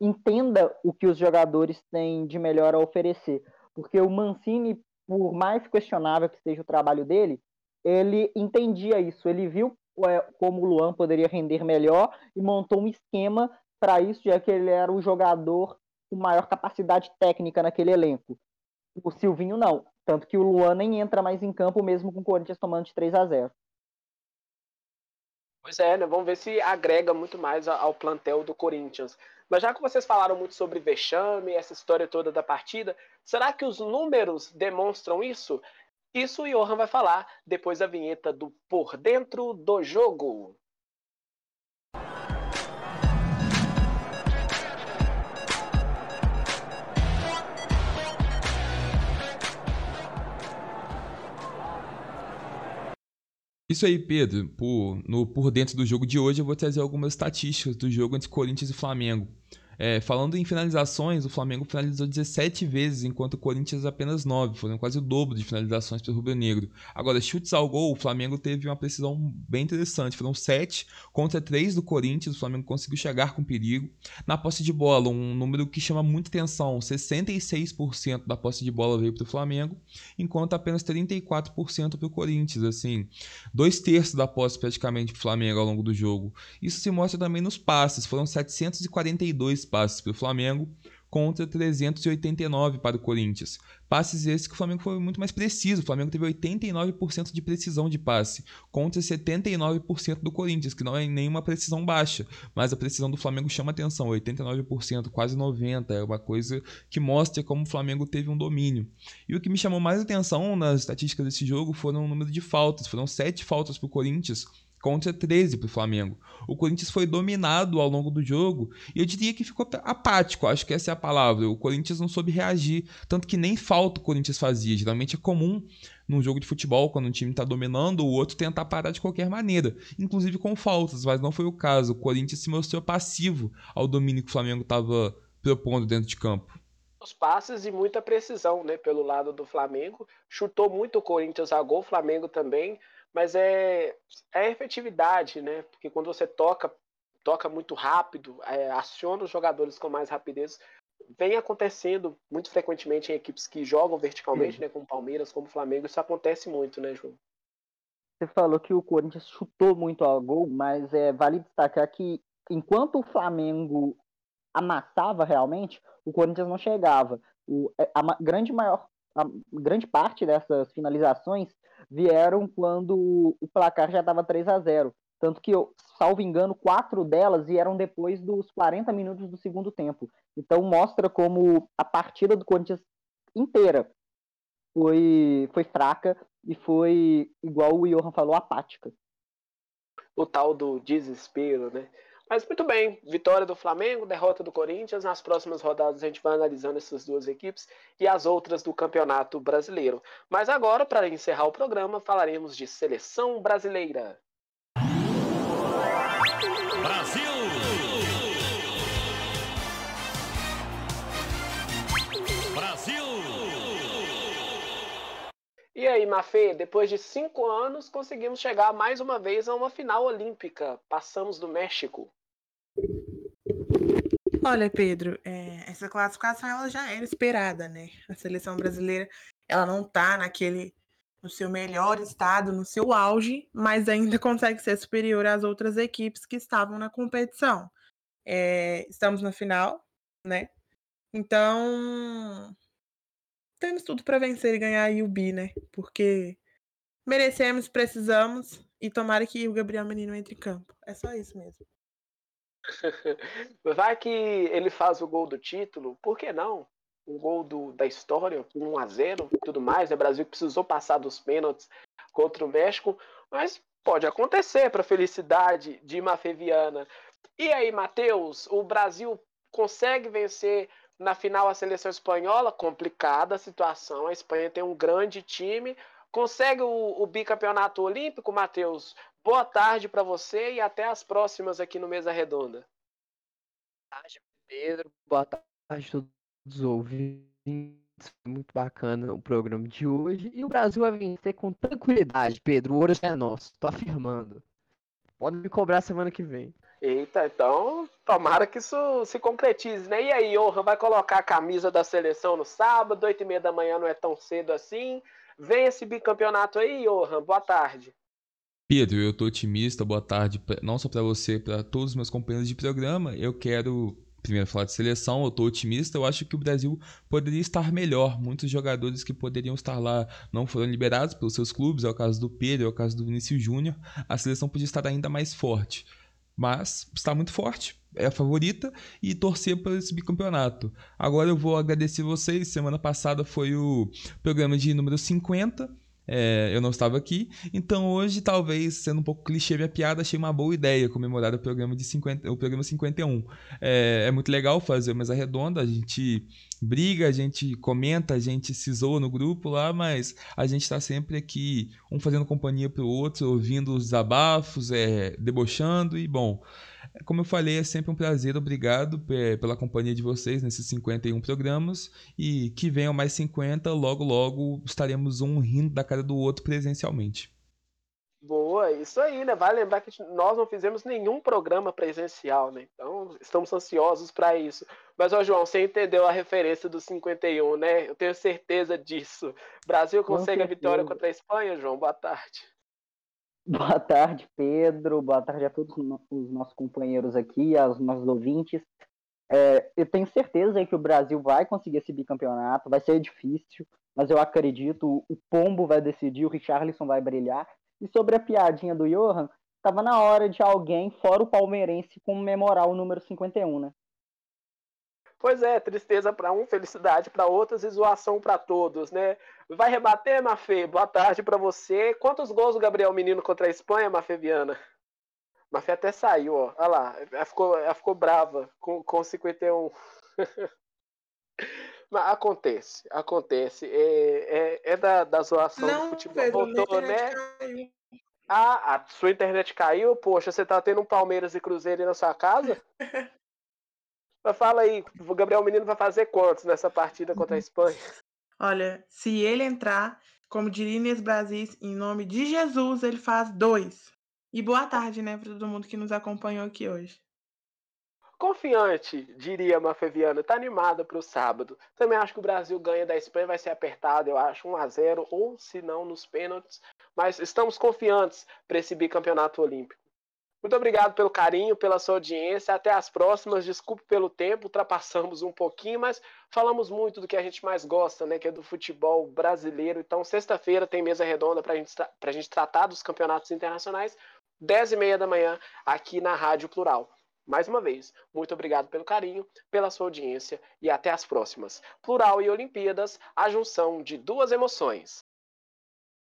entenda o que os jogadores têm de melhor a oferecer. Porque o Mancini, por mais questionável que seja o trabalho dele, ele entendia isso, ele viu é, como o Luan poderia render melhor e montou um esquema para isso, já que ele era o jogador com maior capacidade técnica naquele elenco. O Silvinho não. Tanto que o Luan nem entra mais em campo, mesmo com o Corinthians tomando de 3 a 0 Pois é, né? Vamos ver se agrega muito mais ao plantel do Corinthians. Mas já que vocês falaram muito sobre vexame, essa história toda da partida, será que os números demonstram isso? Isso o Johan vai falar depois da vinheta do Por Dentro do Jogo. Isso aí, Pedro. Por, no, por dentro do jogo de hoje, eu vou trazer algumas estatísticas do jogo entre Corinthians e Flamengo. É, falando em finalizações, o Flamengo finalizou 17 vezes, enquanto o Corinthians apenas 9. Foram quase o dobro de finalizações para o Rubro Negro. Agora, chutes ao gol, o Flamengo teve uma precisão bem interessante. Foram 7 contra 3 do Corinthians. O Flamengo conseguiu chegar com perigo. Na posse de bola, um número que chama muita atenção: 66% da posse de bola veio para o Flamengo, enquanto apenas 34% para o Corinthians. Assim, dois terços da posse praticamente para o Flamengo ao longo do jogo. Isso se mostra também nos passes. Foram 742 passes para o Flamengo contra 389 para o Corinthians. Passes esses que o Flamengo foi muito mais preciso. O Flamengo teve 89% de precisão de passe contra 79% do Corinthians, que não é nenhuma precisão baixa, mas a precisão do Flamengo chama atenção, 89%, quase 90, é uma coisa que mostra como o Flamengo teve um domínio. E o que me chamou mais atenção nas estatísticas desse jogo foram o número de faltas, foram 7 faltas para o Corinthians contra 13 para o Flamengo. O Corinthians foi dominado ao longo do jogo e eu diria que ficou apático, acho que essa é a palavra. O Corinthians não soube reagir, tanto que nem falta o Corinthians fazia. Geralmente é comum num jogo de futebol, quando um time está dominando, o outro tentar parar de qualquer maneira, inclusive com faltas, mas não foi o caso. O Corinthians se mostrou passivo ao domínio que o Flamengo estava propondo dentro de campo os passes e muita precisão, né, pelo lado do Flamengo. Chutou muito o Corinthians a gol, o Flamengo também mas é, é a efetividade, né? Porque quando você toca, toca muito rápido, é, aciona os jogadores com mais rapidez, vem acontecendo muito frequentemente em equipes que jogam verticalmente, Sim. né? Como Palmeiras, como Flamengo, isso acontece muito, né, João? Você falou que o Corinthians chutou muito ao gol, mas é vale destacar que enquanto o Flamengo amassava realmente, o Corinthians não chegava. O, é, a grande maior a grande parte dessas finalizações vieram quando o placar já estava 3 a 0 Tanto que, eu, salvo engano, quatro delas vieram depois dos 40 minutos do segundo tempo. Então mostra como a partida do Corinthians inteira foi, foi fraca e foi, igual o Johan falou, apática. O tal do desespero, né? Mas muito bem, vitória do Flamengo, derrota do Corinthians. Nas próximas rodadas a gente vai analisando essas duas equipes e as outras do Campeonato Brasileiro. Mas agora, para encerrar o programa, falaremos de seleção brasileira. Brasil! Brasil! E aí, Mafê, depois de cinco anos, conseguimos chegar mais uma vez a uma final olímpica. Passamos do México. Olha, Pedro, é, essa classificação ela já era esperada, né? A seleção brasileira ela não está naquele no seu melhor estado, no seu auge, mas ainda <laughs> consegue ser superior às outras equipes que estavam na competição. É, estamos na final, né? Então temos tudo para vencer e ganhar a UB, né? Porque merecemos, precisamos e tomara que o Gabriel Menino entre em campo. É só isso mesmo. <laughs> Vai que ele faz o gol do título, por que não? Um gol do, da história, 1 a 0 e tudo mais. O Brasil precisou passar dos pênaltis contra o México, mas pode acontecer para felicidade de Mafeviana. E aí, Matheus, o Brasil consegue vencer Na final, a seleção espanhola, complicada a situação. A Espanha tem um grande time. Consegue o, o bicampeonato olímpico, Matheus? Boa tarde para você e até as próximas aqui no Mesa Redonda. Boa tarde, Pedro. Boa tarde a todos os ouvintes. Muito bacana o programa de hoje. E o Brasil vai vencer com tranquilidade, Pedro. O ouro é nosso. Tô afirmando. Pode me cobrar semana que vem. Eita, então tomara que isso se concretize, né? E aí, Johan, vai colocar a camisa da seleção no sábado, oito e meia da manhã não é tão cedo assim. Vem esse bicampeonato aí, Johan. Boa tarde. Pedro, eu tô otimista. Boa tarde, não só para você, para todos os meus companheiros de programa. Eu quero primeiro falar de seleção, eu tô otimista. Eu acho que o Brasil poderia estar melhor. Muitos jogadores que poderiam estar lá não foram liberados pelos seus clubes. É o caso do Pedro, é o caso do Vinícius Júnior. A seleção podia estar ainda mais forte mas está muito forte, é a favorita e torcer para esse bicampeonato. Agora eu vou agradecer vocês. Semana passada foi o programa de número 50 é, eu não estava aqui, então hoje, talvez, sendo um pouco clichê minha piada, achei uma boa ideia comemorar o programa de 50, o programa 51. É, é muito legal fazer mesa redonda, a gente briga, a gente comenta, a gente se zoa no grupo lá, mas a gente está sempre aqui, um fazendo companhia para o outro, ouvindo os desabafos, é, debochando e bom. Como eu falei, é sempre um prazer. Obrigado pela companhia de vocês nesses 51 programas. E que venham mais 50, logo, logo estaremos um rindo da cara do outro presencialmente. Boa, isso aí, né? Vale lembrar que nós não fizemos nenhum programa presencial, né? Então, estamos ansiosos para isso. Mas, ó, João, você entendeu a referência do 51, né? Eu tenho certeza disso. Brasil consegue a vitória contra a Espanha, João? Boa tarde. Boa tarde, Pedro. Boa tarde a todos os nossos companheiros aqui, aos nossos ouvintes. É, eu tenho certeza que o Brasil vai conseguir esse bicampeonato. Vai ser difícil, mas eu acredito. O Pombo vai decidir, o Richarlison vai brilhar. E sobre a piadinha do Johan, estava na hora de alguém, fora o palmeirense, comemorar o número 51, né? Pois é, tristeza para um, felicidade para outros e zoação para todos, né? Vai rebater, Mafê? Boa tarde para você. Quantos gols o Gabriel Menino contra a Espanha, Mafê Viana? Mafê até saiu, ó. Olha lá, ela ficou, ela ficou brava com, com 51. <laughs> Mas acontece, acontece. É, é, é da, da zoação Não, do futebol. Pedro, Voltou, né? Caiu. Ah, a sua internet caiu? Poxa, você tá tendo um Palmeiras e Cruzeiro aí na sua casa? <laughs> Mas fala aí, o Gabriel Menino vai fazer quantos nessa partida contra a Espanha? Olha, se ele entrar, como diria Inês Brasis, em nome de Jesus, ele faz dois. E boa tarde, né, para todo mundo que nos acompanhou aqui hoje. Confiante, diria Mafeviana, tá animada para o sábado. Também acho que o Brasil ganha da Espanha, vai ser apertado, eu acho, 1 a 0 ou se não nos pênaltis. Mas estamos confiantes para esse bicampeonato olímpico. Muito obrigado pelo carinho, pela sua audiência. Até as próximas. Desculpe pelo tempo, ultrapassamos um pouquinho, mas falamos muito do que a gente mais gosta, né? Que é do futebol brasileiro. Então, sexta-feira tem mesa redonda para gente, a gente tratar dos campeonatos internacionais, 10 e meia da manhã, aqui na Rádio Plural. Mais uma vez, muito obrigado pelo carinho, pela sua audiência e até as próximas. Plural e Olimpíadas, a junção de duas emoções.